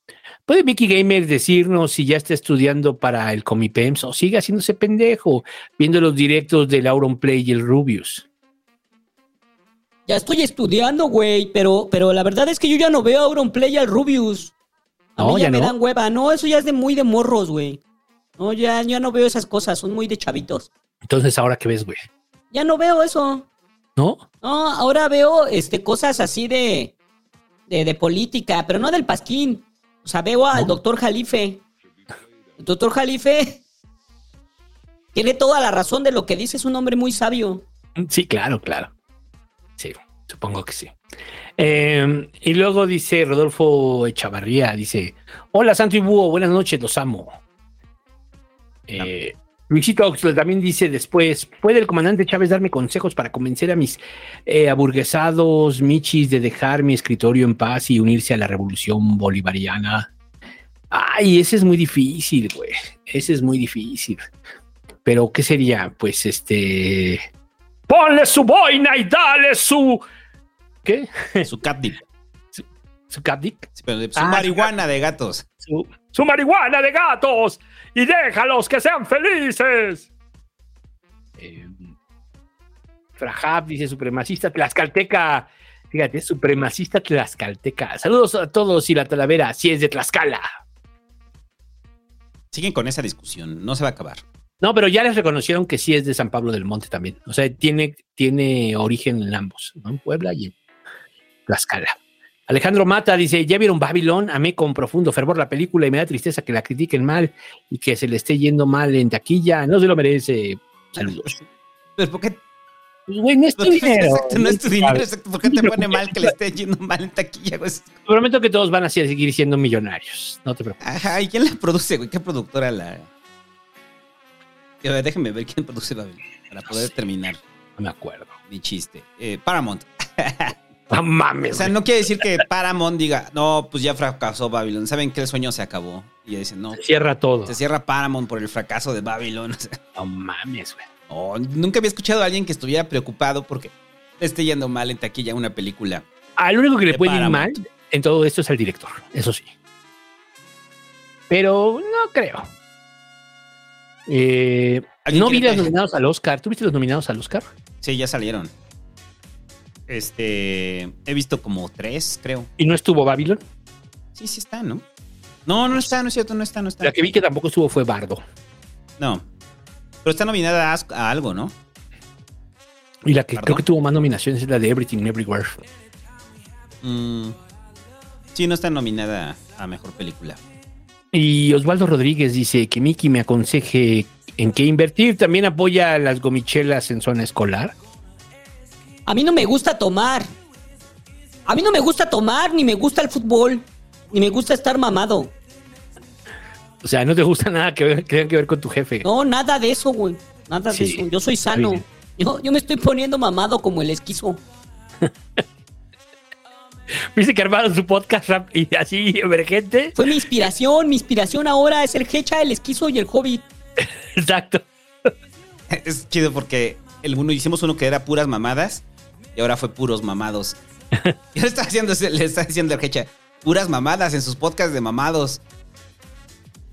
¿Puede Mickey Gamer decirnos si ya está estudiando para el Comipems o sigue haciéndose pendejo viendo los directos del Auronplay y el Rubius? Ya estoy estudiando, güey, pero, pero la verdad es que yo ya no veo a Auronplay y al Rubius. A No, mí ya, ya me no. dan hueva. No, eso ya es de muy de morros, güey. No, ya, ya no veo esas cosas, son muy de chavitos. Entonces, ¿ahora qué ves, güey? Ya no veo eso. ¿No? No, ahora veo este, cosas así de, de, de política, pero no del Pasquín. O sea, veo al doctor Jalife. El doctor Jalife tiene toda la razón de lo que dice, es un hombre muy sabio. Sí, claro, claro. Sí, supongo que sí. Eh, y luego dice Rodolfo Echavarría, dice, hola Santo y Búho, buenas noches, los amo. Eh, Luisito Oxley también dice después, ¿puede el comandante Chávez darme consejos para convencer a mis eh, aburguesados michis de dejar mi escritorio en paz y unirse a la revolución bolivariana? Ay, ese es muy difícil, güey. Ese es muy difícil. Pero, ¿qué sería? Pues este... Ponle su boina y dale su ¿Qué? Su catdip. ¿Su catdip? Sí, pero su Ah, marihuana de gatos. Su, su marihuana de gatos y déjalos que sean felices. Eh, Frajab dice supremacista tlaxcalteca. Fíjate, supremacista tlaxcalteca. Saludos a todos y la talavera, si es de Tlaxcala. Siguen con esa discusión, no se va a acabar. No, pero ya les reconocieron que sí es de San Pablo del Monte también. O sea, tiene, tiene origen en ambos, ¿no? en Puebla y en Tlaxcala. Alejandro Mata dice, ¿ya vieron Babylon? Amé con profundo fervor la película y me da tristeza que la critiquen mal y que se le esté yendo mal en taquilla. No se lo merece. Saludos. Pero ¿por qué? Pues, güey, no es tu dinero. Exacto, no es tu dinero, exacto. ¿Por qué te pone mal que le esté yendo mal en taquilla, güey? Te prometo que todos van a seguir siendo millonarios. No te preocupes. Ajá, ¿y quién la produce, güey? ¿Qué productora la...? A ver, déjenme ver quién produce Babylon para poder terminar. No me acuerdo. Ni chiste. Eh, Paramount. No mames. O sea, no quiere decir que Paramount diga, no, pues ya fracasó Babylon. Saben que el sueño se acabó. Y ya dicen, no. Se cierra todo. Se cierra Paramount por el fracaso de Babylon. No mames, güey. no, nunca había escuchado a alguien que estuviera preocupado porque le esté yendo mal en taquilla una película. Al único que le De puede ir mal en todo esto es el director, eso sí. Pero no creo. Eh, ¿Alguien no vi los nominados al Oscar. ¿Tú viste los nominados al Oscar? Sí, ya salieron. Este. He visto como tres, creo. ¿Y no estuvo Babylon? Sí, sí está, ¿no? No, no está, no es cierto, no está, no está. La que vi que tampoco estuvo fue Bardo. No. Pero está nominada a, a algo, ¿no? Y la que creo que tuvo más nominaciones es la de Everything Everywhere. Mm, sí, no está nominada a mejor película. Y Osvaldo Rodríguez dice que Miki me aconseje en qué invertir. También apoya las gomichelas en zona escolar. A mí no me gusta tomar. A mí no me gusta tomar, ni me gusta el fútbol, ni me gusta estar mamado. O sea, no te gusta nada que, ver- que tenga que ver con tu jefe. No, nada de eso, güey. Nada Sí, de eso. Yo soy sano. Yo, yo me estoy poniendo mamado como el esquizo. Viste que armaron su podcast rap y así emergente. Fue mi inspiración. Mi inspiración ahora es el Hecha, el esquizo y el hobbit. Exacto. Es chido porque el uno hicimos uno que era puras mamadas y ahora fue puros mamados. Y ahora está haciendo, le está diciendo Hecha, puras mamadas en sus podcasts de mamados.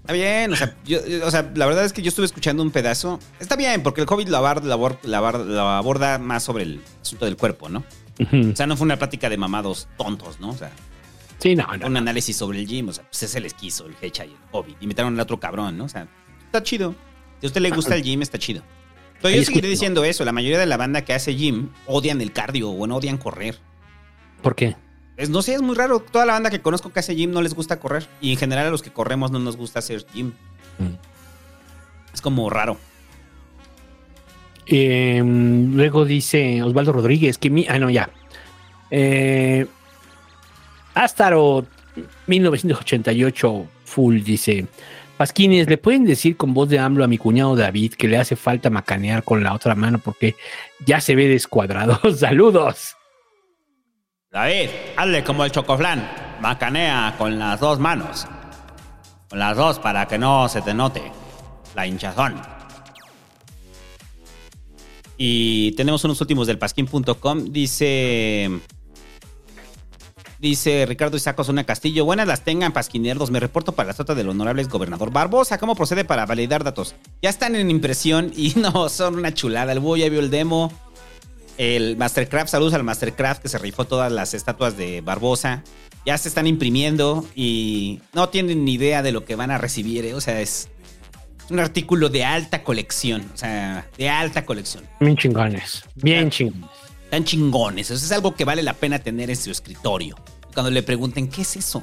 Está bien, o sea, yo- yo- o sea, la verdad es que yo estuve escuchando un pedazo. Está bien, porque el Hobbit lo, abar- lo aborda más sobre el asunto del cuerpo, ¿no? O sea, no fue una plática de mamados tontos, ¿no? O sea, Sí, no, no. un análisis sobre el gym, o sea, pues es el esquizo, el Hecha y el. Y metieron al otro cabrón, ¿no? O sea, está chido. Si a usted le gusta el gym, está chido. Yo seguiré diciendo eso. La mayoría de la banda que hace gym odian el cardio o no odian correr. ¿Por qué? Es, no sé, es muy raro. Toda la banda que conozco que hace gym no les gusta correr. Y en general a los que corremos no nos gusta hacer gym. Mm. Es como raro. Eh, luego dice Osvaldo Rodríguez que mi. Ah, no, ya. Eh, Astaro 1988 Full dice: Pasquines, ¿le pueden decir con voz de AMLO a mi cuñado David que le hace falta macanear con la otra mano porque ya se ve descuadrado? ¡Saludos! David, hazle como el chocoflán. Macanea con las dos manos. Con las dos para que no se te note la hinchazón. Y tenemos unos últimos del pasquín.com. Dice. Dice Ricardo Isaac Osuna Castillo. Buenas las tengan, pasquinerdos. Me reporto para la sota del honorable gobernador Barbosa. ¿Cómo procede para validar datos? Ya están en impresión y no, son una chulada. El búho ya vio el demo. El Mastercraft, saludos al Mastercraft que se rifó todas las estatuas de Barbosa. Ya se están imprimiendo y no tienen ni idea de lo que van a recibir. ¿eh? O sea, es un artículo de alta colección. O sea, de alta colección. Bien chingones. Bien chingones. Tan chingones. Eso es algo que vale la pena tener en su escritorio. Cuando le pregunten, ¿qué es eso?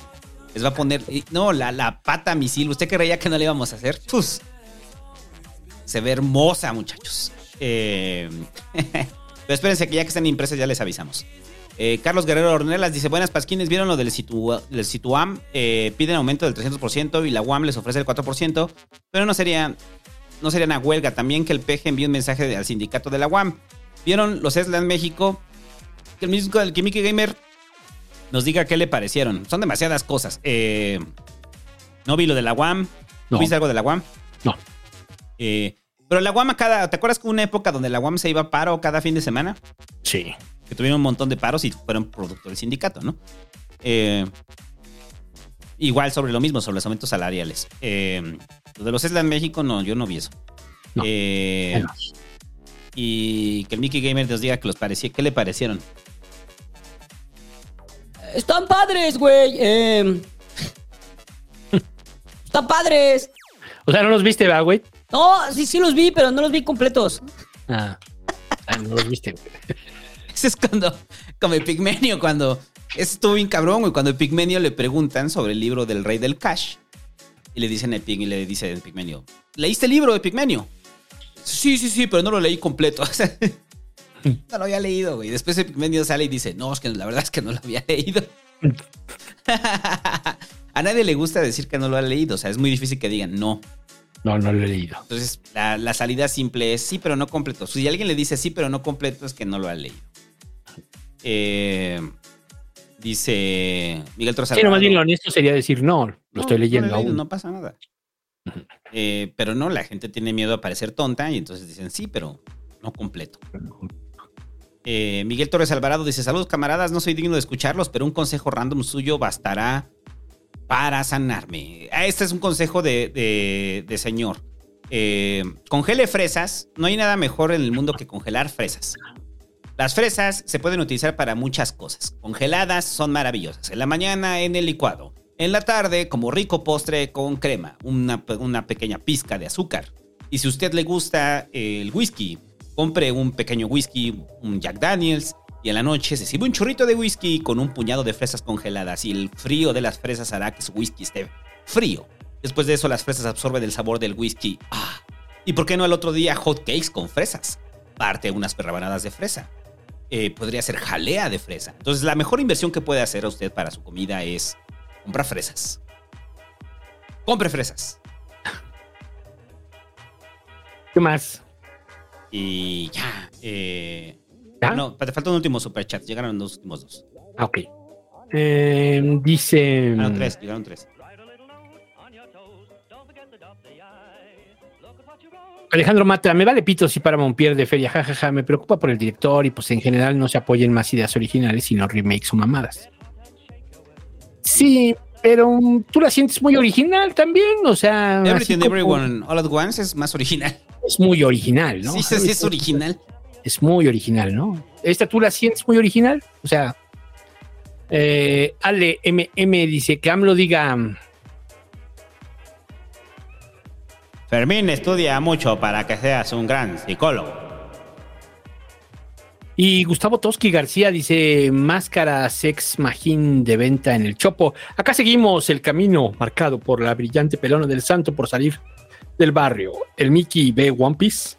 Les va a poner, no, la, la pata misil. ¿Usted creía que no le íbamos a hacer? Pues, se ve hermosa, muchachos. Eh, pero espérense que ya que están impresas ya les avisamos. Eh, Carlos Guerrero Ornelas dice, buenas pasquines, ¿vieron lo del, Situa- del Situam? Eh, piden aumento del 300% y la UAM les ofrece el 4%, pero no sería, no sería una huelga. También que el PG envíe un mensaje al sindicato de la UAM. ¿Vieron los Eslan México? Que el mismo el Kimiki Gamer nos diga qué le parecieron. Son demasiadas cosas. Eh, no vi lo de la UAM. No. ¿Viste algo de la UAM? No. Eh, pero la UAM cada. ¿Te acuerdas que una época donde la UAM se iba a paro cada fin de semana? Sí. que tuvieron un montón de paros y fueron producto del sindicato, ¿no? Eh, igual sobre lo mismo, sobre los aumentos salariales. Eh, lo de los Esla en México, no, yo no vi eso. No, Eh, menos. Y que el Mickey Gamer nos diga que los parecía, ¿qué le parecieron? Están padres, güey. eh. Están padres. O sea, ¿no los viste, va, güey? No, sí, sí los vi, pero no los vi completos. Ah. Ah, no los viste, güey. Ese es cuando, como Epigmenio, cuando. Ese estuvo bien cabrón, güey. Cuando Epigmenio le preguntan sobre el libro del rey del cash. Y le dicen a Epig, y le dice Epigmenio: ¿Leíste el libro, Epigmenio? Sí, sí, sí, pero no lo leí completo. No lo había leído, güey. Después Epigmenio sale y dice: No, es que la verdad es que no lo había leído. a nadie le gusta decir que no lo ha leído. O sea, es muy difícil que digan no. No, no lo he leído. Entonces, la, la salida simple es sí, pero no completo. Si alguien le dice sí, pero no completo, es que no lo ha leído. Eh, dice Miguel Torres Sí, no, más bien lo honesto sería decir no, lo No, estoy no lo leyendo leído, aún. No pasa nada. Eh, pero no, la gente tiene miedo a parecer tonta y entonces dicen sí, pero no completo. Eh, Miguel Torres Alvarado dice: Saludos, camaradas. No soy digno de escucharlos, pero un consejo random suyo bastará para sanarme. Ah, Este es un consejo de, de- señor. Eh, congele fresas. No hay nada mejor en el mundo que congelar fresas. Las fresas se pueden utilizar para muchas cosas. Congeladas son maravillosas. En la mañana en el licuado. En la tarde como rico postre con crema. Una, pe- una pequeña pizca de azúcar. Y si usted le gusta el whisky, compre un pequeño whisky, un Jack Daniels. Y en la noche se sirve un chorrito de whisky con un puñado de fresas congeladas. Y el frío de las fresas hará que su whisky esté frío. Después de eso las fresas absorben el sabor del whisky. Ah. ¿Y por qué no al otro día hot cakes con fresas? Parte unas perrabanadas de fresa eh, podría ser jalea de fresa. Entonces, la mejor inversión que puede hacer a usted para su comida es comprar fresas. Compre fresas. ¿Qué más? Y ya. Eh, ¿Ya? No, te falta un último superchat. Llegaron los últimos dos. Ah, ok. Eh, dice. Llegaron tres, llegaron tres. Alejandro Mata, me vale pito si Paramount pierde feria, jajaja, me preocupa por el director y pues en general no se apoyen más ideas originales sino remakes o mamadas. Sí, pero um, tú la sientes muy original también, o sea, Everything, Everyone, All at Once es más original. es muy original, ¿no? Sí, sí, sí, es original. Es muy original, ¿no? Esta tú la sientes muy original, o sea, eh, Ale MM dice que AMLO diga, Fermín estudia mucho para que seas un gran psicólogo. Y Gustavo Toski García dice: Máscara Sex Magín de venta en el Chopo. Acá seguimos el camino marcado por la brillante pelona del santo por salir del barrio. El Mickey ve One Piece.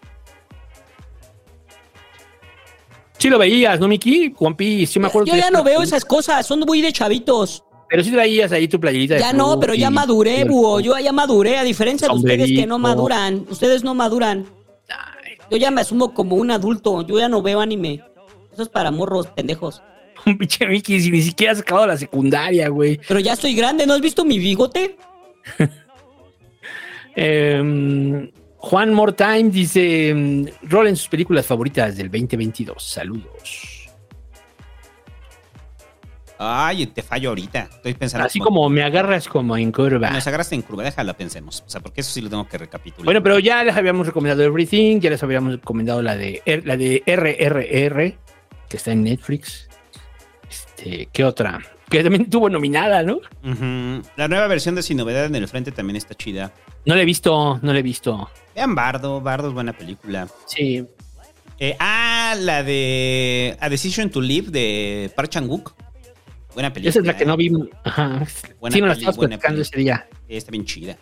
Sí lo veías, ¿no, Mickey? One Piece, yo me acuerdo. Yo ya no veo esas cosas, son muy de chavitos. Pero sí traías ahí tu playerita. de Ya no, pero ya maduré, búho. Yo ya maduré, a diferencia de ustedes que no maduran. Ustedes no maduran. Yo ya me asumo como un adulto. Yo ya no veo anime. Es para morros pendejos. Un pinche Mickey, si ni siquiera has acabado la secundaria, güey. Pero ya estoy grande, ¿no has visto mi bigote? Eh, Juan Mortime dice: mm, Rol en sus películas favoritas del 2022. Saludos. Ay, te fallo ahorita. Estoy pensando. Así como me agarras como en curva. Nos agarraste en curva, déjala, pensemos. O sea, porque eso sí lo tengo que recapitular. Bueno, pero ya les habíamos recomendado Everything, ya les habíamos recomendado la de la de RRR, que está en Netflix. Este, ¿qué otra? Que también tuvo nominada, ¿no? La nueva versión de Sin Novedad en el Frente también está chida. No la he visto, no la he visto. Vean Bardo, Bardo es buena película. Sí. Eh, ah, la de A Decision to Live de Park Chan-wook. Buena película. Esa es la que no vi. Ajá. Buena sí, no la estabas platicando ese día. Eh, Está bien chida.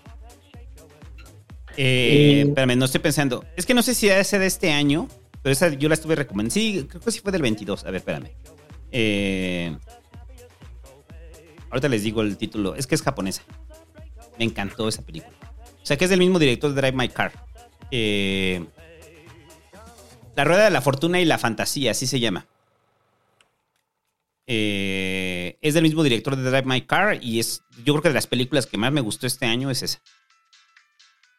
Eh, Eh, espérame, no estoy pensando. Es que no sé si esa de este año, pero esa yo la estuve recomendando. Sí, creo que sí fue del 22. A ver, espérame. Eh, ahorita les digo el título. Es que es japonesa. Me encantó esa película. O sea, que es del mismo director de Drive My Car. Eh, la Rueda de la Fortuna y la Fantasía, así se llama. Eh, es del mismo director de Drive My Car y es, yo creo que de las películas que más me gustó este año es esa.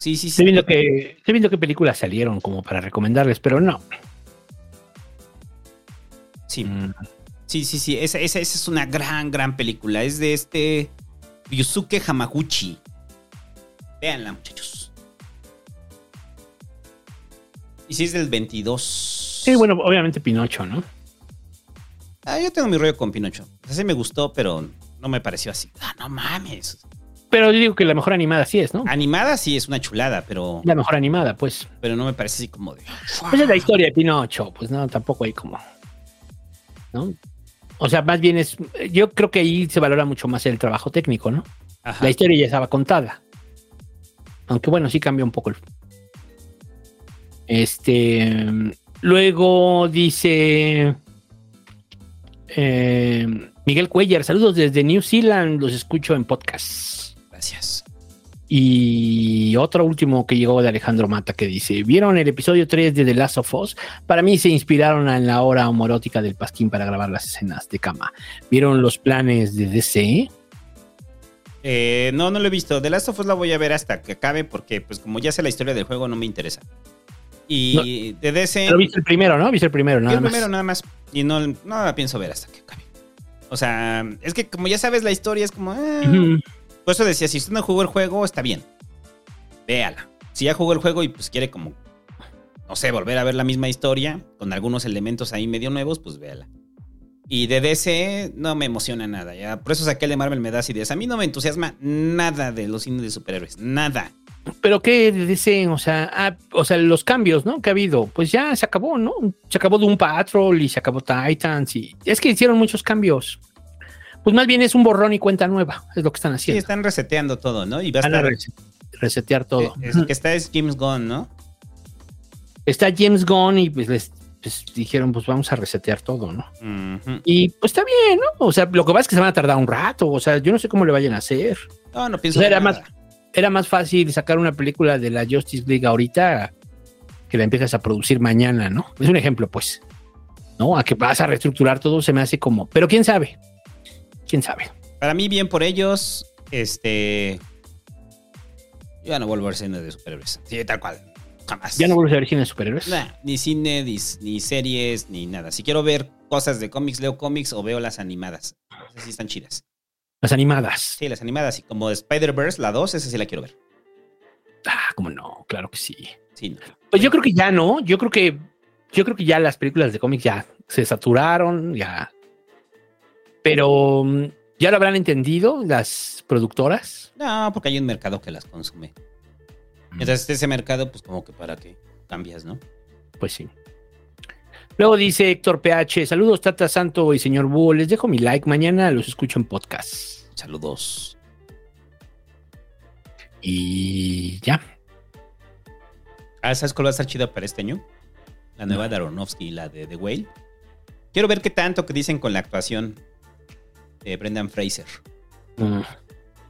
Sí, sí, sí. Estoy viendo, que, estoy viendo qué películas salieron como para recomendarles, pero no. Sí. Sí, sí, sí. Esa, esa, esa es una gran, gran película. Es de este Yusuke Hamaguchi. Véanla, muchachos. Y si es del 22. Sí, bueno, obviamente Pinocho, ¿no? Ah, yo tengo mi rollo con Pinocho. Ese me gustó, pero no me pareció así. Ah, no mames. Pero yo digo que la mejor animada sí es, ¿no? Animada sí es una chulada, pero. La mejor animada, pues. Pero no me parece así como de. Pues es la historia de Pinocho, pues no, tampoco hay como. ¿No? O sea, más bien es. Yo creo que ahí se valora mucho más el trabajo técnico, ¿no? Ajá. La historia ya estaba contada. Aunque bueno, sí cambia un poco el. Este. Luego dice. eh, Miguel Cuellar, saludos desde New Zealand, los escucho en podcast. Gracias. Y otro último que llegó de Alejandro Mata que dice: ¿Vieron el episodio 3 de The Last of Us? Para mí se inspiraron en la hora homorótica del Pasquín para grabar las escenas de cama. ¿Vieron los planes de DC? Eh, no, no lo he visto. The Last of Us la voy a ver hasta que acabe porque, pues, como ya sé la historia del juego, no me interesa. Y de DC. Pero viste el primero, ¿no? Viste el primero, nada el más. primero nada más. Y no, no la pienso ver hasta que acabe. O sea, es que como ya sabes la historia, es como. eh. Por eso decía, si usted no jugó el juego, está bien. Véala. Si ya jugó el juego y pues quiere como, no sé, volver a ver la misma historia, con algunos elementos ahí medio nuevos, pues véala. Y de DC no me emociona nada. Ya. Por eso saqué el de Marvel me das ideas. A mí no me entusiasma nada de los cines de superhéroes. Nada. Pero qué dice, o sea, o sea, los cambios, ¿no? Que ha habido, pues ya se acabó, ¿no? Se acabó Doom Patrol y se acabó Titans y es que hicieron muchos cambios. Pues más bien es un borrón y cuenta nueva, es lo que están Sí, haciendo. están reseteando todo, ¿no? Y va a Van a estar. rese- resetear todo. Es, el que está es James Gunn, ¿no? Está James Gunn y pues les pues, dijeron, pues vamos a resetear todo, ¿no? Y pues está bien, ¿no? O sea, lo que pasa es que se van a tardar un rato, o sea, yo no sé cómo le vayan a hacer. No, no O pienso sea, en era nada. más, era más fácil sacar una película de la Justice League ahorita que la empiezas a producir mañana, ¿no? Es un ejemplo, pues. ¿No? A que vas a reestructurar todo se me hace como. Pero quién sabe. Quién sabe. Para mí, bien por ellos. Este. Yo ya no vuelvo a ver cine de superhéroes. Sí, tal cual. Jamás. Ya no vuelves a ver cine de superhéroes. Nah, ni cine, ni, ni series, ni nada. Si quiero ver cosas de cómics, leo cómics o veo las animadas. Esas sí están chidas. Las animadas. Sí, las animadas. Y como de Spider-Verse, la 2, esa sí la quiero ver. Ah, cómo no, claro que sí. Sí, no. Pues yo creo que ya no. Yo creo que. Yo creo que ya las películas de cómics ya se saturaron, ya. Pero mm, ya lo habrán entendido las productoras. No, porque hay un mercado que las consume. Mientras esté ese mercado, pues como que para qué cambias, ¿no? Pues sí. Luego dice Héctor PH, saludos Tata Santo y señor Búho, les dejo mi like, mañana los escucho en podcast. Saludos. Y ya. Ah, ¿sabes cuál va a estar chida para este año? La nueva de Aronofsky y la de The Whale. Quiero ver qué tanto que dicen con la actuación de Brendan Fraser. Mm.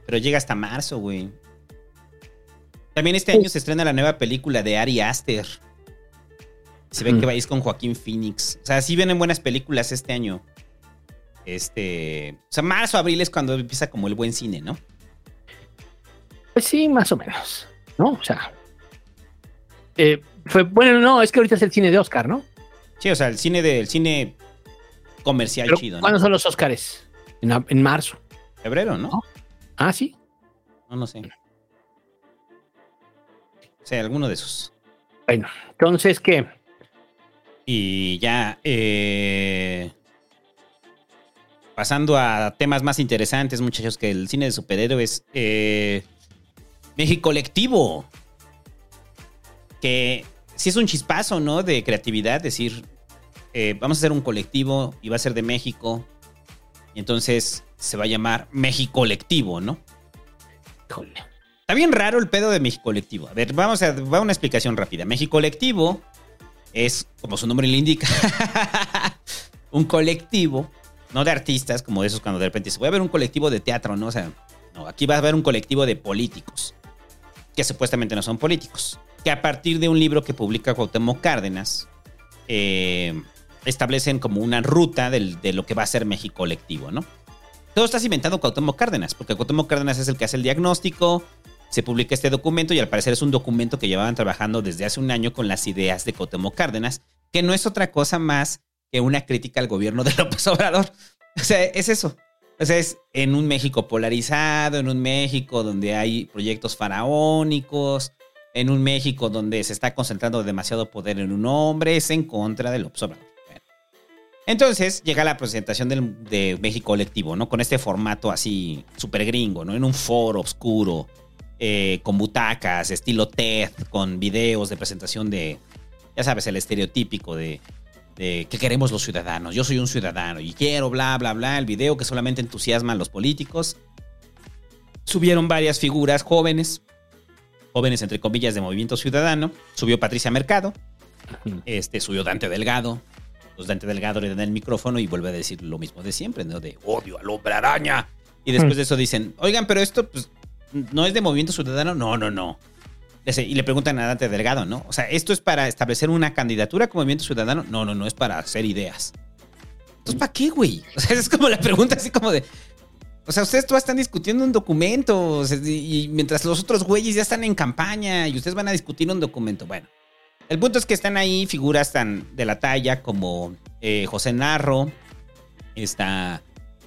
Pero llega hasta marzo, güey. También este año se estrena la nueva película de Ari Aster. Se ve Mm. que vais con Joaquín Phoenix. O sea, sí vienen buenas películas este año. Este. O sea, marzo, abril es cuando empieza como el buen cine, ¿no? Pues sí, más o menos. ¿No? O sea. eh, fue, bueno, no, es que ahorita es el cine de Oscar, ¿no? Sí, o sea, el cine del cine comercial Pero, chido, ¿no? ¿Cuándo son los Oscars? En, en marzo. Febrero, ¿no? Ah, sí. No, no sé. O sea, alguno de esos. Bueno, entonces, ¿qué? Y ya, eh, pasando a temas más interesantes, muchachos, que el cine de superhéroes. Eh, México Colectivo. Que sí es un chispazo, ¿no? De creatividad, decir, eh, vamos a hacer un colectivo y va a ser de México. Y entonces se va a llamar México Colectivo, ¿no? Híjole. Está bien raro el pedo de México Colectivo. A ver, vamos a va una explicación rápida. México Colectivo es, como su nombre le indica, un colectivo, no de artistas, como esos cuando de repente se voy a ver un colectivo de teatro, ¿no? O sea, no, aquí va a haber un colectivo de políticos, que supuestamente no son políticos, que a partir de un libro que publica Cuauhtémoc Cárdenas, eh, establecen como una ruta del- de lo que va a ser México Colectivo, ¿no? Todo está cimentado Cuauhtémoc Cárdenas, porque Cuauhtémoc Cárdenas es el que hace el diagnóstico, se publica este documento y al parecer es un documento que llevaban trabajando desde hace un año con las ideas de Cuauhtémoc Cárdenas, que no es otra cosa más que una crítica al gobierno de López Obrador. O sea, es eso. O sea, es en un México polarizado, en un México donde hay proyectos faraónicos, en un México donde se está concentrando demasiado poder en un hombre, es en contra de López Obrador. Entonces llega la presentación del- de México Colectivo, ¿no? Con este formato así súper gringo, ¿no? En un foro oscuro, eh, con butacas, estilo TED, con videos de presentación de, ya sabes, el estereotípico de, de qué queremos los ciudadanos. Yo soy un ciudadano y quiero, bla, bla, bla. El video que solamente entusiasma a los políticos. Subieron varias figuras jóvenes, jóvenes entre comillas de Movimiento Ciudadano. Subió Patricia Mercado, este, subió Dante Delgado. Pues Dante Delgado le dan el micrófono y vuelve a decir lo mismo de siempre, ¿no? De odio al hombre araña. Y después de eso dicen, oigan, pero esto pues, no es de Movimiento Ciudadano. No, no, no. Y le preguntan a Dante Delgado, ¿no? O sea, ¿esto es para establecer una candidatura como Movimiento Ciudadano? No, no, no, es para hacer ideas. Entonces, ¿para qué, güey? O sea, es como la pregunta así como de... O sea, ustedes todas están discutiendo un documento o sea, y mientras los otros güeyes ya están en campaña y ustedes van a discutir un documento. Bueno, el punto es que están ahí figuras tan de la talla como eh, José Narro, está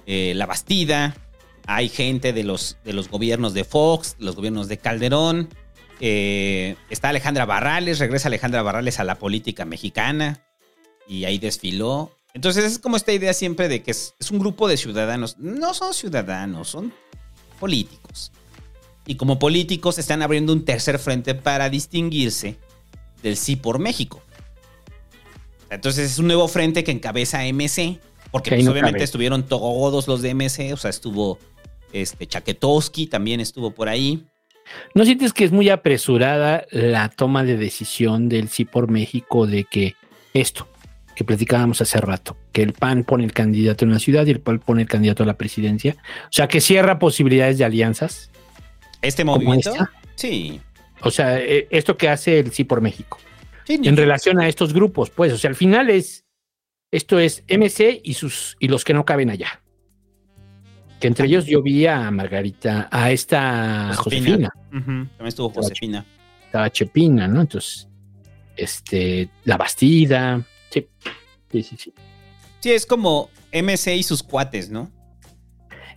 eh, La Bastida, hay gente de los, de los gobiernos de Fox, los gobiernos de Calderón, eh, está Alejandra Barrales, regresa Alejandra Barrales a la política mexicana y ahí desfiló. Entonces es como esta idea siempre de que es, es un grupo de ciudadanos. No son ciudadanos, son políticos. Y como políticos están abriendo un tercer frente para distinguirse del sí por México. Entonces es un nuevo frente que encabeza MC, porque pues, no obviamente cabe. estuvieron todos los de MC, o sea, estuvo este Chaketowski también estuvo por ahí. ¿No sientes que es muy apresurada la toma de decisión del sí por México de que esto que platicábamos hace rato, que el PAN pone el candidato en la ciudad y el PAN pone el candidato a la presidencia? O sea, que cierra posibilidades de alianzas. Este ¿Como movimiento, sí. O sea, eh, esto que hace el sí por México. Sí, ni- en relación a estos grupos, pues, o sea, al final es, esto es MC y sus, y los que no caben allá. Que entre ellos yo vi a Margarita, a esta Josefina, También estuvo Josefina. estaba Chepina, ¿no? Entonces, este, La Bastida, sí, sí, sí, sí. Sí, es como MC y sus cuates, ¿no?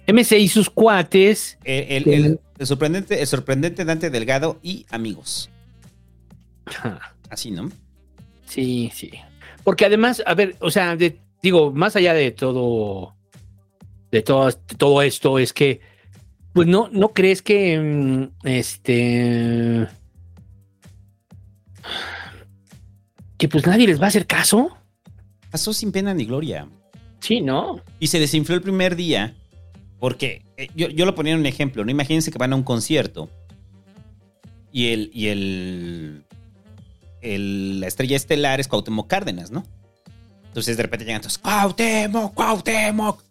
MC y sus cuates. El, el- el- el sorprendente, el sorprendente Dante Delgado y amigos. Así, ¿no? Sí, sí. Porque además, a ver, o sea, de- digo, más allá de todo, de todo, de todo esto, es que, pues no, no crees que, mm, este, que pues nadie les va a hacer caso. Pasó sin pena ni gloria. Sí, ¿no? Y se desinfló el primer día. Porque eh, yo, yo lo ponía en un ejemplo, ¿no? Imagínense que van a un concierto. Y el. Y el, el- la estrella estelar es Cuauhtémoc Cárdenas, ¿no? Entonces de repente llegan todos. ¡Cuauhtémoc! ¡Cuauhtémoc!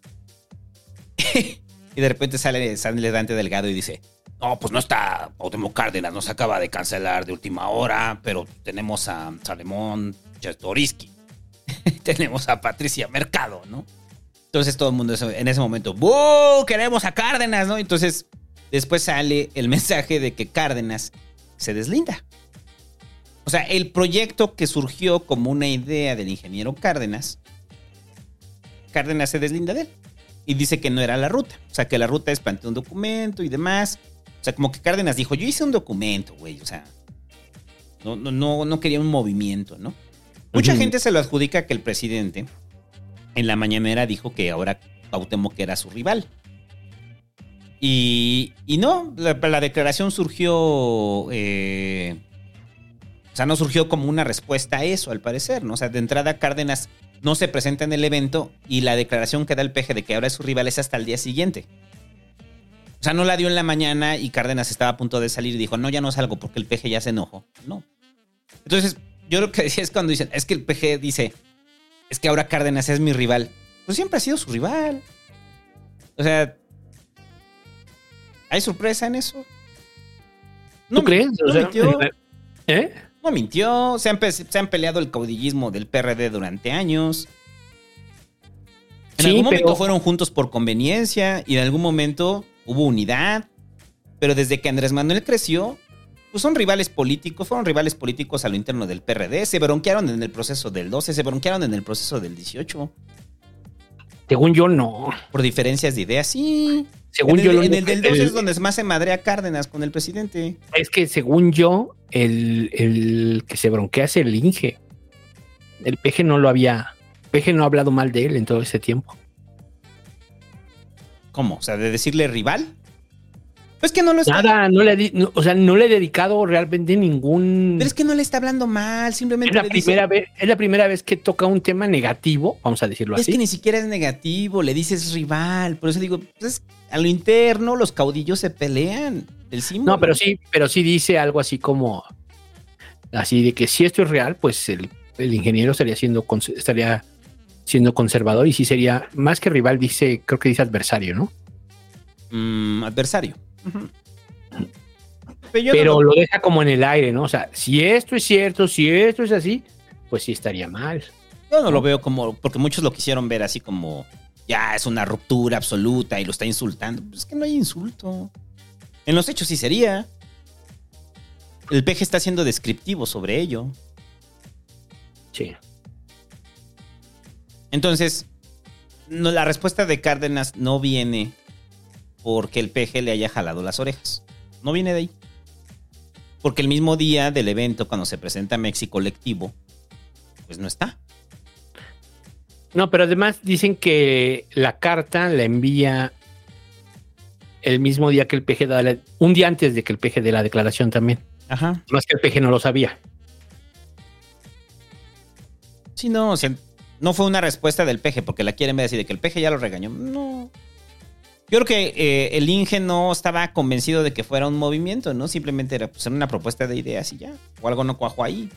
y de repente sale, sale Dante Delgado y dice. No, pues no está Cuauhtémoc Cárdenas, nos acaba de cancelar de última hora, pero tenemos a Salemón Chestoriski. tenemos a Patricia Mercado, ¿no? Entonces todo el mundo en ese momento, ¡Bú! Queremos a Cárdenas, ¿no? Entonces después sale el mensaje de que Cárdenas se deslinda. O sea, el proyecto que surgió como una idea del ingeniero Cárdenas, Cárdenas se deslinda de él y dice que no era la ruta. O sea, que la ruta es plantear un documento y demás. O sea, como que Cárdenas dijo, yo hice un documento, güey. O sea, no, no, no, no quería un movimiento, ¿no? Mucha gente se lo adjudica que el presidente en la mañanera dijo que ahora Cuauhtémoc era su rival. Y, y no, la, la declaración surgió... eh, o sea, no surgió como una respuesta a eso, al parecer, ¿no? O sea, de entrada Cárdenas no se presenta en el evento y la declaración que da el peje de que ahora es su rival es hasta el día siguiente. O sea, no la dio en la mañana y Cárdenas estaba a punto de salir y dijo, no, ya no salgo porque el peje ya se enojó. No. Entonces, yo lo que decía es cuando dicen, es que el PG dice, es que ahora Cárdenas es mi rival. Pues siempre ha sido su rival. O sea, ¿hay sorpresa en eso? ¿Tú crees? No O sea, mintió. ¿Eh? No mintió. Se han, pe- se han peleado el caudillismo del PRD durante años. En Sí, algún momento pero- fueron juntos por conveniencia y en algún momento hubo unidad. Pero desde que Andrés Manuel creció, pues son rivales políticos, fueron rivales políticos a lo interno del PRD, se bronquearon en el proceso del 12, se bronquearon en el proceso del 18. Según yo, no. Por diferencias de ideas, sí. Según en yo, el, en el del 12 el- es donde más se madrea Cárdenas con el presidente. Es que según yo, el, el que se bronquea es el Inge. El peje no lo había. Peje no ha hablado mal de él en todo ese tiempo. ¿Cómo? O sea, de decirle rival. Pues que no lo está. Nada, no le, di- no, o sea, no le he dedicado realmente ningún. Pero es que no le está hablando mal, simplemente Es la le dice- primera vez, es la primera vez que toca un tema negativo, vamos a decirlo Es así. que ni siquiera es negativo, le dices rival. Por eso digo, pues, a lo interno los caudillos se pelean. El símbolo. No, pero sí, pero sí dice algo así como así de que si esto es real, pues el, el ingeniero estaría siendo estaría siendo conservador y sí sería más que rival, dice, creo que dice adversario, ¿no? Mm, adversario. Pero, no lo deja como en el aire, ¿no? O sea, si esto es cierto, si esto es así, pues sí estaría mal. Yo no lo veo como, porque muchos lo quisieron ver así como, ya es una ruptura absoluta y lo está insultando. Pues es que no hay insulto. En los hechos sí sería. El peje está siendo descriptivo sobre ello. Sí. Entonces, no, la respuesta de Cárdenas no viene porque el peje le haya jalado las orejas. No viene de ahí. Porque el mismo día del evento, cuando se presenta Mexi Colectivo, pues no está. No, pero además dicen que la carta la envía el mismo día que el PG da la- un día antes de que el PG dé la declaración también. Ajá. Más que el PG no lo sabía. Sí, no, o sea, no fue una respuesta del peje, porque la quieren ver así de que el peje ya lo regañó. No. Yo creo que eh, el Inge no estaba convencido de que fuera un movimiento, ¿no? Simplemente era pues, una propuesta de ideas y ya. O algo no cuajó ahí.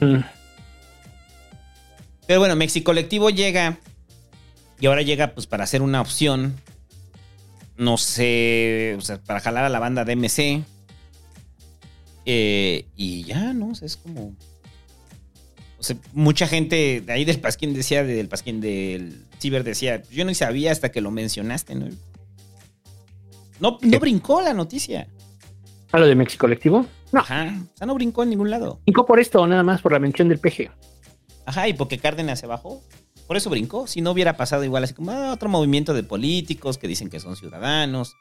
Mm. Pero bueno, Mexi Colectivo llega. Y ahora llega pues para hacer una opción. No sé. O sea, para jalar a la banda de MC. Eh, y ya, ¿no? O sea, es como. Sea, mucha gente de ahí del Pasquín decía, del Pasquín del Ciber decía, yo no sabía hasta que lo mencionaste, ¿no? No, no brincó la noticia. ¿A lo de México Colectivo? No. Ajá. O sea, no brincó en ningún lado. Brincó por esto, nada más por la mención del PG. Ajá, y porque Cárdenas se bajó. Por eso brincó. Si no hubiera pasado igual así como ah, otro movimiento de políticos que dicen que son ciudadanos.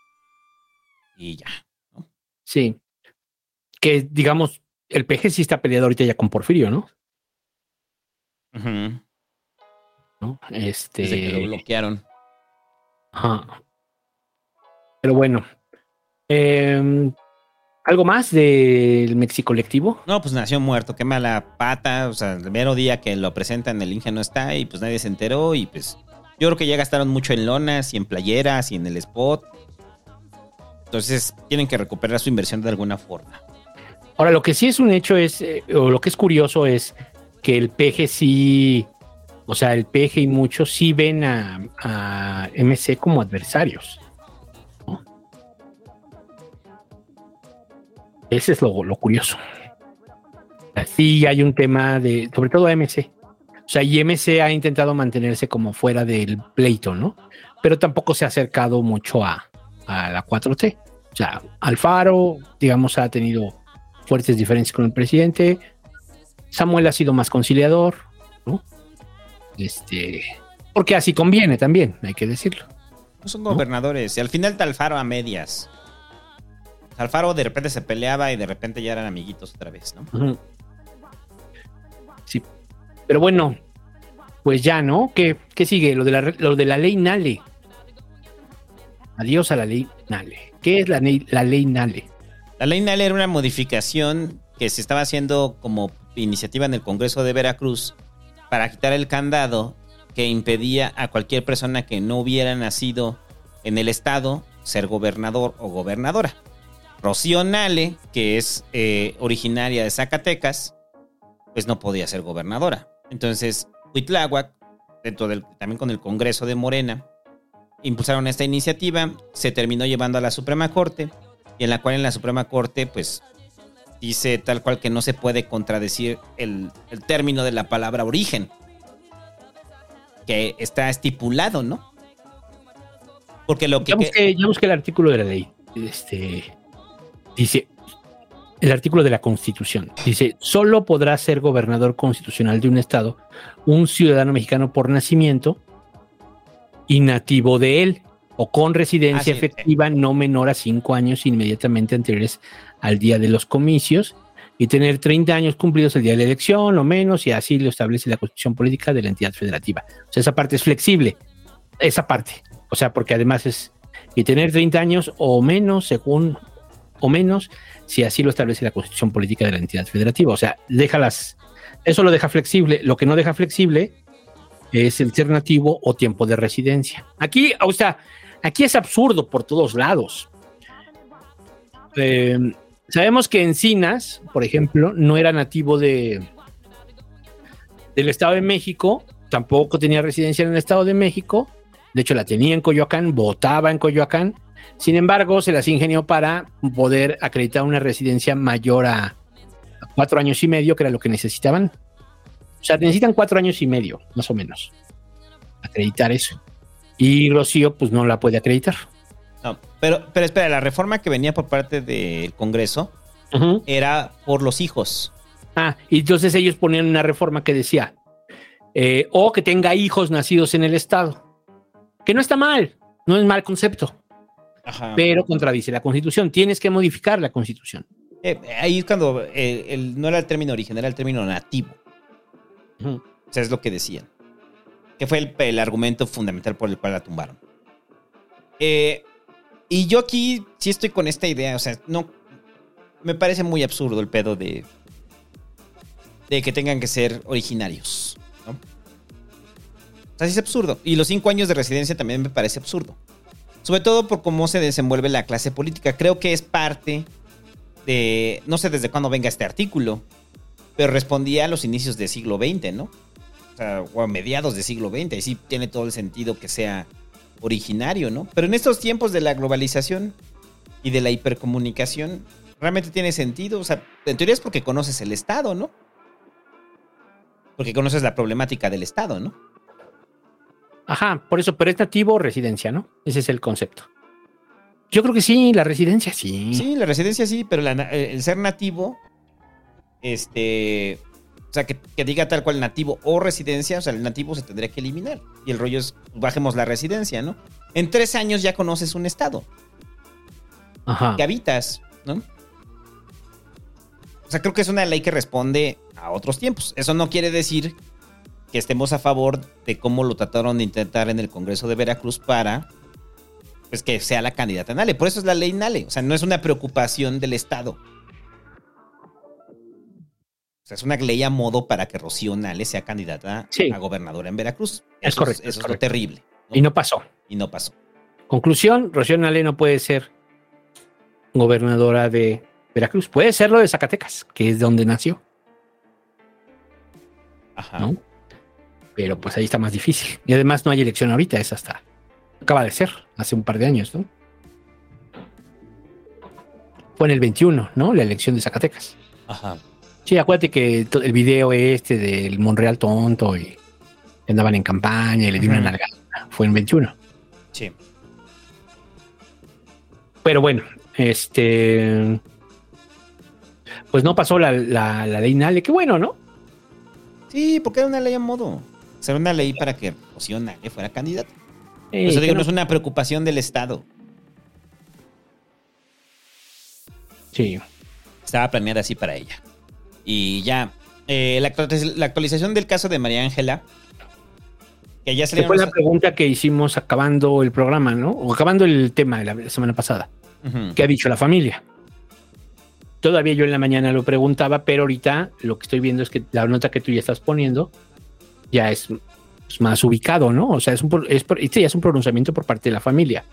Y ya. Sí. Que digamos, el PG sí está peleado ahorita ya con Porfirio, ¿no? ¿No? Este. Desde que lo bloquearon. Ajá. Pero bueno. Eh, ¿Algo más del Mexi Colectivo? No, pues nació muerto, qué mala pata. O sea, el mero día que lo presentan, el Inge no está y pues nadie se enteró. Y pues yo creo que ya gastaron mucho en lonas y en playeras y en el spot. Entonces tienen que recuperar su inversión de alguna forma. Ahora, lo que sí es un hecho es, eh, o lo que es curioso es que el PG sí, o sea, el PG y muchos sí ven a, MC como adversarios. ¿no? Ese es lo, lo curioso. Sí hay un tema de, sobre todo MC. O sea, y MC ha intentado mantenerse como fuera del pleito, ¿no? Pero tampoco se ha acercado mucho a, a la 4T. O sea, Alfaro, digamos, ha tenido fuertes diferencias con el presidente. Samuel ha sido más conciliador, ¿no? Este, porque así conviene también, hay que decirlo. No son gobernadores. Y al final Talfaro a medias. Alfaro de repente se peleaba y de repente ya eran amiguitos otra vez, ¿no? Sí. Pero bueno, pues ya, ¿no? ¿Qué, qué sigue? Lo de, la, lo de la ley Nale. Adiós a la ley Nale. ¿Qué es la, la ley Nale? La ley Nale era una modificación que se estaba haciendo como iniciativa en el Congreso de Veracruz para quitar el candado que impedía a cualquier persona que no hubiera nacido en el estado ser gobernador o gobernadora. Rocío Nale, que es eh, originaria de Zacatecas, pues no podía ser gobernadora. Entonces, Huitláhuac, también con el Congreso de Morena, impulsaron esta iniciativa, se terminó llevando a la Suprema Corte, y en la cual en la Suprema Corte, pues, dice tal cual que no se puede contradecir el, el término de la palabra origen, que está estipulado, ¿no? Porque lo que... Ya busqué, ya busqué el artículo de la ley. Este dice: el artículo de la Constitución. Dice, solo podrá ser gobernador constitucional de un estado un ciudadano mexicano por nacimiento y nativo de él o con residencia Ah, sí. efectiva no menor a cinco años inmediatamente anteriores al día de los comicios y tener 30 años cumplidos el día de la elección o menos y así lo establece la constitución política de la entidad federativa. O sea, esa parte es flexible, esa parte. O sea, porque además es y tener 30 años o menos según o menos si así lo establece la constitución política de la entidad federativa. O sea, déjalas, eso lo deja flexible. Lo que no deja flexible es el ser nativo o tiempo de residencia. Aquí, o sea, aquí es absurdo por todos lados. Eh, sabemos que Encinas, por ejemplo, no era nativo de del Estado de México, tampoco tenía residencia en el Estado de México, de hecho la tenía en Coyoacán, votaba en Coyoacán, sin embargo se las ingenió para poder acreditar una residencia mayor a, cuatro años y medio, que era lo que necesitaban. O sea, necesitan cuatro años y medio, más o menos, acreditar eso. Y Rocío, pues no la puede acreditar. Pero, pero espera, la reforma que venía por parte del Congreso era por los hijos. Ah, y entonces ellos ponían una reforma que decía, eh, o que tenga hijos nacidos en el Estado. Que no está mal, no es mal concepto, Ajá. pero contradice la Constitución. Tienes que modificar la Constitución. Eh, ahí es cuando eh, el- no era el término origen, era el término nativo. O sea, es lo que decían. Que fue el, el argumento fundamental por el cual la tumbaron. Eh, y yo aquí sí estoy con esta idea. O sea, no. Me parece muy absurdo el pedo de. De que tengan que ser originarios. ¿no? O sea, sí es absurdo. Y los cinco años de residencia también me parece absurdo. Sobre todo por cómo se desenvuelve la clase política. Creo que es parte de. No sé desde cuándo venga este artículo. Pero respondía a los inicios del siglo XX, ¿no? O sea, o a mediados del siglo XX. Y sí tiene todo el sentido que sea originario, ¿no? Pero en estos tiempos de la globalización y de la hipercomunicación, realmente tiene sentido. O sea, en teoría es porque conoces el Estado, ¿no? Porque conoces la problemática del Estado, ¿no? Ajá, por eso, pero es nativo o residencia, ¿no? Ese es el concepto. Yo creo que sí, la residencia sí. Sí, la residencia sí, pero la na- el ser nativo, este, o sea, que, que diga tal cual nativo o residencia, o sea, el nativo se tendría que eliminar. Y el rollo es, bajemos la residencia, ¿no? En tres años ya conoces un estado Ajá. que habitas, ¿no? O sea, creo que es una ley que responde a otros tiempos. Eso no quiere decir que estemos a favor de cómo lo trataron de intentar en el Congreso de Veracruz para pues que sea la candidata Nale. Por eso es la ley Nale. O sea, no es una preocupación del Estado. O sea, es una ley a modo para que Rocío Nale sea candidata Sí. a gobernadora en Veracruz. Es Eso correcto, Eso es es, lo terrible. Y no pasó. Y no pasó. Conclusión, Rocío Nale no puede ser gobernadora de Veracruz. Puede serlo de Zacatecas, que es donde nació, Ajá. ¿no? Pero pues ahí está más difícil. Y además no hay elección ahorita, es hasta... Acaba de ser, hace un par de años, ¿no? Fue en el 21, ¿no? La elección de Zacatecas. Ajá. Sí, acuérdate que el video este del Monreal tonto y andaban en campaña y le dieron una nalgada. Fue en 21. Sí. Pero bueno, este. Pues no pasó la, la, la ley Nale, qué bueno, ¿no? Sí, porque era una ley a modo. O sea, era una ley para que Rocío Nale fuera candidata. Eh, Por eso digo, no- no es una preocupación del Estado. Sí. Estaba planeada así para ella. Y ya. eh, la, actualiz- la actualización del caso de María Ángela. Que ya salieron fue la pregunta que hicimos acabando el programa, ¿no? O acabando el tema de la semana pasada. ¿Qué ha dicho la familia? Todavía yo en la mañana lo preguntaba, pero ahorita lo que estoy viendo es que la nota que tú ya estás poniendo ya es más ubicado, ¿no? O sea, es un, es, este ya es un pronunciamiento por parte de la familia.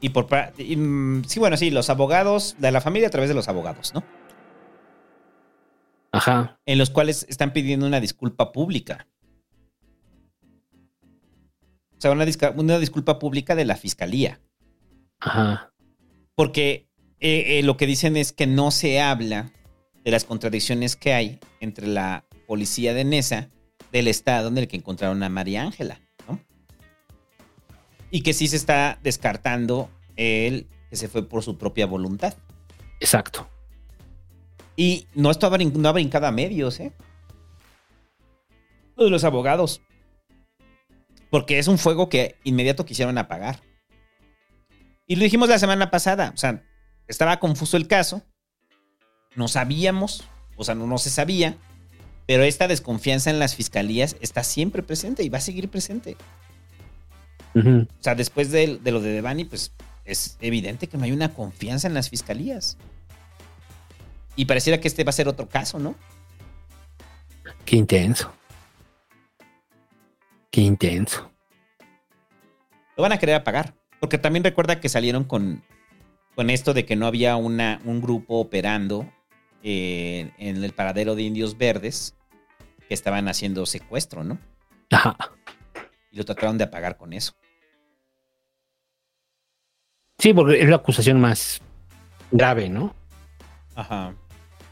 Y por y, mm, sí, bueno, sí, los abogados de la familia a través de los abogados, ¿no? Ajá. En los cuales están pidiendo una disculpa pública. O sea, una, disca- una disculpa pública de la fiscalía. Ajá. Porque eh, eh, lo que dicen es que no se habla de las contradicciones que hay entre la policía de Nesa del estado en el que encontraron a María Ángela, ¿no? Y que sí se está descartando el que se fue por su propia voluntad. Exacto. Y no estaba brin- no ha brincado a medios, ¿eh? Lo de los abogados. Porque es un fuego que inmediato quisieron apagar. Y lo dijimos la semana pasada. O sea, estaba confuso el caso. No sabíamos. O sea, no, no se sabía. Pero esta desconfianza en las fiscalías está siempre presente y va a seguir presente. O sea, después de, de lo de Devani, pues es evidente que no hay una confianza en las fiscalías. Y pareciera que este va a ser otro caso, ¿no? Qué intenso. Qué intenso. Lo van a querer apagar. Porque también recuerda que salieron con, con esto de que no había una, un grupo operando eh, en el paradero de indios verdes que estaban haciendo secuestro, ¿no? Ajá. Y lo trataron de apagar con eso. Sí, porque es la acusación más grave, ¿no? Ajá.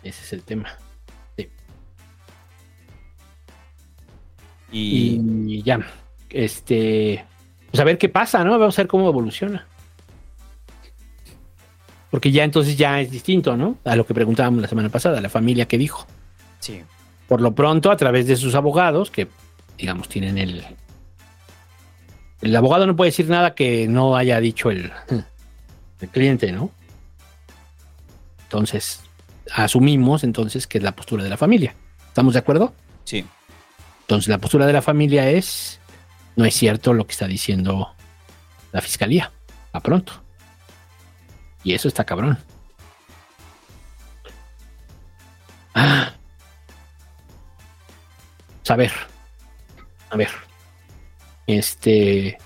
Ese es el tema. Y, Y ya. Este. Pues a ver qué pasa, ¿no? Vamos a ver cómo evoluciona. Porque ya entonces ya es distinto, ¿no? A lo que preguntábamos la semana pasada, la familia que dijo. sí. Por lo pronto, a través de sus abogados, que digamos tienen el. El abogado no puede decir nada que no haya dicho el, el cliente, ¿no? Entonces, asumimos entonces que es la postura de la familia. ¿Estamos de acuerdo? Sí. Entonces, la postura de la familia es, no es cierto lo que está diciendo la fiscalía, a pronto. Y eso está cabrón. Ah. A ver, a ver. Este,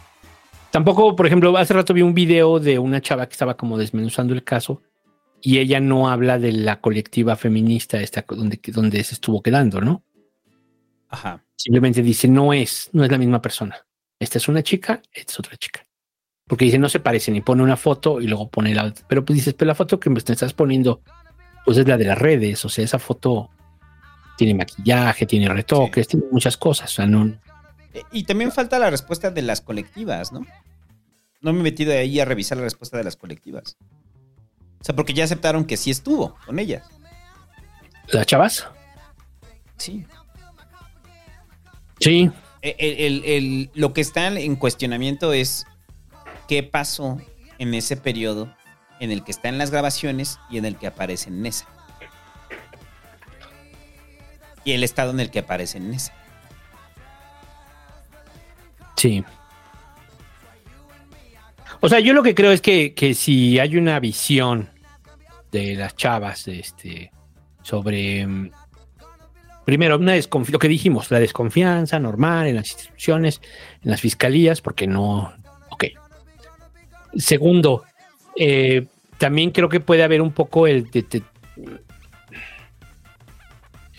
tampoco, por ejemplo, hace rato vi un video de una chava que estaba como desmenuzando el caso y ella no habla de la colectiva feminista esta donde, donde se estuvo quedando, ¿no? Ajá. Simplemente dice, no es, no es la misma persona. Esta es una chica, esta es otra chica. Porque dice, no se parecen y pone una foto y luego pone la otra. Pero pues dices, pero la foto que me estás poniendo, pues es la de las redes. O sea, esa foto tiene maquillaje, tiene retoques, tiene muchas cosas. O sea, no. Eh, Y también falta la respuesta de las colectivas, ¿no? No me he metido ahí a revisar la respuesta de las colectivas. O sea, porque ya aceptaron que sí estuvo con ellas. ¿Las chavas? Sí. Sí. El- el- el- lo que está en cuestionamiento es qué pasó en ese periodo en el que están las grabaciones y en el que aparece en esa. Y el estado en el que aparece en esa. Sí. O sea, yo lo que creo es que, que si hay una visión de las chavas este, sobre, mm, primero, una lo que dijimos, la desconfianza normal en las instituciones, en las fiscalías, porque no, ok. Segundo, eh, también creo que puede haber un poco el... de- de-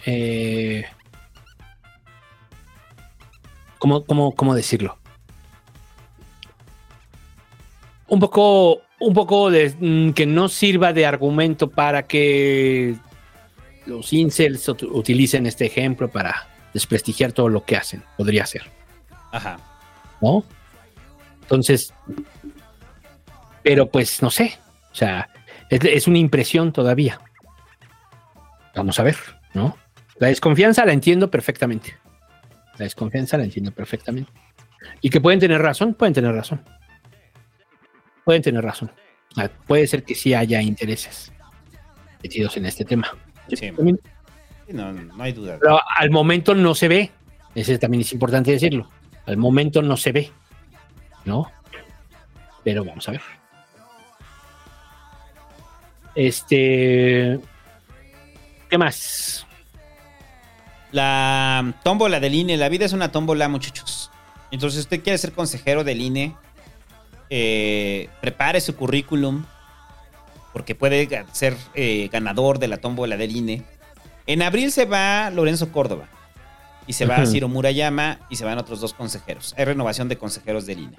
eh, ¿cómo, cómo, cómo decirlo? Un poco, un poco de mm, que no sirva de argumento para que los incels ut- utilicen este ejemplo para desprestigiar todo lo que hacen. Podría ser, Ajá. ¿no? Entonces, pero pues no sé. O sea, es, es una impresión todavía. Vamos a ver, ¿no? La desconfianza la entiendo perfectamente. La desconfianza la entiendo perfectamente. Y que pueden tener razón, pueden tener razón. Pueden tener razón. O sea, puede ser que sí haya intereses metidos en este tema. Sí. No, no hay duda. Pero al momento no se ve. Ese también es importante decirlo. Al momento no se ve. ¿No? Pero vamos a ver. Este. ¿Qué más? La tómbola del INE. La vida es una tómbola, muchachos. Entonces, si usted quiere ser consejero del INE, eh, prepare su currículum. Porque puede ser eh, ganador de la tómbola del INE. En abril se va Lorenzo Córdoba. Y se va Ujú. Ciro Murayama. Y se van otros dos consejeros. Hay renovación de consejeros del INE.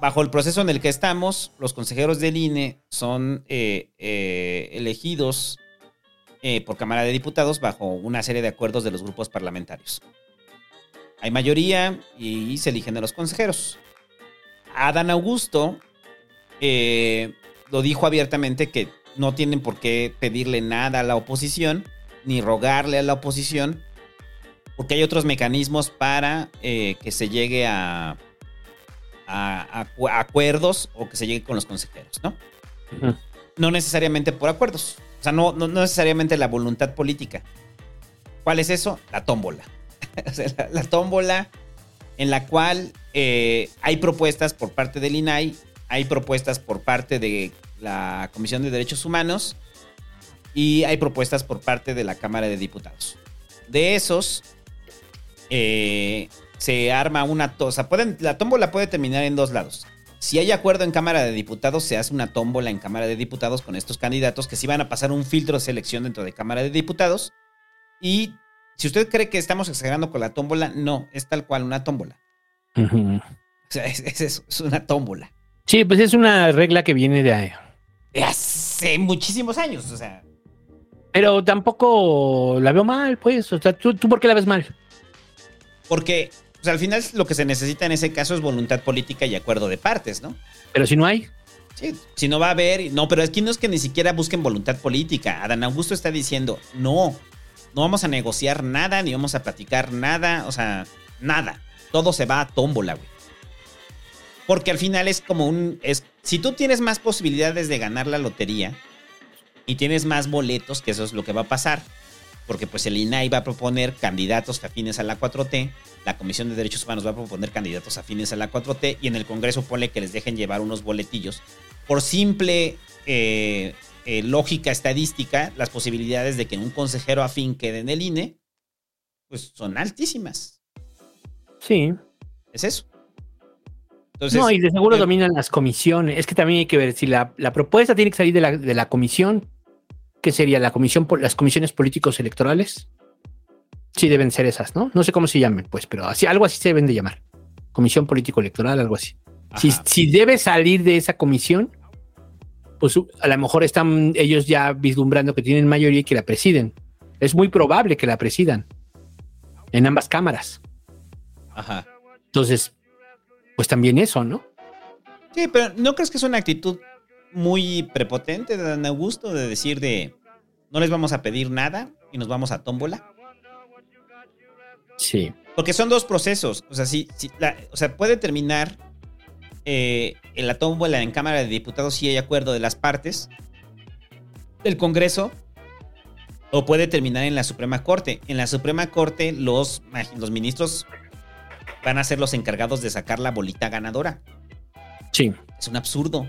Bajo el proceso en el que estamos, los consejeros del INE son eh, eh, elegidos eh, por Cámara de Diputados bajo una serie de acuerdos de los grupos parlamentarios. Hay mayoría y se eligen a los consejeros. Adán Augusto eh, lo dijo abiertamente que no tienen por qué pedirle nada a la oposición, ni rogarle a la oposición, porque hay otros mecanismos para eh, que se llegue a, a, a acu- a acuerdos o que se llegue con los consejeros, ¿no? No necesariamente por acuerdos, o sea, no, no, no necesariamente la voluntad política. ¿Cuál es eso? La tómbola. O sea, la, la tómbola en la cual eh, hay propuestas por parte del INAI, hay propuestas por parte de la Comisión de Derechos Humanos y hay propuestas por parte de la Cámara de Diputados. De esos, eh, se arma una... O sea, pueden, la tómbola puede terminar en dos lados. Si hay acuerdo en Cámara de Diputados, se hace una tómbola en Cámara de Diputados con estos candidatos que sí van a pasar un filtro de selección dentro de Cámara de Diputados. Y si usted cree que estamos exagerando con la tómbola, no, es tal cual una tómbola. O sea, es, es una tómbola. Sí, pues es una regla que viene de hace muchísimos años, o sea. Pero tampoco la veo mal, pues. O sea, ¿tú, tú por qué la ves mal? Porque o sea, al final lo que se necesita en ese caso es voluntad política y acuerdo de partes, ¿no? Pero si no hay. Sí, si no va a haber, no, pero aquí no es que ni siquiera busquen voluntad política. Adán Augusto está diciendo, no, no vamos a negociar nada, ni vamos a platicar nada, o sea, nada. Todo se va a tómbola, güey. Porque al final es como un, es, si tú tienes más posibilidades de ganar la lotería y tienes más boletos, que eso es lo que va a pasar, porque pues el INAI va a proponer candidatos afines a la 4T, la Comisión de Derechos Humanos va a proponer candidatos afines a la 4T y en el Congreso pone que les dejen llevar unos boletillos. Por simple eh, eh, lógica estadística, las posibilidades de que un consejero afín quede en el INE, pues son altísimas. Sí. Es eso. Entonces, no, y de seguro eh, dominan las comisiones. Es que también hay que ver si la, la propuesta tiene que salir de la, de la comisión. ¿Qué sería? La comisión, por- las comisiones políticos electorales. Sí, deben ser esas, ¿no? No sé cómo se llamen, pues, pero así, algo así se deben de llamar. Comisión político electoral, algo así. Si, si debe salir de esa comisión, pues a lo mejor están ellos ya vislumbrando que tienen mayoría y que la presiden. Es muy probable que la presidan en ambas cámaras. Ajá. Entonces, pues también eso, ¿no? Sí, pero ¿no crees que es una actitud muy prepotente de Dan Augusto de decir de no les vamos a pedir nada y nos vamos a tómbola? Sí. Porque son dos procesos. O sea, sí, la- o sea puede terminar eh, en la tómbola en Cámara de Diputados si hay acuerdo de las partes del Congreso. O puede terminar en la Suprema Corte. En la Suprema Corte los, los ministros van a ser los encargados de sacar la bolita ganadora. Sí. Es un absurdo.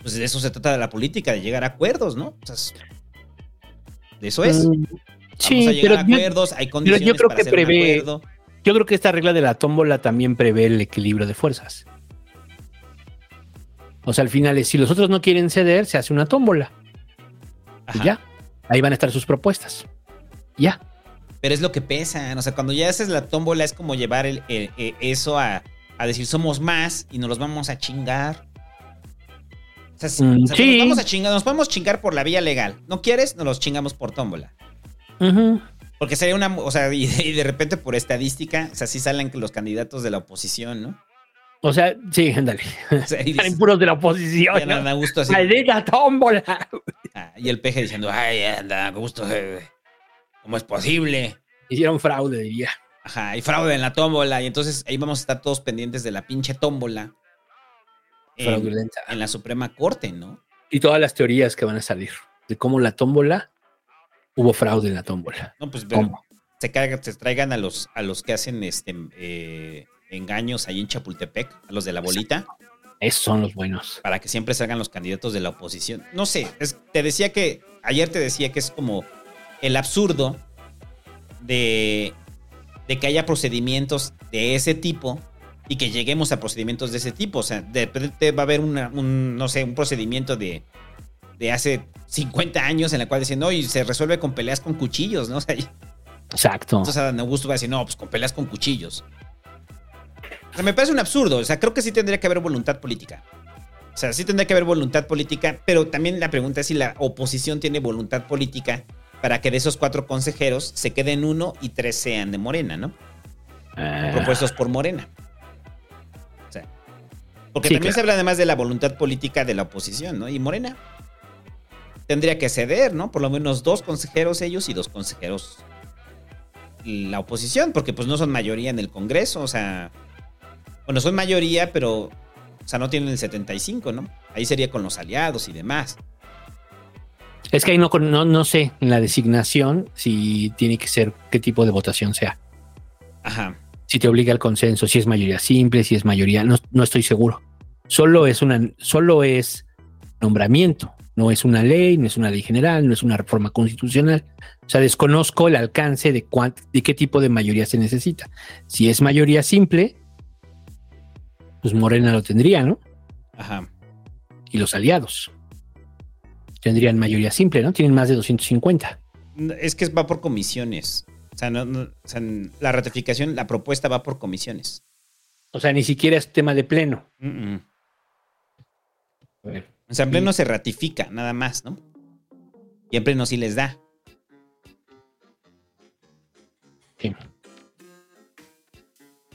Pues de eso se trata de la política, de llegar a acuerdos, ¿no? O sea, es- de eso es. Mm, Sí, Vamos a llegar pero a yo- acuerdos, hay condiciones yo creo para que hacer un prevé. acuerdo. Yo creo que esta regla de la tómbola también prevé el equilibrio de fuerzas. O sea, al final, es, si los otros no quieren ceder, se hace una tómbola. Y ya. Ahí van a estar sus propuestas. Ya. Pero es lo que pesa. O sea, cuando ya haces la tómbola es como llevar el- el- el- eso a, a decir somos más y nos los vamos a chingar. O sea, si- Mm, o sea, sí. nos vamos a chingar, nos podemos chingar por la vía legal. ¿No quieres? Nos los chingamos por tómbola. Porque sería una, o sea, y, y de repente por estadística, o sea, sí salen los candidatos de la oposición, ¿no? O sea, sí, ándale. O sea, puros de la oposición. y gusto así. ¡Maldita tómbola! Ah, y el peje diciendo, ay, anda, a gusto. ¿Cómo es posible? Hicieron fraude, diría. Ajá, hay fraude en la tómbola. Y entonces ahí vamos a estar todos pendientes de la pinche tómbola. en-. En, la Suprema Corte, ¿no? Y todas las teorías que van a salir. De cómo la tómbola. Hubo fraude en la tómbola. No, pues ¿Cómo? se, carga- se traigan a los, a los que hacen este eh, engaños ahí en Chapultepec, a los de la bolita, Esos son los buenos. para que siempre salgan los candidatos de la oposición. No sé, es- te decía que, ayer te decía que es como el absurdo de, de que haya procedimientos de ese tipo y que lleguemos a procedimientos de ese tipo. O sea, de repente va a haber una- un, no sé, un procedimiento de, de hace 50 años en la cual dicen, no, y se resuelve con peleas con cuchillos, ¿no? O sea, Exacto. entonces Adán Augusto va a decir, no, pues con peleas con cuchillos. O sea, me parece un absurdo. O sea, creo que sí tendría que haber voluntad política. O sea, sí tendría que haber voluntad política, pero también la pregunta es si la oposición tiene voluntad política para que de esos cuatro consejeros se queden uno y tres sean de Morena, ¿no? Ah. Propuestos por Morena. O sea, porque Sí, también claro. se habla además de la voluntad política de la oposición, ¿no? Y Morena. tendría que ceder, ¿no? Por lo menos dos consejeros ellos y dos consejeros la oposición, porque pues no son mayoría en el Congreso, o sea, bueno, son mayoría, pero, o sea, no tienen el 75, ¿no? Ahí sería con los aliados y demás. Es que ahí no, no, no sé en la designación si tiene que ser qué tipo de votación sea. Ajá. Si te obliga al consenso, si es mayoría simple, si es mayoría, no, no estoy seguro. Solo es una, solo es nombramiento, no es una ley, no es una ley general, no es una reforma constitucional. O sea, desconozco el alcance de, cuán- de qué tipo de mayoría se necesita. Si es mayoría simple, pues Morena lo tendría, ¿no? Ajá. Y los aliados tendrían mayoría simple, ¿no? Tienen más de 250. Es que va por comisiones. O sea, no- no- o sea, la ratificación, la propuesta va por comisiones. O sea, ni siquiera es tema de pleno. Mm, mm. O sea, en pleno se ratifica, nada más, ¿no? Y en pleno sí les da. Sí.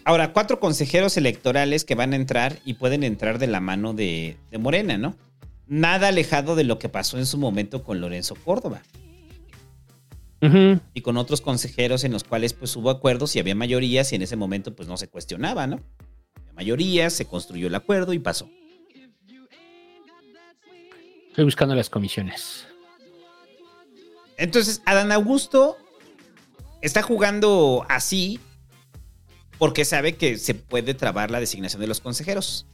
Ahora, cuatro consejeros electorales que van a entrar y pueden entrar de la mano de, de Morena, ¿no? Nada alejado de lo que pasó en su momento con Lorenzo Córdoba y con otros consejeros en los cuales pues hubo acuerdos y había mayorías y en ese momento pues no se cuestionaba, ¿no? Había mayorías, se construyó el acuerdo y pasó. Estoy buscando las comisiones. Entonces, Adán Augusto está jugando así porque sabe que se puede trabar la designación de los consejeros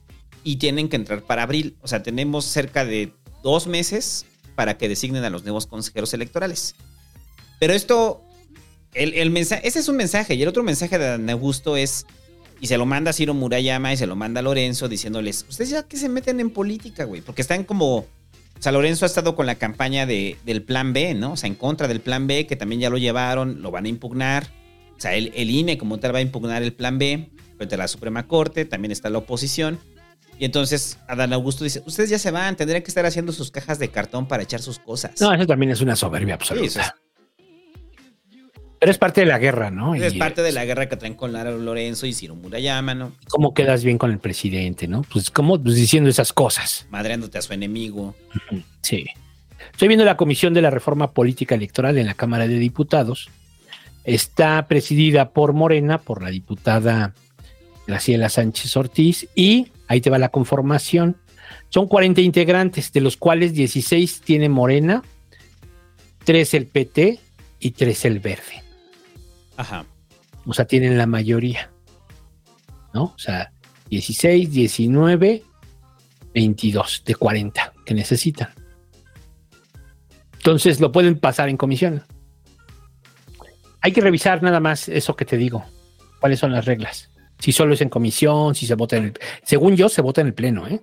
y tienen que entrar para abril. O sea, tenemos cerca de dos meses para que designen a los nuevos consejeros electorales. Pero esto, el, mensaje, ese es un mensaje y el otro mensaje de Adán Augusto es, y se lo manda a Ciro Murayama y se lo manda a Lorenzo diciéndoles, ustedes ya que se meten en política, güey, porque están como... O sea, Lorenzo ha estado con la campaña de, del plan B, ¿no? O sea, en contra del plan B, que también ya lo llevaron, lo van a impugnar. O sea, el, el INE como tal va a impugnar el plan B frente a la Suprema Corte, también está la oposición. Y entonces Adán Augusto dice, ustedes ya se van, tendrían que estar haciendo sus cajas de cartón para echar sus cosas. No, eso también es una soberbia absoluta. Sí, es- Pero es parte de la guerra, ¿no? es Y, parte de la guerra que traen con Lara Lorenzo y Ciro Murayama, ¿no? ¿Cómo quedas bien con el presidente, no? Pues como pues, diciendo esas cosas. Madreándote a su enemigo. Sí. Estoy viendo la Comisión de la Reforma Política Electoral en la Cámara de Diputados. Está presidida por Morena, por la diputada Graciela Sánchez Ortiz, y ahí te va la conformación. Son 40 integrantes, de los cuales 16 tiene Morena, 3 el PT y 3 el Verde. Ajá. O sea, tienen la mayoría. ¿No? O sea, 16, 19, 22 de 40 que necesitan. Entonces lo pueden pasar en comisión. Hay que revisar nada más eso que te digo. ¿Cuáles son las reglas? Si solo es en comisión, si se vota en el... Según yo, se vota en el pleno, ¿eh?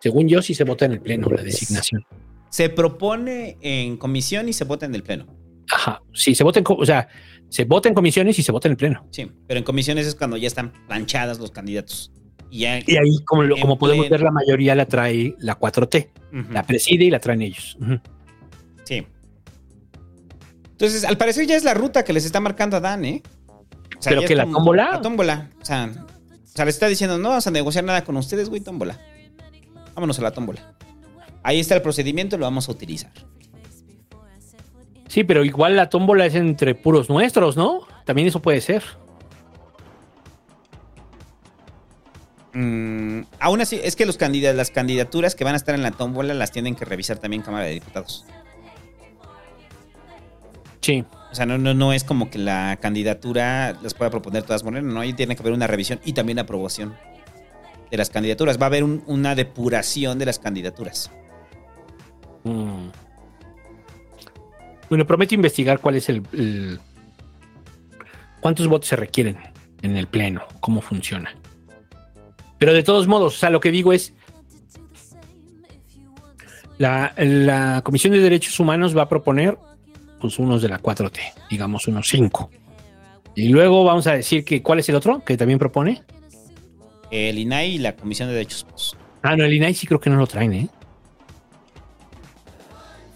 Según yo, sí se vota en el pleno la designación. Se propone en comisión y se vota en el pleno. Ajá. Sí, se vota en... O sea, se vota en comisiones y se vota en el pleno. Sí, pero en comisiones es cuando ya están planchadas los candidatos. Y, ya, Y ahí, como, lo- En como podemos pleno. ver, la mayoría la trae la 4T. Ujú. La preside y la traen ellos. Sí. Entonces, al parecer ya es la ruta que les está marcando a Dan, ¿eh? ¿Pero que la como- tómbola? La tómbola. O sea, o sea, les está diciendo, no vamos a negociar nada con ustedes, güey, tómbola. Vámonos a la tómbola. Ahí está el procedimiento, lo vamos a utilizar. Sí, pero igual la tómbola es entre puros nuestros, ¿no? También eso puede ser. Mm, aún así, es que los candidatos, las candidaturas que van a estar en la tómbola las tienen que revisar también Cámara de Diputados. Sí. O sea, no, no, no es como que la candidatura las pueda proponer todas Morena, no, ahí tiene que haber una revisión y también aprobación de las candidaturas. Va a haber un- una depuración de las candidaturas. Mm. Bueno, prometo investigar cuál es el- cuántos votos se requieren en el pleno, cómo funciona. Pero de todos modos, o sea, lo que digo es la, la Comisión de Derechos Humanos va a proponer pues unos de la 4T, digamos unos 5. Y luego vamos a decir que cuál es el otro que también propone. El INAI y la Comisión de Derechos. Ah, no, el INAI sí creo que no lo traen, ¿eh?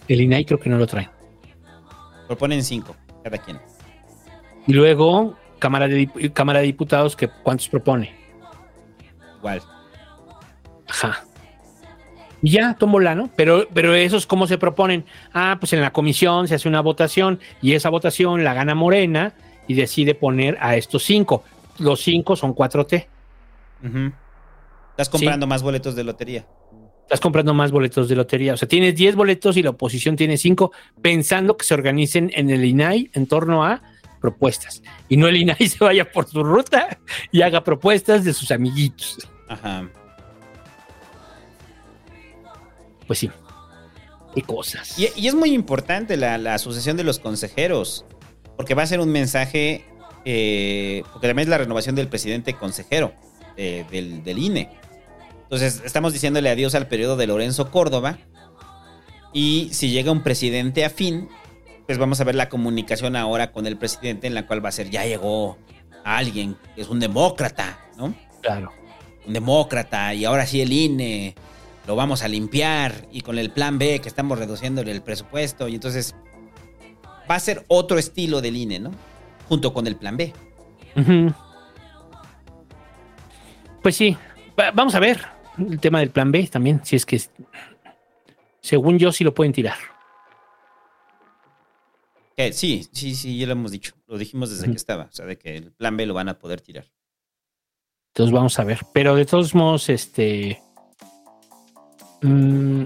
El INAI creo que no lo traen. Proponen cinco, cada quien. Y luego, Cámara de, Cámara de Diputados, que ¿cuántos propone? Igual. Ajá. Y ya, tómbola, ¿no? Pero, pero esos, ¿cómo se proponen? Ah, pues en la comisión se hace una votación y esa votación la gana Morena y decide poner a estos cinco. Los cinco son 4T. Ujú. Estás comprando más boletos de lotería. Estás comprando más boletos de lotería. O sea, tienes 10 boletos y la oposición tiene 5, pensando que se organicen en el INAI en torno a propuestas. Y no el INAI se vaya por su ruta y haga propuestas de sus amiguitos. Ajá. Pues sí. Qué cosas. Y, y es muy importante la, la asociación de los consejeros, porque va a ser un mensaje, eh, porque también es la renovación del presidente consejero eh, del, del INE. Entonces, estamos diciéndole adiós al periodo de Lorenzo Córdoba. Y si llega un presidente afín, pues vamos a ver la comunicación ahora con el presidente, en la cual va a ser, ya llegó alguien que es un demócrata, ¿no? Claro. Un demócrata, y ahora sí el INE lo vamos a limpiar, y con el plan B que estamos reduciéndole el presupuesto, y entonces va a ser otro estilo del INE, ¿no? Junto con el plan B. Pues sí, Va- vamos a ver el tema del plan B también, si es que según yo sí lo pueden tirar. Sí, sí, sí, ya lo hemos dicho. Lo dijimos desde que estaba. O sea, de que el plan B lo van a poder tirar. Entonces vamos a ver. Pero de todos modos, este. Mm,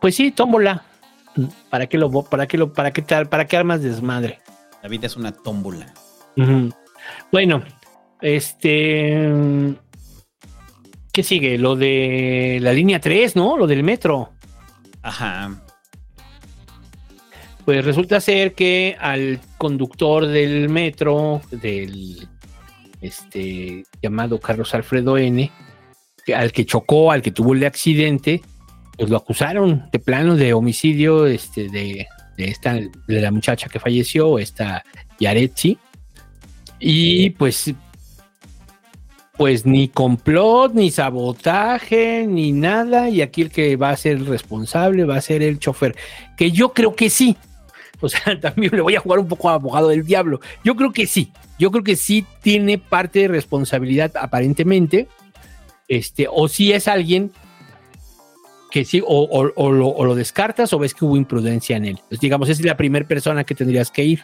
pues sí, tómbola. ¿Para qué lo, para qué lo, para qué tal, para qué armas desmadre? La vida es una tómbola. Bueno, este. ¿Qué sigue? Lo de la línea 3, ¿no? Lo del metro. Ajá. Pues resulta ser que al conductor del metro, del este llamado Carlos Alfredo N, al que chocó, al que tuvo el accidente, pues lo acusaron de plano de homicidio este, de, de esta, de la muchacha que falleció, esta Yaretsi. Y pues, pues ni complot, ni sabotaje, ni nada. Y aquí el que va a ser el responsable va a ser el chofer. Que yo creo que sí. O sea, también le voy a jugar un poco a abogado del diablo. Yo creo que sí. Yo creo que sí tiene parte de responsabilidad aparentemente. Este, o si es alguien que sí, o, o- lo, descartas o ves que hubo imprudencia en él. Pues digamos, es la primera persona que tendrías que ir.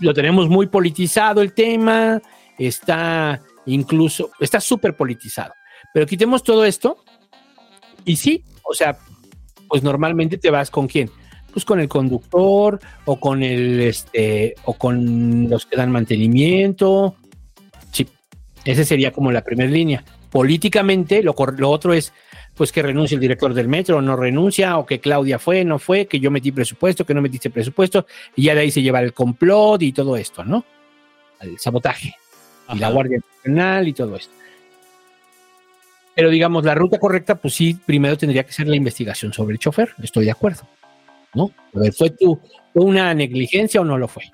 Lo tenemos muy politizado el tema, está incluso, está súper politizado. Pero quitemos todo esto y sí, o sea, pues normalmente te vas con quién? Pues con el conductor o con el, este, o con los que dan mantenimiento. Sí, esa sería como la primera línea. Políticamente, lo, lo otro es pues que renuncie el director del metro, no renuncia, o que Claudia fue, no fue, que yo metí presupuesto, que no metiste presupuesto, y ya de ahí se lleva el complot y todo esto, ¿no? El sabotaje, y la Ajá. Guardia Nacional y todo esto. Pero digamos, la ruta correcta, pues sí, primero tendría que ser la investigación sobre el chofer, estoy de acuerdo, ¿no? A ver, ¿fue, tu, fue una negligencia o no lo fue?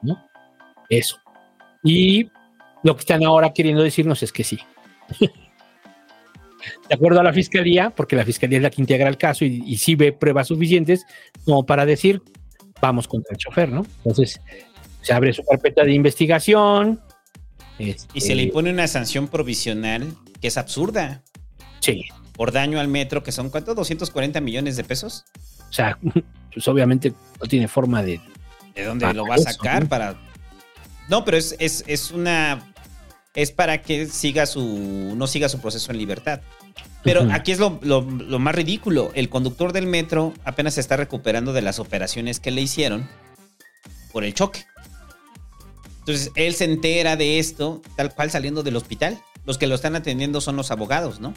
¿No? Eso. Y lo que están ahora queriendo decirnos es que sí. de acuerdo a la fiscalía, porque la fiscalía es la que integra el caso y, y sí ve pruebas suficientes como para decir, vamos contra el chofer, ¿no? Entonces, se abre su carpeta de investigación. este, Y se le impone una sanción provisional que es absurda. Sí. Por daño al metro, que son ¿cuánto? 240 millones de pesos. O sea, pues obviamente no tiene forma de. ¿De dónde lo va a eso, sacar? ¿no? Para. No, pero es, es, es una. Es para que siga su. no siga su proceso en libertad. Pero aquí es lo, lo- lo más ridículo. El conductor del metro apenas se está recuperando de las operaciones que le hicieron por el choque. Entonces él se entera de esto, tal cual saliendo del hospital. Los que lo están atendiendo son los abogados, ¿no?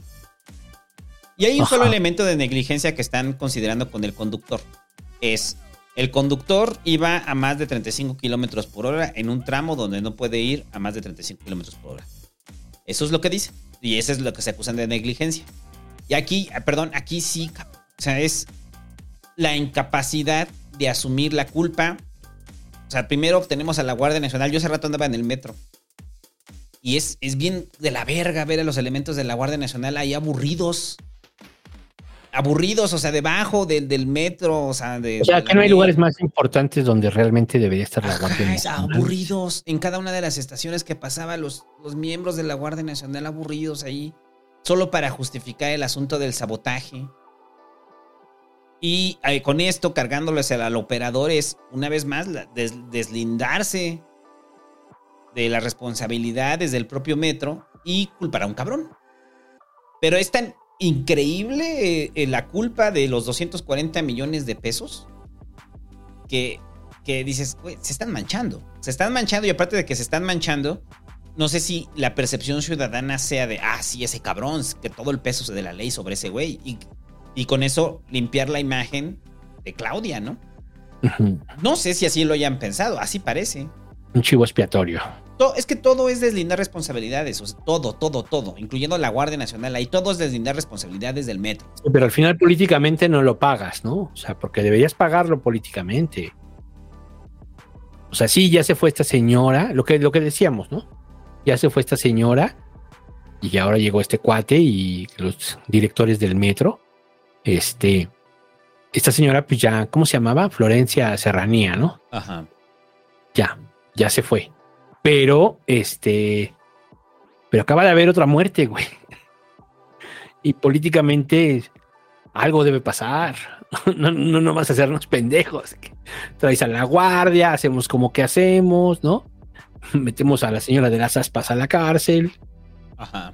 Y hay un Ajá. solo elemento de negligencia que están considerando con el conductor. Es el conductor iba a más de 35 kilómetros por hora en un tramo donde no puede ir a más de 35 kilómetros por hora. Eso es lo que dice. Y eso es lo que se acusan de negligencia. Y aquí, ah, perdón, aquí sí, o sea, es la incapacidad de asumir la culpa. O sea, primero tenemos a la Guardia Nacional. Yo hace rato andaba en el metro. Y es, es bien de la verga ver a los elementos de la Guardia Nacional ahí aburridos. Aburridos, o sea, debajo del, del metro, o sea, de... O sea, que no hay lugares más importantes donde realmente debería estar la Guardia Ajá, Nacional. aburridos. En cada una de las estaciones que pasaba, los, los miembros de la Guardia Nacional aburridos ahí. solo para justificar el asunto del sabotaje. Y eh, con esto, cargándolo hacia al operador, es una vez más la- des- deslindarse de las responsabilidades del propio metro y culpar a un cabrón. Pero es tan increíble eh, la culpa de los 240 millones de pesos que, que dices, güey, se están manchando. Se están manchando y aparte de que se están manchando, no sé si la percepción ciudadana sea de, ah, sí, ese cabrón, que todo el peso de la ley sobre ese güey. Y, y con eso limpiar la imagen de Claudia, ¿no? No sé si así lo hayan pensado, así parece. Un chivo expiatorio. To- Es que todo es deslindar responsabilidades, o sea, todo, todo, todo, incluyendo la Guardia Nacional, ahí todo es deslindar responsabilidades del metro. Sí, Pero al final políticamente no lo pagas, ¿no? O sea, porque deberías pagarlo políticamente. O sea, sí, ya se fue esta señora, lo que, lo que decíamos, ¿no? Ya se fue esta señora y ahora llegó este cuate y los directores del metro. Este, esta señora, pues ya, ¿cómo se llamaba? Florencia Serranía, ¿no? Ajá. Ya, ya se fue. Pero, este, pero acaba de haber otra muerte, güey. Y políticamente algo debe pasar. No, no, no vas a hacernos pendejos. Traes a la guardia, hacemos como que hacemos, ¿no? Metemos a la señora de las aspas a la cárcel. Ajá.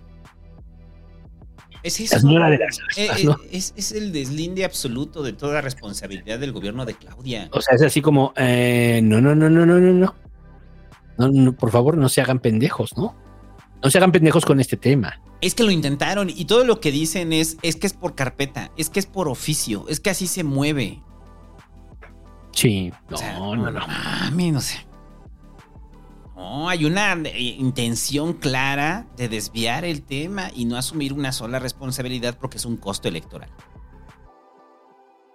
Es La eso. señora de las Eh, aspas, eh, ¿no? es, es el deslinde absoluto de toda responsabilidad del gobierno de Claudia. O sea, es así como, eh, no, no, no, no, no, no, no. No, no, por favor, no se hagan pendejos, ¿no? No se hagan pendejos con este tema. Es que lo intentaron y todo lo que dicen es, es que es por carpeta, es que es por oficio, es que así se mueve. Sí, no, O sea, no, no. A mí no sé. No, hay una eh, intención clara de desviar el tema y no asumir una sola responsabilidad porque es un costo electoral.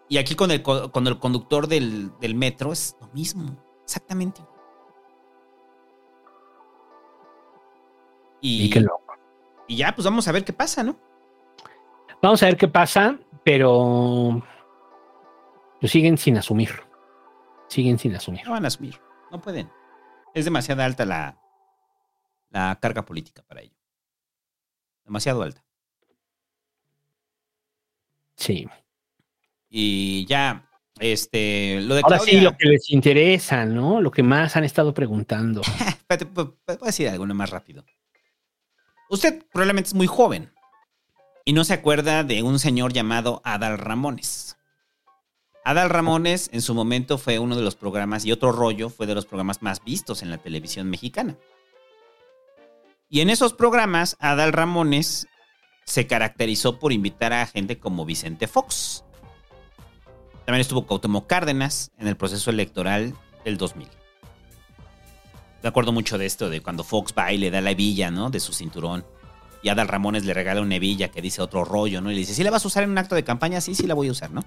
Y aquí con el, co- con el conductor del, del metro es lo mismo, exactamente. Y, Y qué loco. y ya, pues vamos a ver qué pasa, ¿no? Vamos a ver qué pasa, pero pues siguen sin asumir. Siguen sin asumir. No van a asumir, no pueden. Es demasiado alta la, la carga política para ello. Demasiado alta. Sí. Y ya, este, lo de Ahora Claudia. sí, lo que les interesa, ¿no? Lo que más han estado preguntando. Espérate, pu- pu- puedo decir algo más rápido. Usted probablemente es muy joven y no se acuerda de un señor llamado Adal Ramones. Adal Ramones en su momento fue uno de los programas y otro rollo fue de los programas más vistos en la televisión mexicana. Y en esos programas, Adal Ramones se caracterizó por invitar a gente como Vicente Fox. También estuvo Cuauhtémoc Cárdenas en el proceso electoral del 2000. Me acuerdo mucho de esto, de cuando Fox va y le da la hebilla, ¿no? De su cinturón. Y Adal Ramones le regala una hebilla que dice otro rollo, ¿no? Y le dice, ¿sí la vas a usar en un acto de campaña? Sí, sí la voy a usar, ¿no?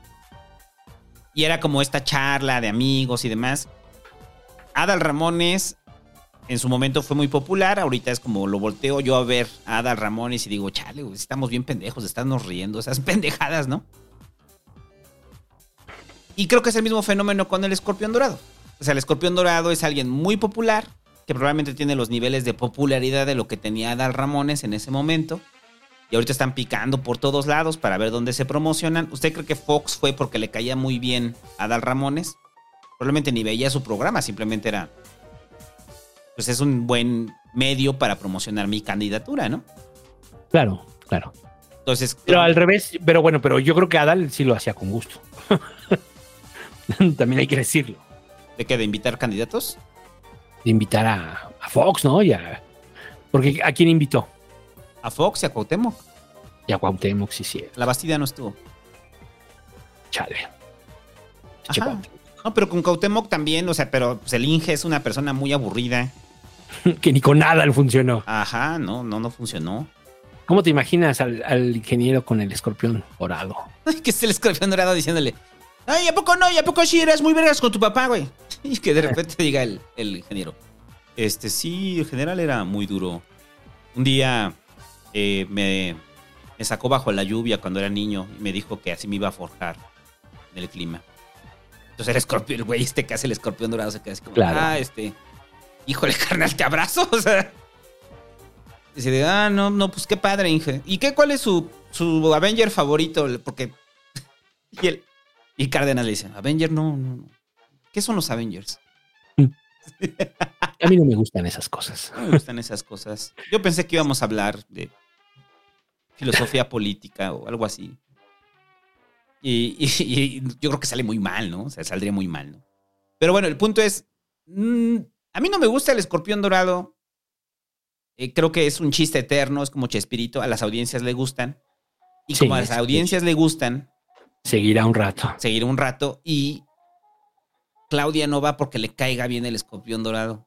Y era como esta charla de amigos y demás. Adal Ramones en su momento fue muy popular, ahorita es como lo volteo yo a ver a Adal Ramones y digo, chale, estamos bien pendejos, estamos riendo, esas pendejadas, ¿no? Y creo que es el mismo fenómeno con el escorpión dorado. O sea, el escorpión dorado es alguien muy popular, que probablemente tiene los niveles de popularidad de lo que tenía Adal Ramones en ese momento. Y ahorita están picando por todos lados para ver dónde se promocionan. ¿Usted cree que Fox fue porque le caía muy bien a Adal Ramones? Probablemente ni veía su programa, simplemente era. Pues es un buen medio para promocionar mi candidatura, ¿no? Claro, claro. Entonces. Pero al revés, pero bueno, pero yo creo que Adal sí lo hacía con gusto. También hay que decirlo. ¿De qué? ¿De invitar candidatos? De invitar a, a Fox, ¿no? Y a- porque ¿a quién invitó? A Fox y a Cuauhtémoc. Y a Cuauhtémoc, sí, sí. La Bastida no estuvo. Chale. Ajá. No, pero con Cuauhtémoc también, o sea, pero pues, el Inge es una persona muy aburrida. que ni con nada le funcionó. Ajá, no, no, no funcionó. ¿Cómo te imaginas al, al ingeniero con el escorpión dorado? que es el escorpión dorado diciéndole, ay, ¿a poco no? ¿Y a poco sí eras muy vergas con tu papá, güey? Y que de repente diga el, el ingeniero, este, sí, el general era muy duro. Un día eh, me, me sacó bajo la lluvia cuando era niño y me dijo que así me iba a forjar en el clima. Entonces el escorpión, el güey este que hace el escorpión dorado se queda así como, Claro. ah, este, híjole, carnal, te abrazo, o sea. Dice, de, ah, no, no, pues qué padre, Inge. ¿Y qué, cuál es su, su Avenger favorito? Porque. Y él. Y Cárdenas le dice, Avenger, no, no, no. ¿Qué son los Avengers? A mí no me gustan esas cosas. No me gustan esas cosas. Yo pensé que íbamos a hablar de filosofía política o algo así. Y, y- y yo creo que sale muy mal, ¿no? O sea, saldría muy mal, ¿no? Pero bueno, el punto es, mm, a mí no me gusta el escorpión dorado. Eh, creo que es un chiste eterno, es como Chespirito, a las audiencias le gustan. Y Sí, como a las audiencias le gustan, Seguirá un rato. seguir un rato y Claudia no va porque le caiga bien el escorpión dorado.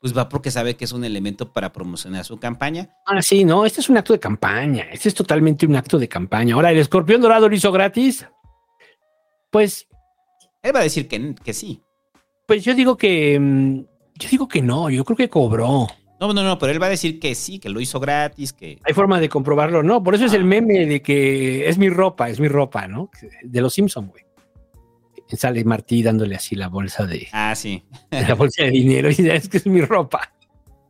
Pues va porque sabe que es un elemento para promocionar su campaña. Ah, sí, no, este es un acto de campaña. Este es totalmente un acto de campaña. Ahora, ¿el escorpión dorado lo hizo gratis? Pues, Él va a decir que, que sí. pues yo digo que. mm, Yo digo que no, yo creo que cobró. No, no, no, pero él va a decir que sí, que lo hizo gratis, que... Hay forma de comprobarlo, ¿no? Por eso es el meme de que es mi ropa, es mi ropa, ¿no? De los Simpson, güey. Sale Martí dándole así la bolsa de, Ah, sí. la bolsa de dinero y es que es mi ropa.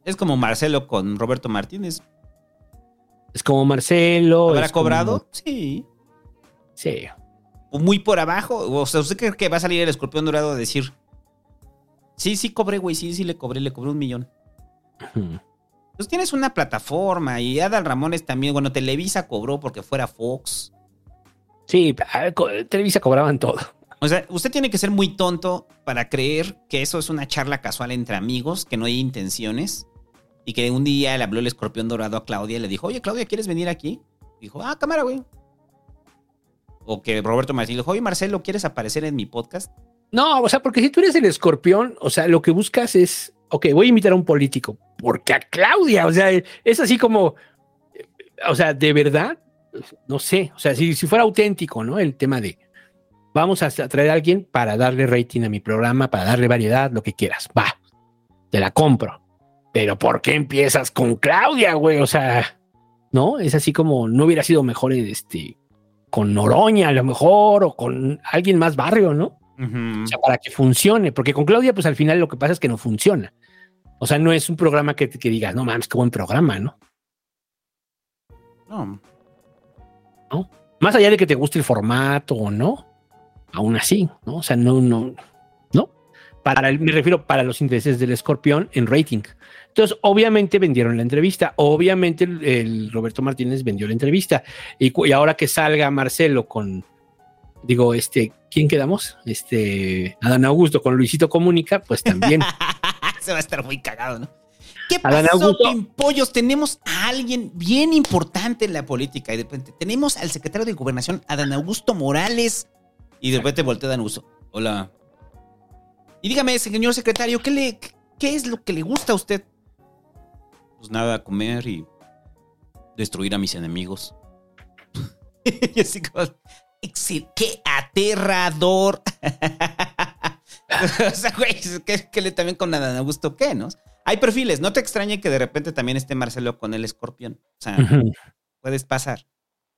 Es como Marcelo con Roberto Martínez. Es como Marcelo. ¿Habrá como- cobrado? Sí. Sí. O muy por abajo. O sea, ¿usted cree que va a salir el escorpión dorado a decir? Sí, sí cobré, güey, sí, sí le cobré, le cobré un millón. Pues tienes una plataforma y Adal Ramones también, bueno, Televisa cobró porque fuera Fox. Sí, ah, Televisa cobraban todo. O sea, usted tiene que ser muy tonto para creer que eso es una charla casual entre amigos, que no hay intenciones. Y que un día le habló el escorpión dorado a Claudia y le dijo, oye, Claudia, ¿quieres venir aquí? Dijo, ah, cámara, güey. O que Roberto Martínez dijo, oye, Marcelo, ¿quieres aparecer en mi podcast? No, o sea, porque si tú eres el escorpión, o sea, lo que buscas es, ok, voy a invitar a un político, porque a Claudia, o sea, es así como, o sea, de verdad, no sé, o sea, si, si fuera auténtico, ¿no? El tema de, vamos a traer a alguien para darle rating a mi programa, para darle variedad, lo que quieras, va, te la compro. Pero ¿por qué empiezas con Claudia, güey? O sea, ¿no? Es así como, no hubiera sido mejor, este, con Noroña a lo mejor, o con alguien más barrio, ¿no? O sea, para que funcione, porque con Claudia, pues al final lo que pasa es que no funciona. O sea, no es un programa que, que digas, no mames, qué buen programa, ¿no? No. ¿No? Más allá de que te guste el formato o no, aún así, ¿no? O sea, no, no, no. Para el- me refiero para los intereses del escorpión en rating. Entonces, obviamente vendieron la entrevista, obviamente el, el Roberto Martínez vendió la entrevista. Y, ahora que salga Marcelo con, digo, este, ¿quién quedamos? Este, Adán Augusto con Luisito Comunica, pues también. Se va a estar muy cagado, ¿no? ¿Qué Adán pasó. Pimpollos? Tenemos a alguien bien importante en la política y de repente tenemos al secretario de Gobernación, Adán Augusto Morales, y de repente voltea Adán Augusto. Hola. Y dígame, señor secretario, ¿qué, le, ¿qué es lo que le gusta a usted? Pues nada, comer y destruir a mis enemigos. y así como, "Excel- ¡Qué aterrador! o sea, güey, que, que le también con Adán Augusto, ¿qué, no? Hay perfiles, no te extrañe que de repente también esté Marcelo con el escorpión. O sea, puedes pasar.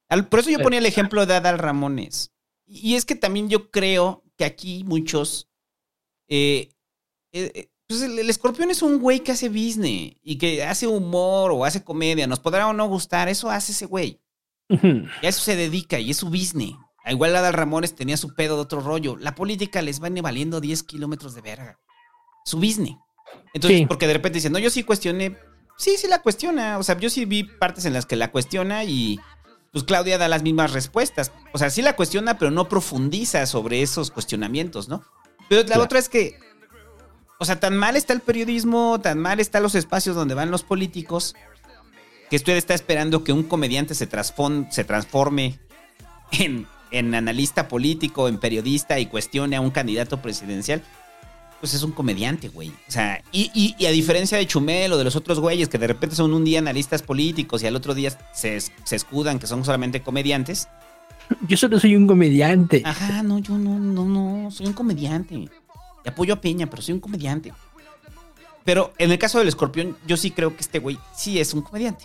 Al- por eso yo ponía el ejemplo de Adal Ramones. Y es que también yo creo que aquí muchos. eh, eh, eh, pues el, el escorpión es un güey que hace business y que hace humor o hace comedia. Nos podrá o no gustar, eso hace ese güey. Y a eso se dedica y es su business. Igual Adal Ramones tenía su pedo de otro rollo. La política les va valiendo 10 kilómetros de verga. Su business. Entonces, Sí. porque de repente dicen, no, yo sí cuestioné. Sí, sí la cuestiona. O sea, yo sí vi partes en las que la cuestiona y pues Claudia da las mismas respuestas. O sea, sí la cuestiona, pero no profundiza sobre esos cuestionamientos, ¿no? Pero la Claro. otra es que, o sea, tan mal está el periodismo, tan mal están los espacios donde van los políticos, que usted está esperando que un comediante se, se transforme en, en analista político, en periodista y cuestione a un candidato presidencial. Pues es un comediante, güey. O sea, y, y- y a diferencia de Chumel o de los otros güeyes que de repente son un día analistas políticos y al otro día se, se escudan que son solamente comediantes. Yo solo soy un comediante. Ajá, no, yo no, no, no, soy un comediante. Y apoyo a Peña, pero soy un comediante. Pero en el caso del escorpión, yo sí creo que este güey sí es un comediante.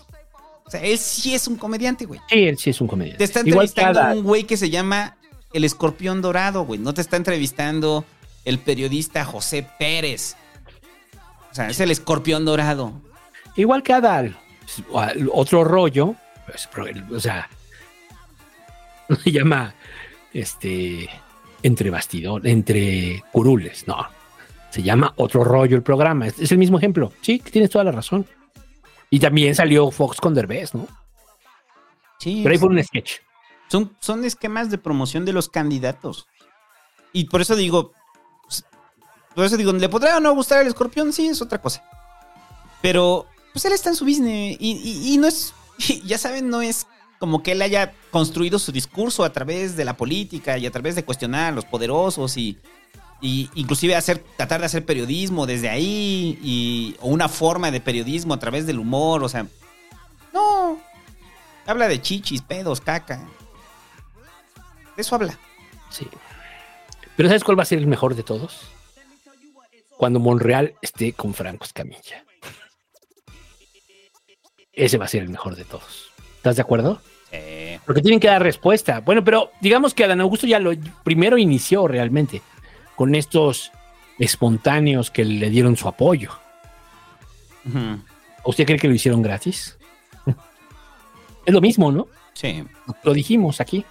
O sea, él sí es un comediante, güey. Sí, él sí es un comediante. Te está Igual entrevistando cada- un güey que se llama el escorpión dorado, güey. No te está entrevistando el periodista José Pérez. O sea, es el escorpión dorado. Igual que Adal. otro rollo, pues, o sea, se llama este entre bastidor, entre curules, no. Se llama Otro rollo el programa. Es, es el mismo ejemplo. Sí, tienes toda la razón. Y también salió Fox con Derbez, ¿no? Sí. Pero ahí fue un sketch. Son, son esquemas de promoción de los candidatos. Y por eso digo, pues, por eso digo, ¿le podrá o no gustar el escorpión? Sí, es otra cosa. Pero, pues él está en su business. Y, y- y no es, ya saben, no es como que él haya construido su discurso a través de la política y a través de cuestionar a los poderosos y, y inclusive hacer, tratar de hacer periodismo desde ahí y, o una forma de periodismo a través del humor. O sea, no. Habla de chichis, pedos, caca. De eso habla. Sí. Pero ¿sabes cuál va a ser el mejor de todos? Cuando Monreal esté con Franco Escamilla. Ese va a ser el mejor de todos. ¿Estás de acuerdo? Sí. Porque tienen que dar respuesta. Bueno, pero digamos que Adán Augusto ya lo primero inició realmente con estos espontáneos que le dieron su apoyo. ¿Usted cree que lo hicieron gratis? Es lo mismo, ¿no? Sí. Lo dijimos aquí.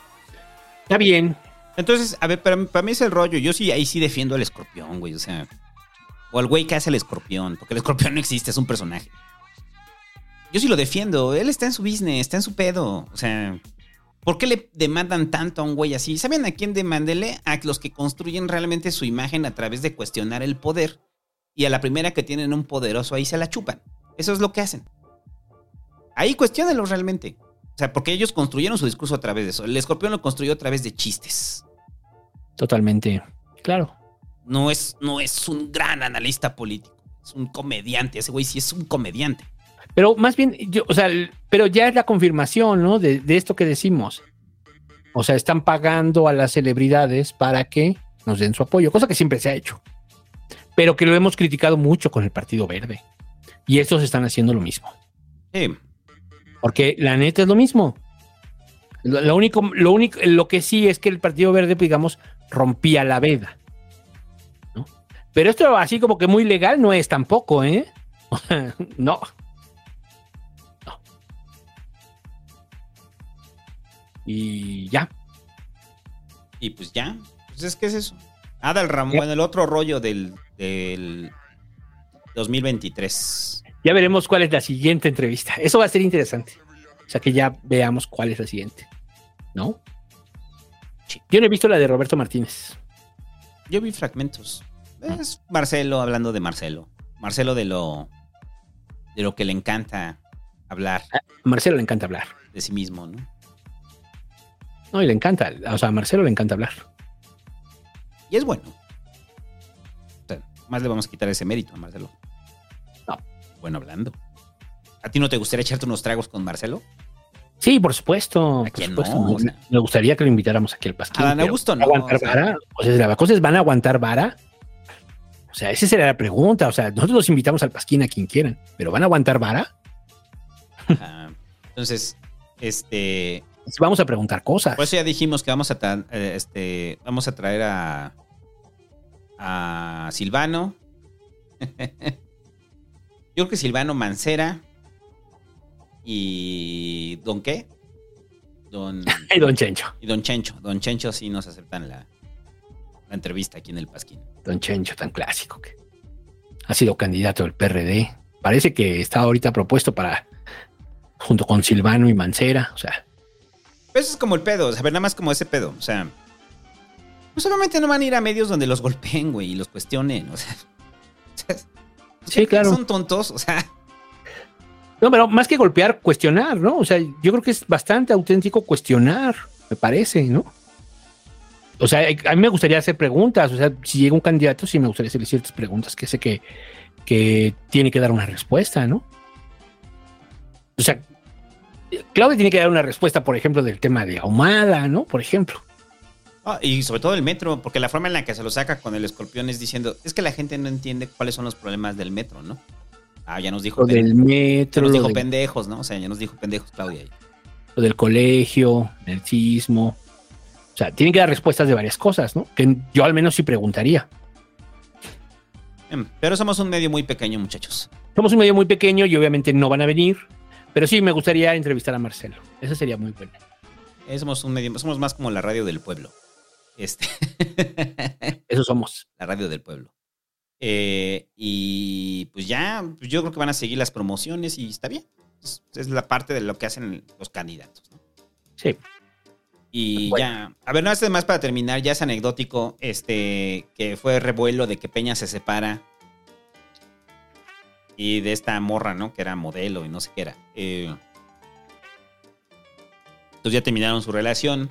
Está bien. Entonces, a ver, para, para mí es el rollo. Yo sí, ahí sí defiendo al escorpión, güey. O sea, o al güey que hace el escorpión. Porque el escorpión no existe, es un personaje. Yo sí lo defiendo. Él está en su business, está en su pedo. O sea, ¿por qué le demandan tanto a un güey así? ¿Saben a quién demándele? A los que construyen realmente su imagen a través de cuestionar el poder. Y a la primera que tienen un poderoso ahí se la chupan. Eso es lo que hacen. Ahí cuestionenlo realmente. O sea, porque ellos construyeron su discurso a través de eso. El escorpión lo construyó a través de chistes. Totalmente. Claro. No es, no es un gran analista político. Es un comediante. Ese güey sí es un comediante. Pero más bien, yo, o sea, pero ya es la confirmación, ¿no? De, de esto que decimos. O sea, están pagando a las celebridades para que nos den su apoyo, cosa que siempre se ha hecho. Pero que lo hemos criticado mucho con el Partido Verde. Y estos están haciendo lo mismo. Sí. Porque la neta es lo mismo. Lo, lo único, lo único, lo que sí es que el Partido Verde, digamos, rompía la veda. Pero esto así como que muy legal no es tampoco, ¿eh? no. No. Y ya. Y pues ya. Pues es que es eso. Adal Ramón, bueno, el otro rollo del, del 2023. Ya veremos cuál es la siguiente entrevista. Eso va a ser interesante. O sea, que ya veamos cuál es la siguiente. ¿No? Yo no he visto la de Roberto Martínez. Yo vi fragmentos. Es Marcelo hablando de Marcelo. Marcelo de lo de lo que le encanta hablar. A Marcelo le encanta hablar. De sí mismo, ¿no? No, y le encanta. O sea, a Marcelo le encanta hablar. Y es bueno. O sea, más le vamos a quitar ese mérito a Marcelo. No. Bueno, hablando. ¿A ti no te gustaría echarte unos tragos con Marcelo? Sí, por supuesto. por quién supuesto. no? O sea- Me gustaría que lo invitáramos aquí al Pasquín. A Dan pero Augusto no, ¿Aguantar o sea. vara? O sea, ¿van a aguantar vara? O sea, esa será la pregunta. O sea, nosotros los invitamos al Pasquín a quien quieran, pero ¿van a aguantar vara? Ah, entonces, este. Vamos a preguntar cosas. Por eso ya dijimos que vamos a, tra- eh, este, vamos a traer a, a Silvano. Yo creo que Silvano Mancera. Y. ¿Don qué? Don. Y Don Chencho. Y Don Chencho. Don Chencho sí nos aceptan la, la entrevista aquí en el Pasquín. Don Chencho, tan clásico que ha sido candidato del PRD. Parece que está ahorita propuesto para, junto con Silvano y Mancera. O sea, Pero eso es como el pedo, o sea, nada más como ese pedo. O sea, pues obviamente no van a ir a medios donde los golpeen, güey, y los cuestionen. O sea, o sea, Sí, claro. Son tontos, o sea. No, pero más que golpear, cuestionar, ¿no? O sea, yo creo que es bastante auténtico cuestionar, me parece, ¿no? O sea, a mí me gustaría hacer preguntas, o sea, si llega un candidato, sí me gustaría hacerle ciertas preguntas que sé que, que tiene que dar una respuesta, ¿no? O sea, Claudia tiene que dar una respuesta, por ejemplo, del tema de Ahumada, ¿no? Por ejemplo. Ah, y sobre todo el metro, porque la forma en la que se lo saca con el escorpión es diciendo, es que la gente no entiende cuáles son los problemas del metro, ¿no? Ah, ya nos dijo, Lo del metro, ya nos dijo de- pendejos, ¿no? O sea, ya nos dijo pendejos Claudia. lo del colegio, el sismo. O sea, tienen que dar respuestas de varias cosas, ¿no? Que yo al menos sí preguntaría. Em, Pero somos un medio muy pequeño, muchachos. Somos un medio muy pequeño y obviamente no van a venir Pero sí, me gustaría entrevistar a Marcelo. Eso sería muy bueno. Eh, somos, un medio, somos más como la radio del pueblo. Este. Eso somos. La radio del pueblo. Eh, y pues ya, pues yo creo que van a seguir las promociones y está bien. Es, es la parte de lo que hacen los candidatos. ¿no? Sí. Y Bueno. ya. A ver, no hace más para terminar, ya es anecdótico, este, que fue revuelo de que Peña se separa. Y de esta morra, ¿no? Que era modelo y no sé qué era. Eh, entonces ya terminaron su relación.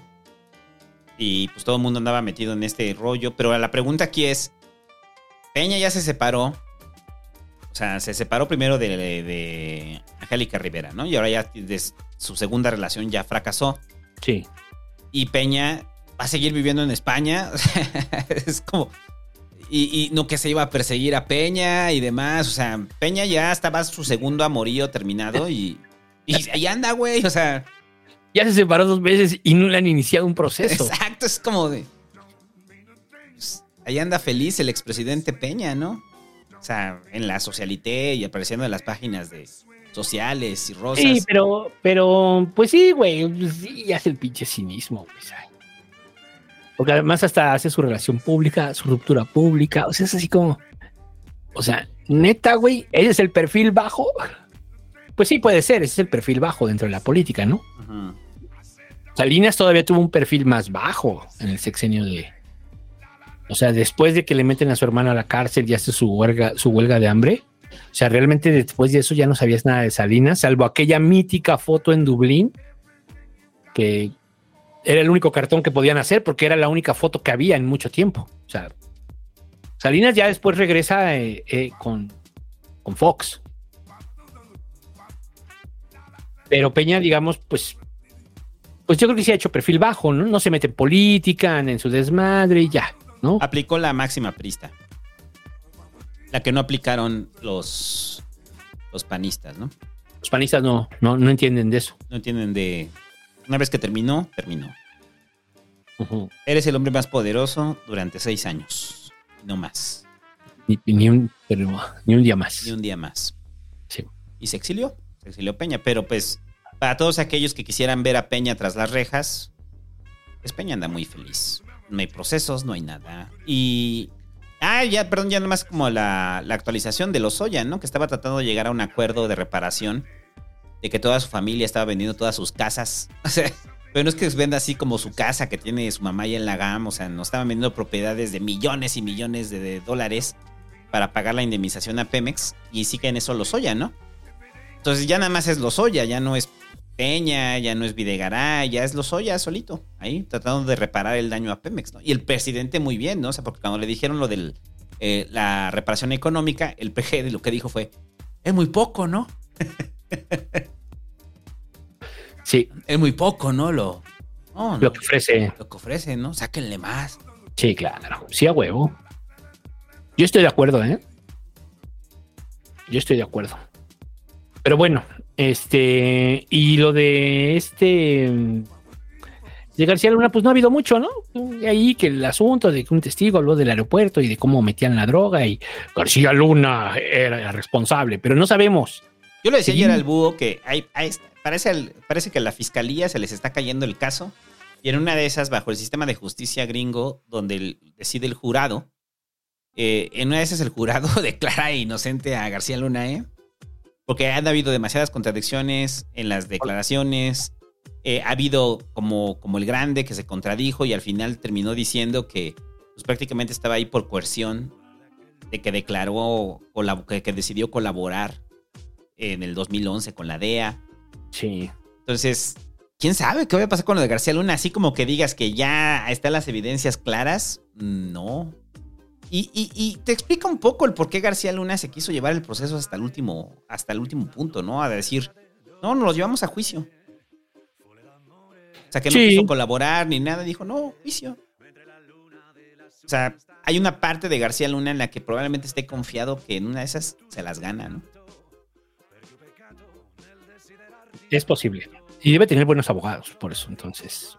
Y pues todo el mundo andaba metido en este rollo. Pero la pregunta aquí es: Peña ya se separó. O sea, se separó primero de, de Angélica Rivera, ¿no? Y ahora ya su segunda relación ya fracasó. Sí. Y Peña va a seguir viviendo en España. Es como. Y, y no que se iba a perseguir a Peña y demás. O sea, Peña ya estaba su segundo amorío terminado y. Y ahí anda, güey. O sea. Ya se separó dos veces y no le han iniciado un proceso. Exacto, es como de. pues, ahí anda feliz el expresidente Peña, ¿no? O sea, en la socialité y apareciendo en las páginas de sociales y rosas. Sí, pero, pero, pues sí, güey, pues sí, hace el pinche cinismo. ¿sabes? Porque además hasta hace su relación pública, su ruptura pública, o sea, es así como, o sea, neta, güey, ese es el perfil bajo. Pues sí, puede ser, ese es el perfil bajo dentro de la política, ¿no? Ujú. Salinas todavía tuvo un perfil más bajo en el sexenio de. O sea, después de que le meten a su hermana a la cárcel y hace su huelga, su huelga de hambre. O sea, realmente después de eso ya no sabías nada de Salinas, salvo aquella mítica foto en Dublín, que era el único cartón que podían hacer porque era la única foto que había en mucho tiempo. O sea, Salinas ya después regresa eh, eh, con, con Fox. Pero Peña, digamos, pues pues yo creo que sí ha hecho perfil bajo, ¿no? No se mete en política, en su desmadre y ya, ¿no? Aplicó la máxima prista. La que no aplicaron los, los panistas, ¿no? Los panistas no, no, no entienden de eso. No entienden de. Una vez que terminó, terminó. Eres el hombre más poderoso durante seis años. No más. ni, ni un, pero, ni un día más. Ni un día más. Sí. Y se exilió. Se exilió Peña. Pero pues, para todos aquellos que quisieran ver a Peña tras las rejas, pues Peña anda muy feliz. No hay procesos, no hay nada. Y. Ah, ya, perdón, ya nomás como la, la actualización de Lozoya, ¿no? Que estaba tratando de llegar a un acuerdo de reparación. De que toda su familia estaba vendiendo todas sus casas. O sea, pero no es que venda así como su casa que tiene su mamá ya en la GAM. O sea, no estaban vendiendo propiedades de millones y millones de, de dólares para pagar la indemnización a Pemex. Y sí que en eso Lozoya, ¿no? Entonces ya nada más es Lozoya, ya no es Peña, ya no es Videgaray, ya es Lozoya solito, ahí tratando de reparar el daño a Pemex, ¿no? Y el presidente muy bien, ¿no? O sea, porque cuando le dijeron lo de la reparación económica, el PG de lo que dijo fue, es muy poco, ¿no? Sí. Es muy poco, ¿no? Lo, no, Lo que ofrece. Lo que ofrece, ¿no? Sáquenle más. Sí, claro. Sí, a huevo. Yo estoy de acuerdo, ¿eh? Yo estoy de acuerdo. Pero bueno, este. Y lo de este. De García Luna, pues no ha habido mucho, ¿no? Y ahí que el asunto de que un testigo habló del aeropuerto y de cómo metían la droga y García Luna era responsable, pero no sabemos. Yo le decía Sí. ayer al búho que hay, hay- parece, parece que a la fiscalía se les está cayendo el caso. Y en una de esas, bajo el sistema de justicia gringo, donde el- decide el jurado, eh, en una de esas el jurado declara inocente a García Luna, ¿eh? Porque han habido demasiadas contradicciones en las declaraciones. Eh, ha habido como, como el grande que se contradijo y al final terminó diciendo que pues, prácticamente estaba ahí por coerción de que declaró, que, que decidió colaborar en el 2011 con la DEA. Sí. Entonces, ¿quién sabe qué va a pasar con lo de García Luna? Así como que digas que ya están las evidencias claras, no. Y, y- y te explica un poco el por qué García Luna se quiso llevar el proceso hasta el último, hasta el último punto, ¿no? A decir, no, nos lo llevamos a juicio. O sea, que no Sí. quiso colaborar ni nada, dijo, no, juicio. O sea, hay una parte de García Luna en la que probablemente esté confiado que en una de esas se las gana, ¿no? Es posible. Y debe tener buenos abogados, por eso entonces.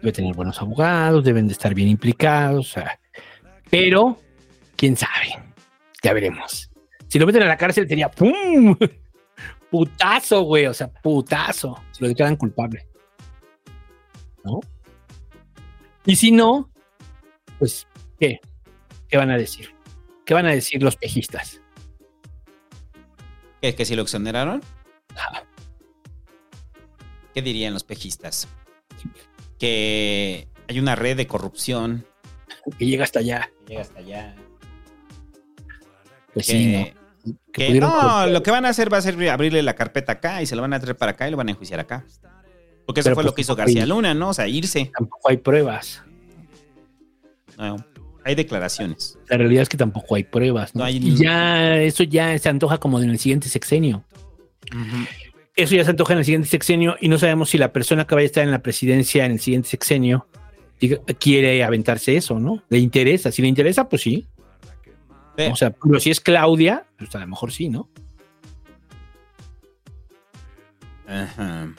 Debe tener buenos abogados, deben de estar bien implicados. o sea, pero, quién sabe. Ya veremos. Si lo meten a la cárcel sería ¡pum! putazo, güey, o sea, putazo. Se lo declaran culpable. ¿No? Y si no, pues, ¿qué? ¿Qué van a decir? ¿Qué van a decir los pejistas? ¿Que, que si lo exoneraron? ¿Qué dirían los pejistas? Que hay una red de corrupción. Que llega hasta allá. Que llega hasta allá. Pues que, sí, ¿no? que no, lo que van a hacer va a ser abrirle la carpeta acá y se lo van a traer para acá y lo van a enjuiciar acá. Porque eso Pero fue pues lo que hizo García Luna, ¿no? O sea, irse. Tampoco hay pruebas. No, hay declaraciones. La realidad es que tampoco hay pruebas, ¿no? No hay y ya, eso ya se antoja como en el siguiente sexenio. Eso ya se antoja en el siguiente sexenio y no sabemos si la persona que vaya a estar en la presidencia en el siguiente sexenio diga- quiere aventarse eso, ¿no? Le interesa. Si le interesa, pues sí. O sea, pero si es Claudia, pues a lo mejor sí, ¿no? Ajá.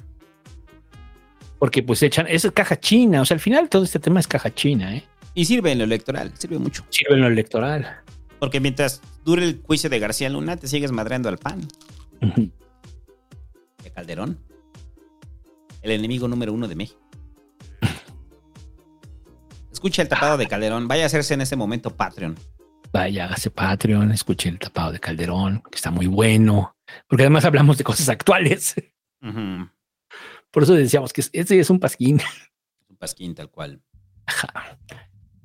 Porque pues echan, es caja china, o sea, al final todo este tema es caja china, ¿eh? Y sirve en lo electoral, sirve mucho. Sirve en lo electoral. Porque mientras dure el juicio de García Luna, te sigues madreando al PAN. De Calderón. El enemigo número uno de México. Escucha el tapado de Calderón. Vaya a hacerse en este momento Patreon. Vaya, hágase Patreon, escuche el tapado de Calderón, que está muy bueno. Porque además hablamos de cosas actuales. Por eso decíamos que ese es un pasquín. Un pasquín tal cual.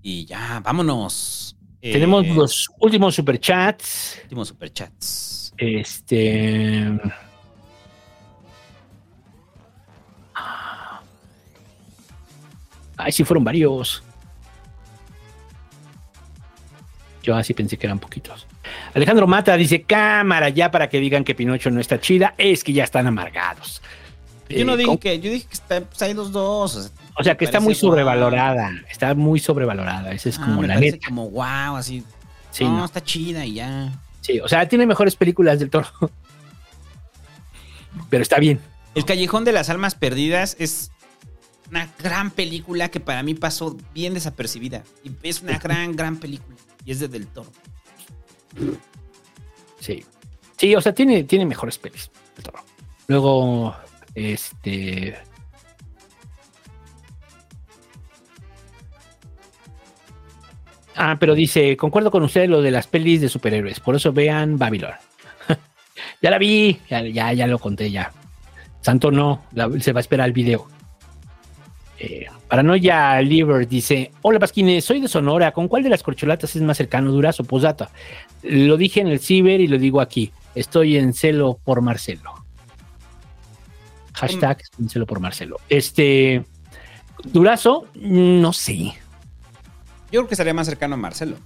Y ya, vámonos. Eh, Tenemos los últimos superchats. Últimos superchats. Este. Ay, sí, fueron varios. Yo así pensé que eran poquitos. Alejandro Mata dice: Cámara, ya para que digan que Pinocho no está chida, es que ya están amargados. Yo no Eh, dije con- que, yo dije que está, pues hay los dos. O sea, O sea, que está muy sobrevalorada. Está muy sobrevalorada. Esa es Ah, como me la neta. como wow, así. Sí, no, no. está chida y ya. Sí, o sea, tiene mejores películas del toro. Pero está bien. El Callejón de las Almas Perdidas es una gran película que para mí pasó bien desapercibida. Y es una gran, gran película. Y es de Del Toro. Sí. Sí, o sea, tiene, tiene mejores pelis. del Toro. Luego, este. Ah, pero dice, concuerdo con usted lo de las pelis de superhéroes, por eso vean Babylon. ya la vi, ya, ya, ya lo conté ya. Santo no, se va a esperar el video. Eh, Paranoia Liver dice: Hola Pasquines, soy de Sonora. ¿Con cuál de las corcholatas es más cercano? Durazo, posdata. Lo dije en el ciber y lo digo aquí. Estoy en celo por Marcelo. Hashtag en celo por Marcelo. Este Durazo, no sé. Yo creo que estaría más cercano a Marcelo.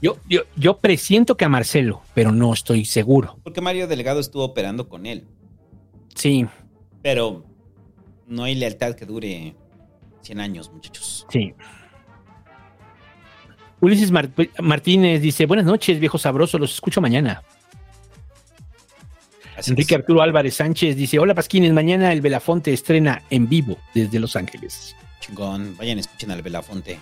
Yo, yo, yo presiento que a Marcelo, pero no estoy seguro. Porque Mario Delgado estuvo operando con él. Sí, Pero no hay lealtad que dure 100 años, muchachos. sí. Ulises Mar- Martínez dice: Buenas noches, viejo sabroso, los escucho mañana. Enrique Arturo Álvarez Sánchez dice: Hola Pasquines, mañana el Belafonte estrena en vivo desde Los Ángeles. Chingón. Vayan, escuchen al Belafonte.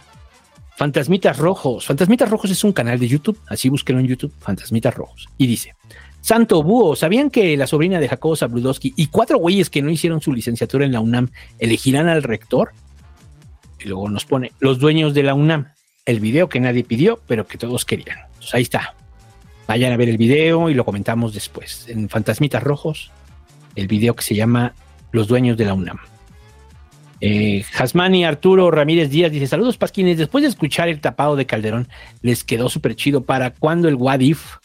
Fantasmitas Rojos. Fantasmitas Rojos es un canal de YouTube, así búsquenlo en YouTube, Fantasmitas Rojos. Y dice, Santo Búho, ¿sabían que la sobrina de Jacobo Zabludowski y cuatro güeyes que no hicieron su licenciatura en la UNAM elegirán al rector? Y luego nos pone, los dueños de la UNAM, el video que nadie pidió, pero que todos querían. Entonces ahí está. Vayan a ver el video y lo comentamos después. En Fantasmitas Rojos, el video que se llama Los dueños de la UNAM. Eh, Jasmani Arturo Ramírez Díaz dice: Saludos, Pasquines. Después de escuchar el tapado de Calderón, les quedó súper chido. ¿Para cuándo el What If?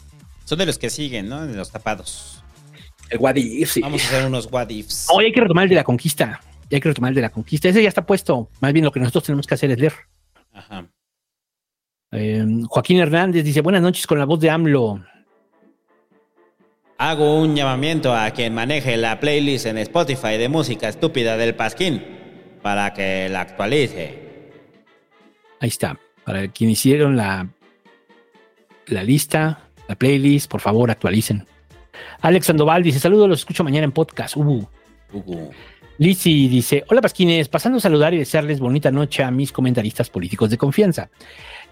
Son de los que siguen, ¿no? De los tapados. El What If, sí. Vamos a hacer unos what ifs. Hoy hay que retomar el de la conquista. Ya hay que retomar el de la conquista. Ese ya está puesto. Más bien lo que nosotros tenemos que hacer es leer. Ajá. Eh, Joaquín Hernández dice: Buenas noches con la voz de AMLO. Hago un llamamiento a quien maneje la playlist en Spotify de música estúpida del Pasquín para que la actualice. Ahí está. Para quien hicieron la, la lista, la playlist, por favor, actualicen. Alex Sandoval dice: Saludos, los escucho mañana en podcast. Uh. Ujú. Lizzy dice: Hola Pasquines, pasando a saludar y desearles bonita noche a mis comentaristas políticos de confianza.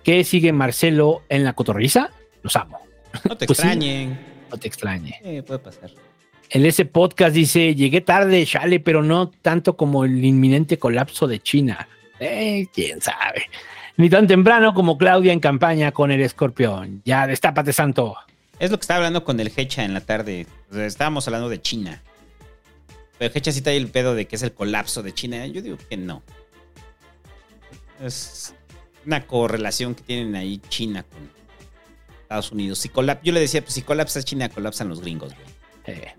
¿Qué sigue Marcelo en la cotorriza? Los amo. No te Pues sí. extrañen. No te extrañe. Eh, puede pasar. En ese podcast dice, llegué tarde, chale, pero no tanto como el inminente colapso de China. Eh, quién sabe. Ni tan temprano como Claudia en campaña con el escorpión. Ya, destápate, santo. Es lo que estaba hablando con el Hecha en la tarde. O sea, estábamos hablando de China. Pero Hecha sí trae el pedo de que es el colapso de China. Yo digo que no. Es una correlación que tienen ahí China con Estados Unidos. Si colap- yo le decía, pues si colapsa China, colapsan los gringos, güey. Eh.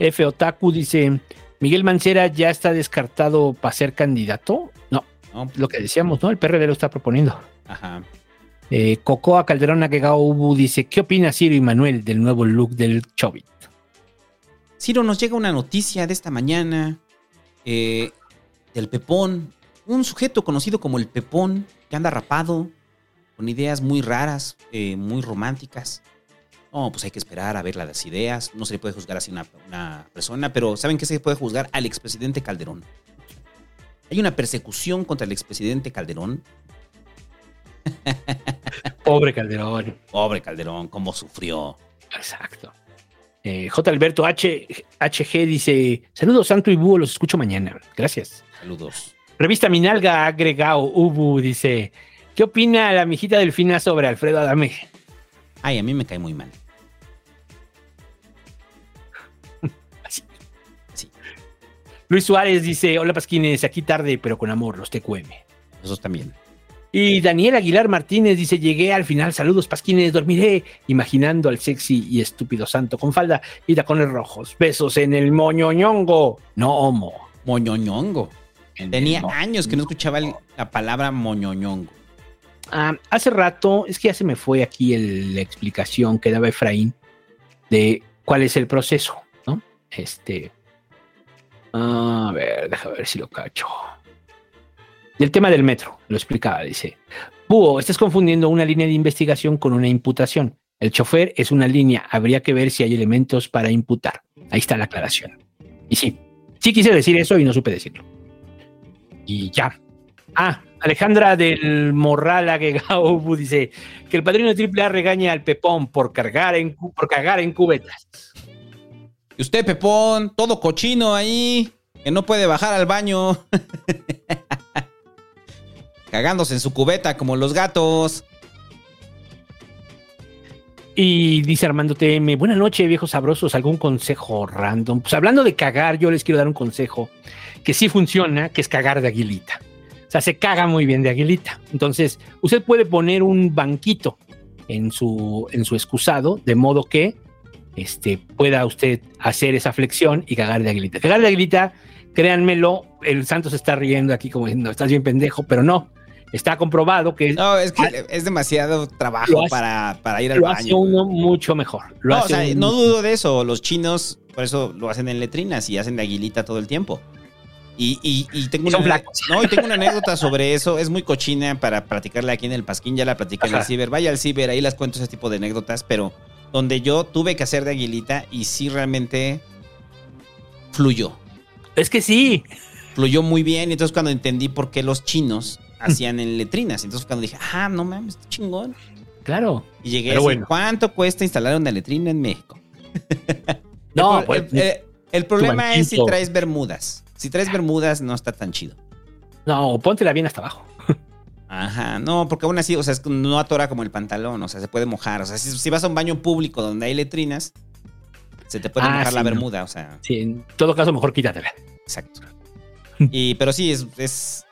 F. Otaku dice: Miguel Mancera ya está descartado para ser candidato. No, No, lo que decíamos, ¿no? El PRD lo está proponiendo. Ajá. Eh, Cocoa Calderón Agegao Ubu dice: ¿Qué opina Ciro y Manuel del nuevo look del Chobit? Ciro, nos llega una noticia de esta mañana eh, del Pepón. Un sujeto conocido como el Pepón, que anda rapado, con ideas muy raras, eh, muy románticas. No, pues hay que esperar a ver las ideas. No se le puede juzgar así a una, una persona, pero ¿saben qué se puede juzgar al expresidente Calderón? Hay una persecución contra el expresidente Calderón. Pobre Calderón. Pobre Calderón, cómo sufrió. Exacto. Eh, J. Alberto H, HG dice: Saludos, Santo y Búho, los escucho mañana. Gracias. Saludos. Revista Minalga agregado Ubu dice: ¿Qué opina la mijita delfina sobre Alfredo Adame? Ay, a mí me cae muy mal. Luis Suárez dice: Hola Pasquines, aquí tarde, pero con amor, los TQM. Esos también. Y Daniel Aguilar Martínez dice: Llegué al final, saludos Pasquines, dormiré imaginando al sexy y estúpido santo con falda y tacones rojos. Besos en el moñoñongo, no homo. Moñoñongo. En Tenía mo- años que no escuchaba el- la palabra moñoñongo. Ah, hace rato, es que ya se me fue aquí el- la explicación que daba Efraín de cuál es el proceso, ¿no? Este. A ver, déjame ver si lo cacho. Del tema del metro, lo explicaba, dice. Búho, estás confundiendo una línea de investigación con una imputación. El chofer es una línea, habría que ver si hay elementos para imputar. Ahí está la aclaración. Y sí, sí quise decir eso y no supe decirlo. Y ya. Ah, Alejandra del Morral Agregado dice que el padrino de AAA regaña al Pepón por cargar en, por cagar en cubetas. Y usted, Pepón, todo cochino ahí, que no puede bajar al baño. Cagándose en su cubeta como los gatos. Y dice Armando TM, buenas noches, viejos sabrosos, algún consejo random. Pues hablando de cagar, yo les quiero dar un consejo que sí funciona, que es cagar de aguilita. O sea, se caga muy bien de aguilita. Entonces, usted puede poner un banquito en su, en su excusado, de modo que este, pueda usted hacer esa flexión y cagar de aguilita. Cagar de aguilita, créanmelo, el santo se está riendo aquí como diciendo, estás bien pendejo, pero no. Está comprobado que No, es que es demasiado trabajo hace- para, para ir al lo hace baño. uno mucho mejor. Lo No, o hace sea, uno- no dudo de eso. Los chinos, por eso lo hacen en letrinas y hacen de aguilita todo el tiempo. Y, y- y tengo, Son una, no, y tengo una anécdota sobre eso. Es muy cochina para platicarla aquí en el Pasquín. Ya la platiqué en el Ajá. Ciber. Vaya al Ciber, ahí las cuento ese tipo de anécdotas. Pero donde yo tuve que hacer de aguilita y sí realmente fluyó. Es que sí. Fluyó muy bien. Y entonces cuando entendí por qué los chinos hacían en letrinas. Entonces cuando dije, ah, no mames, está chingón. Claro. Y llegué Pero así, bueno. ¿cuánto cuesta instalar una letrina en México? No, el, pues, el- el- el problema es si traes bermudas. Si traes bermudas no está tan chido. No, póntela bien hasta abajo. Ajá, no, porque aún así, o sea, es no atora como el pantalón, o sea, se puede mojar. O sea, si, si vas a un baño público donde hay letrinas, se te puede Ah, mojar sí, la no. bermuda, o sea, Sí, en todo caso, mejor quítatela. exacto. Y, pero sí, es, es-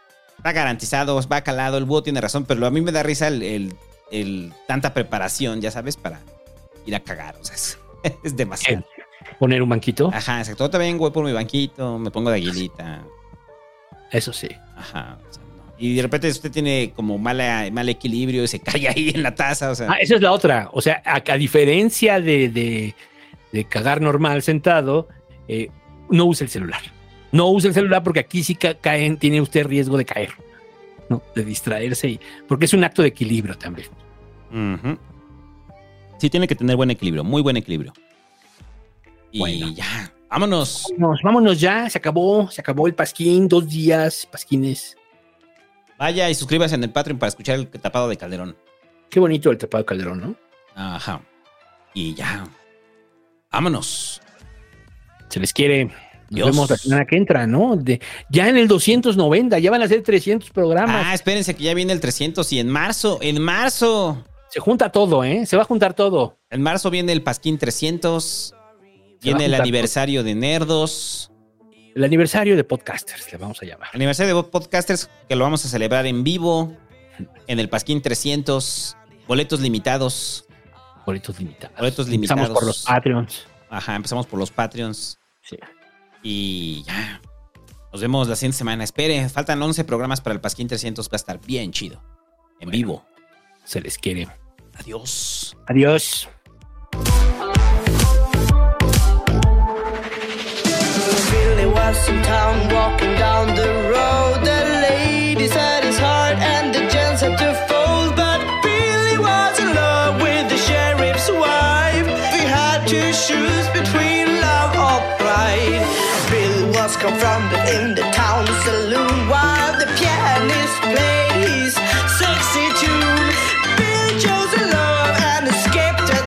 está garantizado, va calado, el búho tiene razón, pero a mí me da risa el, el- el- tanta preparación, ya sabes, para ir a cagar, o sea, es, es demasiado. Poner un banquito. Ajá, exacto. Yo también voy por mi banquito, me pongo de aguilita. Eso sí. Ajá. o sea, no. Y de repente usted tiene como mala, mal equilibrio y se cae ahí en la taza. O sea, Ah, esa es la otra. O sea, a, a diferencia de, de- de cagar normal sentado, eh, no use el celular. No use el celular porque aquí sí ca- caen, tiene usted riesgo de caer, ¿no? De distraerse, y, porque es un acto de equilibrio también. Sí, tiene que tener buen equilibrio, muy buen equilibrio. Y Bueno. ya, vámonos. Vámonos, vámonos ya, se acabó, se acabó el pasquín, dos días, pasquines. Vaya y suscríbase en el Patreon para escuchar el tapado de Calderón. Qué bonito el tapado de Calderón, ¿no? Ajá. Y ya. Vámonos. Se les quiere. Nos vemos la semana que entra, ¿no? De, ya en el 290, ya van a ser 300 programas. Ah, espérense que ya viene el 300 y en marzo, en marzo. Se junta todo, ¿eh? Se va a juntar todo. En marzo viene el Pasquín 300. Viene el aniversario de Nerdos. El aniversario de Podcasters, le vamos a llamar. Aniversario de Podcasters que lo vamos a celebrar en vivo. En el Pasquín 300. Boletos limitados. Boletos limitados. Boletos limitados. Empezamos por los Patreons. Ajá, empezamos por los Patreons. Y ya. Nos vemos la siguiente semana. Espere, faltan 11 programas para el Pasquín 300. Va a estar bien chido. En vivo. Se les quiere. Adiós. Adiós. Billy was in town walking down the road. confounded in the